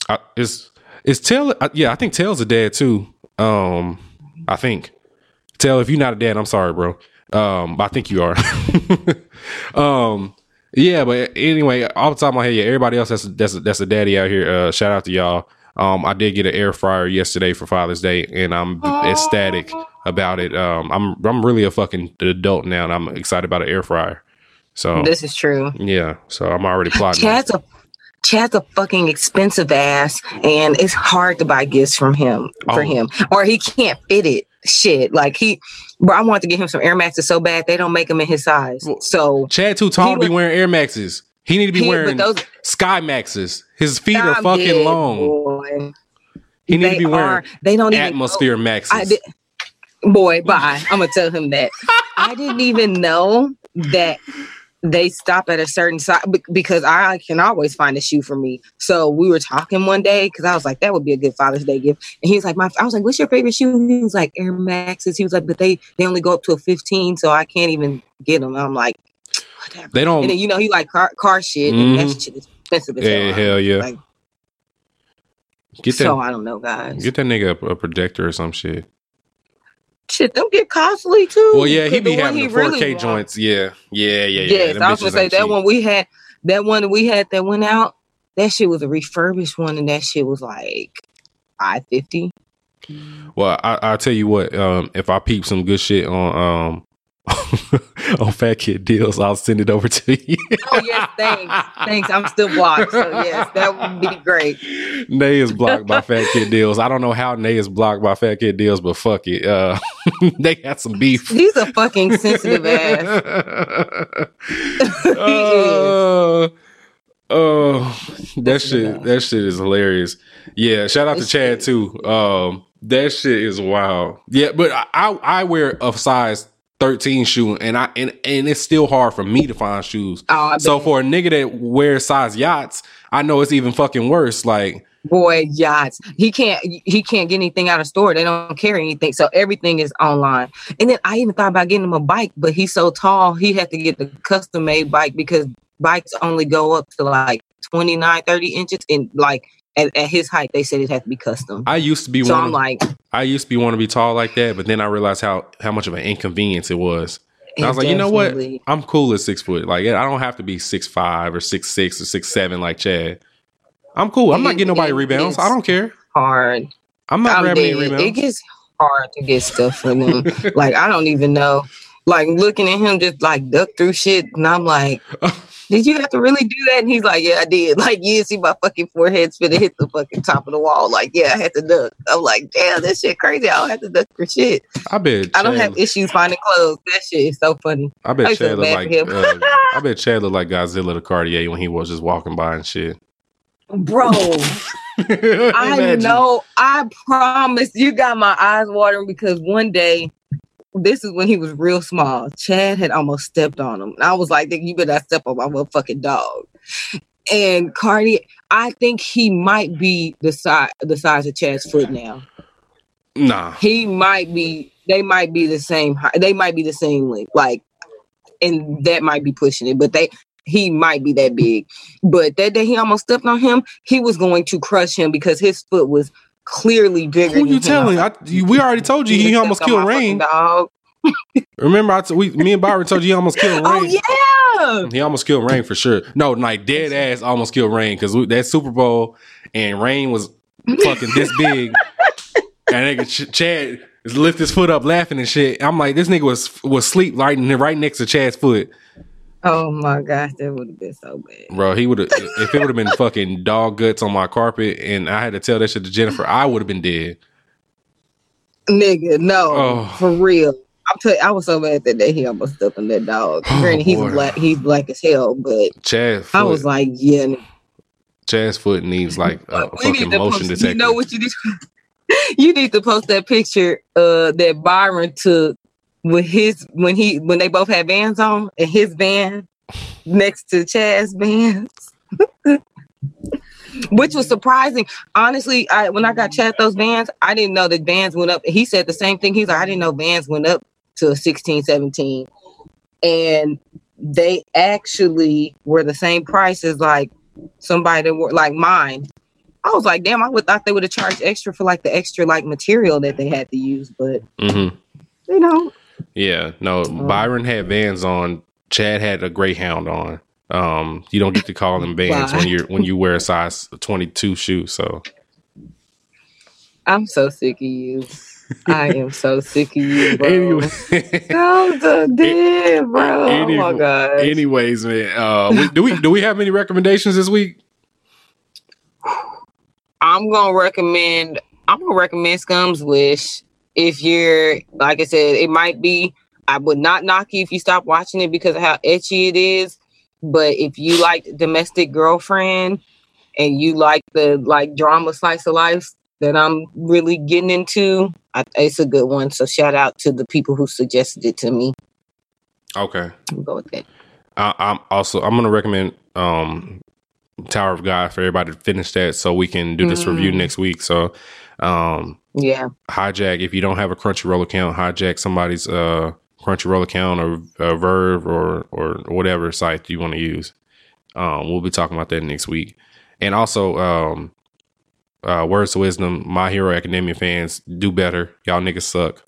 I, is is Taylor? uh, Yeah, I think Taylor's a dad too. Um, I think Taylor. If you're not a dad, I'm sorry, bro. Um, I think you are. um, yeah, but anyway, off the top of my head, yeah, everybody else that's that's that's a daddy out here. Uh, shout out to y'all. Um, I did get an air fryer yesterday for Father's Day, and I'm ecstatic about it. Um, I'm I'm really a fucking adult now, and I'm excited about an air fryer. So This is true. yeah, so I'm already plotting. Chad's a Chad's a fucking expensive ass, and it's hard to buy gifts from him for Oh. him, or he can't fit it. Shit, like he, bro. I want to get him some Air Maxes so bad they don't make them in his size. So Chad too tall to be wearing Air Maxes. He need to be He- wearing those- Sky Maxes. His feet are fucking dead, long. Boy. He need They to be wearing are. They don't even Atmosphere Maxes. I did, boy, bye. I'm gonna tell him that. I didn't even know that they stop at a certain size because I can always find a shoe for me. So we were talking one day because I was like, that would be a good Father's Day gift. And he was like, my, I was like, what's your favorite shoe? He was like, Air Maxes. He was like, but they they only go up to a 15, so I can't even get them. I'm like, whatever. They don't. And then you know he like car, car shit, Mhm. and that shit is expensive. As Yeah, hell. hell yeah. Like, get that. so I don't know, guys. get that nigga a, a projector or some shit. Shit, them get costly too. Well, yeah, he be the having he the 4K really joints. Yeah, yeah, yeah, yeah. Yes, I was gonna say that cheap. one we had, that one we had that went out. That shit was a refurbished one, and that shit was like five fifty. Well, I, I'll tell you what. Um, if I peep some good shit on um on Fat Kid Deals, I'll send it over to you. Oh yes, thanks, thanks. I'm still blocked, so yes, that would be great. Nay is blocked by Fat Kid Deals. I don't know how Nay is blocked by Fat Kid Deals, but fuck it. Uh, they got some beef. He's a fucking sensitive ass. uh, oh, that shit. That shit is hilarious. Yeah, shout out to Chad too. Um, that shit is wild. Yeah, but I, I wear a size. 13 shoe and I and, and it's still hard for me to find shoes. Oh, So for a nigga that wears size yachts, I know it's even fucking worse. Like boy yachts, he can't he can't get anything out of store. They don't carry anything, so everything is online. And then I even thought about getting him a bike, but he's so tall, he had to get the custom made bike because bikes only go up to like 29, 30 inches, and like at, at his height, they said it had to be custom. I used to be So one. I'm of- like, I used to be want to be tall like that, but then I realized how how much of an inconvenience it was. I was like, you know what? I'm cool at six foot. Like I don't have to be six five or six six or six seven like Chad. I'm cool. I'm not getting nobody it rebounds. I don't care. hard. I'm not I'm grabbing any dead. It gets hard to get stuff for them. like I don't even know. Like looking at him just like duck through shit, and I'm like, did you have to really do that? And he's like, yeah, I did. Like you see my fucking forehead's and hit the fucking top of the wall. Like yeah, I had to duck. I'm like, damn, this shit crazy. I don't have to duck for shit. I bet. I don't Chad- have issues finding clothes. That shit is so funny. I I bet feel Chad looked like. Uh, I bet Chad looked like Godzilla the Cartier when he was just walking by and shit. Bro, I know. I promise you got my eyes watering because one day, this is when he was real small. Chad had almost stepped on him. And I was like, you better not step on my motherfucking dog. And Cardi, I think he might be the size the size of Chad's foot now. Nah. He might be. They might be the same. height. They might be the same length. Like, and that might be pushing it. But they, he might be that big. But that day he almost stepped on him. He was going to crush him because his foot was clearly bigger. Who you telling? I, you- we already told you he almost killed Rain. Dog. Remember, I t- we, me and Byron told you he almost killed Rain. Oh Rain. yeah. He almost killed Rain for sure. No, like dead ass almost killed Rain because that Super Bowl and Rain was fucking this big, and nigga Ch- Chad is lift his foot up laughing and shit. I'm like, this nigga was was sleep right right next to Chad's foot, Oh my gosh, that would have been so bad. bro. He would have if it would have been fucking dog guts on my carpet, and I had to tell that shit to Jennifer, I would have been dead. Nigga, no, Oh. for real. I'm tell I was so mad that day he almost stepped on that dog. Oh, Granted, he's boy. black. He's black as hell, but Chad I was like, yeah. Chad's foot needs like a we need fucking to motion post- detector. You know what you need? you need to post that picture uh that Byron took with his when he when they both had bands on and his band next to Chad's bands. Which was surprising. Honestly, I when I got Chad those bands, I didn't know that bands went up. He said the same thing. He's like, I didn't know bands went up to 16, 17. And they actually were the same price as like somebody that were like mine. I was like, damn, I would thought they would have charged extra for like the extra like material that they had to use, but hmm you know, Yeah, no. Byron had Vans on. Chad had a Greyhound on. Um, you don't get to call them Vans when you're when you wear a size 22 shoe. So I'm so sick of you. I am so sick of you, bro. anyway, I'm so dead, bro. oh my god. anyways, man. Uh, we, do we do we have any recommendations this week? I'm gonna recommend. I'm gonna recommend Scum's Wish. If you're, like I said, it might be. I would not knock you if you stop watching it because of how ecchi it is. But if you like Domestic Girlfriend and you like the like drama slice of life that I'm really getting into, I, it's a good one. So shout out to the people who suggested it to me. Okay. I'll go with that. I, I'm also I'm gonna recommend um Tower of God for everybody to finish that so we can do this review Mm. next week. So um Yeah, hijack if you don't have a Crunchyroll account, hijack somebody's uh Crunchyroll account or uh, VRV or or whatever site you want to use. Um, we'll be talking about that next week, and also um, uh, words of wisdom. My Hero Academia fans do better. Y'all niggas suck.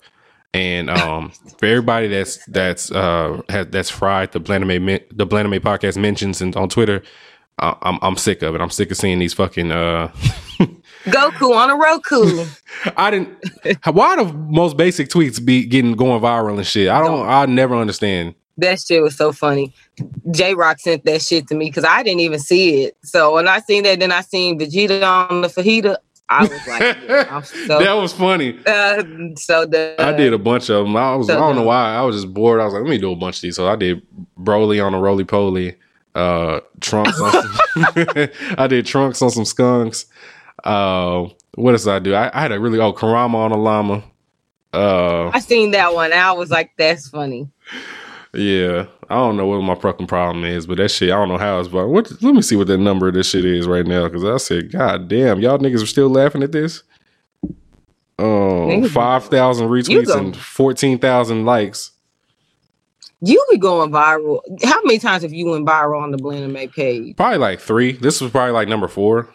And um, for everybody that's that's uh has, that's fried the Blandame the Blandame podcast mentions and on Twitter, uh, I'm I'm sick of it. I'm sick of seeing these fucking uh Goku on a Roku. I didn't. Why the most basic tweets be getting going viral and shit? I don't. I never understand. That shit was so funny. J Rock sent that shit to me because I didn't even see it. So when I seen that, then I seen Vegeta on the fajita. I was like, yeah, I'm so that was funny. uh, so the I did a bunch of them. I was. I don't know why. I was just bored. I was like, let me do a bunch of these. So I did Broly on a roly poly. Uh, trunks. On some, I did trunks on some skunks. Uh, what else did I do? I, I had a really oh Karama on a llama. Uh, I seen that one. And I was like, that's funny. Yeah, I don't know what my fucking problem is, but that shit, I don't know how it's. But what? Let me see what the number of this shit is right now, because I said, God damn, y'all niggas are still laughing at this. Um, five thousand retweets and fourteen thousand likes. You be going viral. How many times have you went viral on the Blend and Make page? Probably like three. This was probably like number four.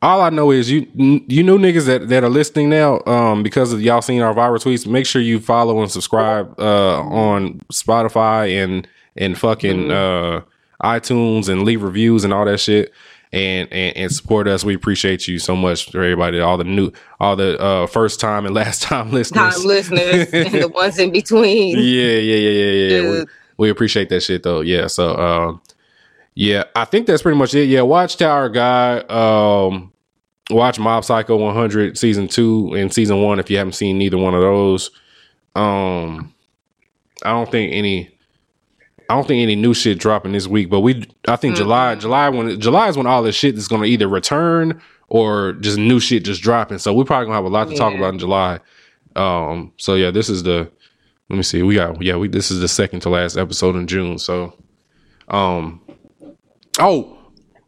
All I know is you you new niggas that, that are listening now, um, because of y'all seeing our viral tweets, make sure you follow and subscribe uh on Spotify and and fucking uh iTunes and leave reviews and all that shit. And, and and support us. We appreciate you so much for everybody, all the new, all the uh first time and last time listeners. Time listeners and the ones in between. Yeah, yeah, yeah, yeah, yeah. We, we appreciate that shit though. Yeah. So um yeah, I think that's pretty much it. Yeah, watch Tower Guy. Um watch Mob Psycho 100 season 2 and season 1 if you haven't seen neither one of those. Um I don't think any I don't think any new shit dropping this week, but we I think July July when July is when all this shit is going to either return or just new shit just dropping. So we're probably going to have a lot to talk about in July. Um so yeah, this is the let me see. We got yeah, we this is the second to last episode in June. So um oh,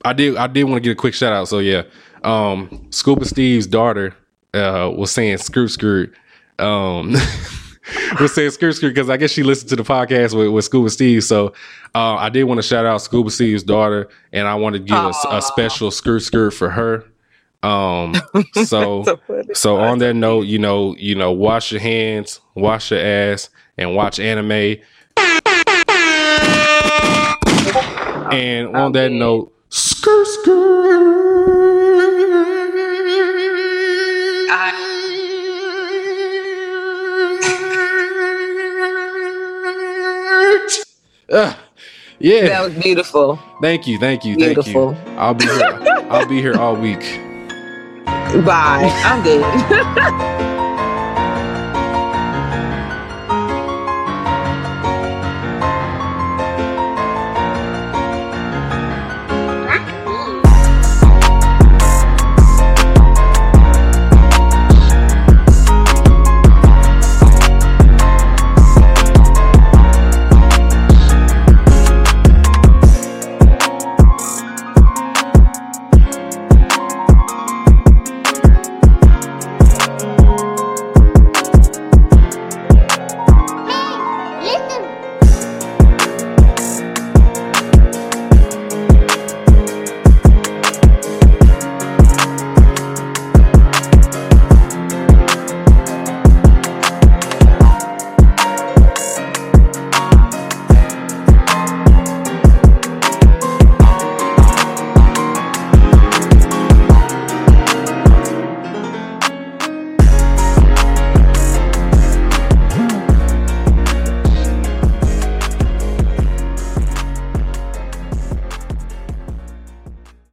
I did I did want to get a quick shout out. So yeah. Um Scuba Steve's daughter uh was saying screw screw. um was saying skirt skirt because I guess she listened to the podcast with, with Scuba Steve. So uh, I did want to shout out Scuba Steve's daughter, and I want to give a, a special skirt skirt for her. Um, so so on that note, you know, you know, wash your hands, wash your ass, and watch anime. And on that note, skirt skirt. Uh, yeah. That was beautiful. Thank you, thank you, thank you. I'll be here. I'll be here all week. Bye. I'm good.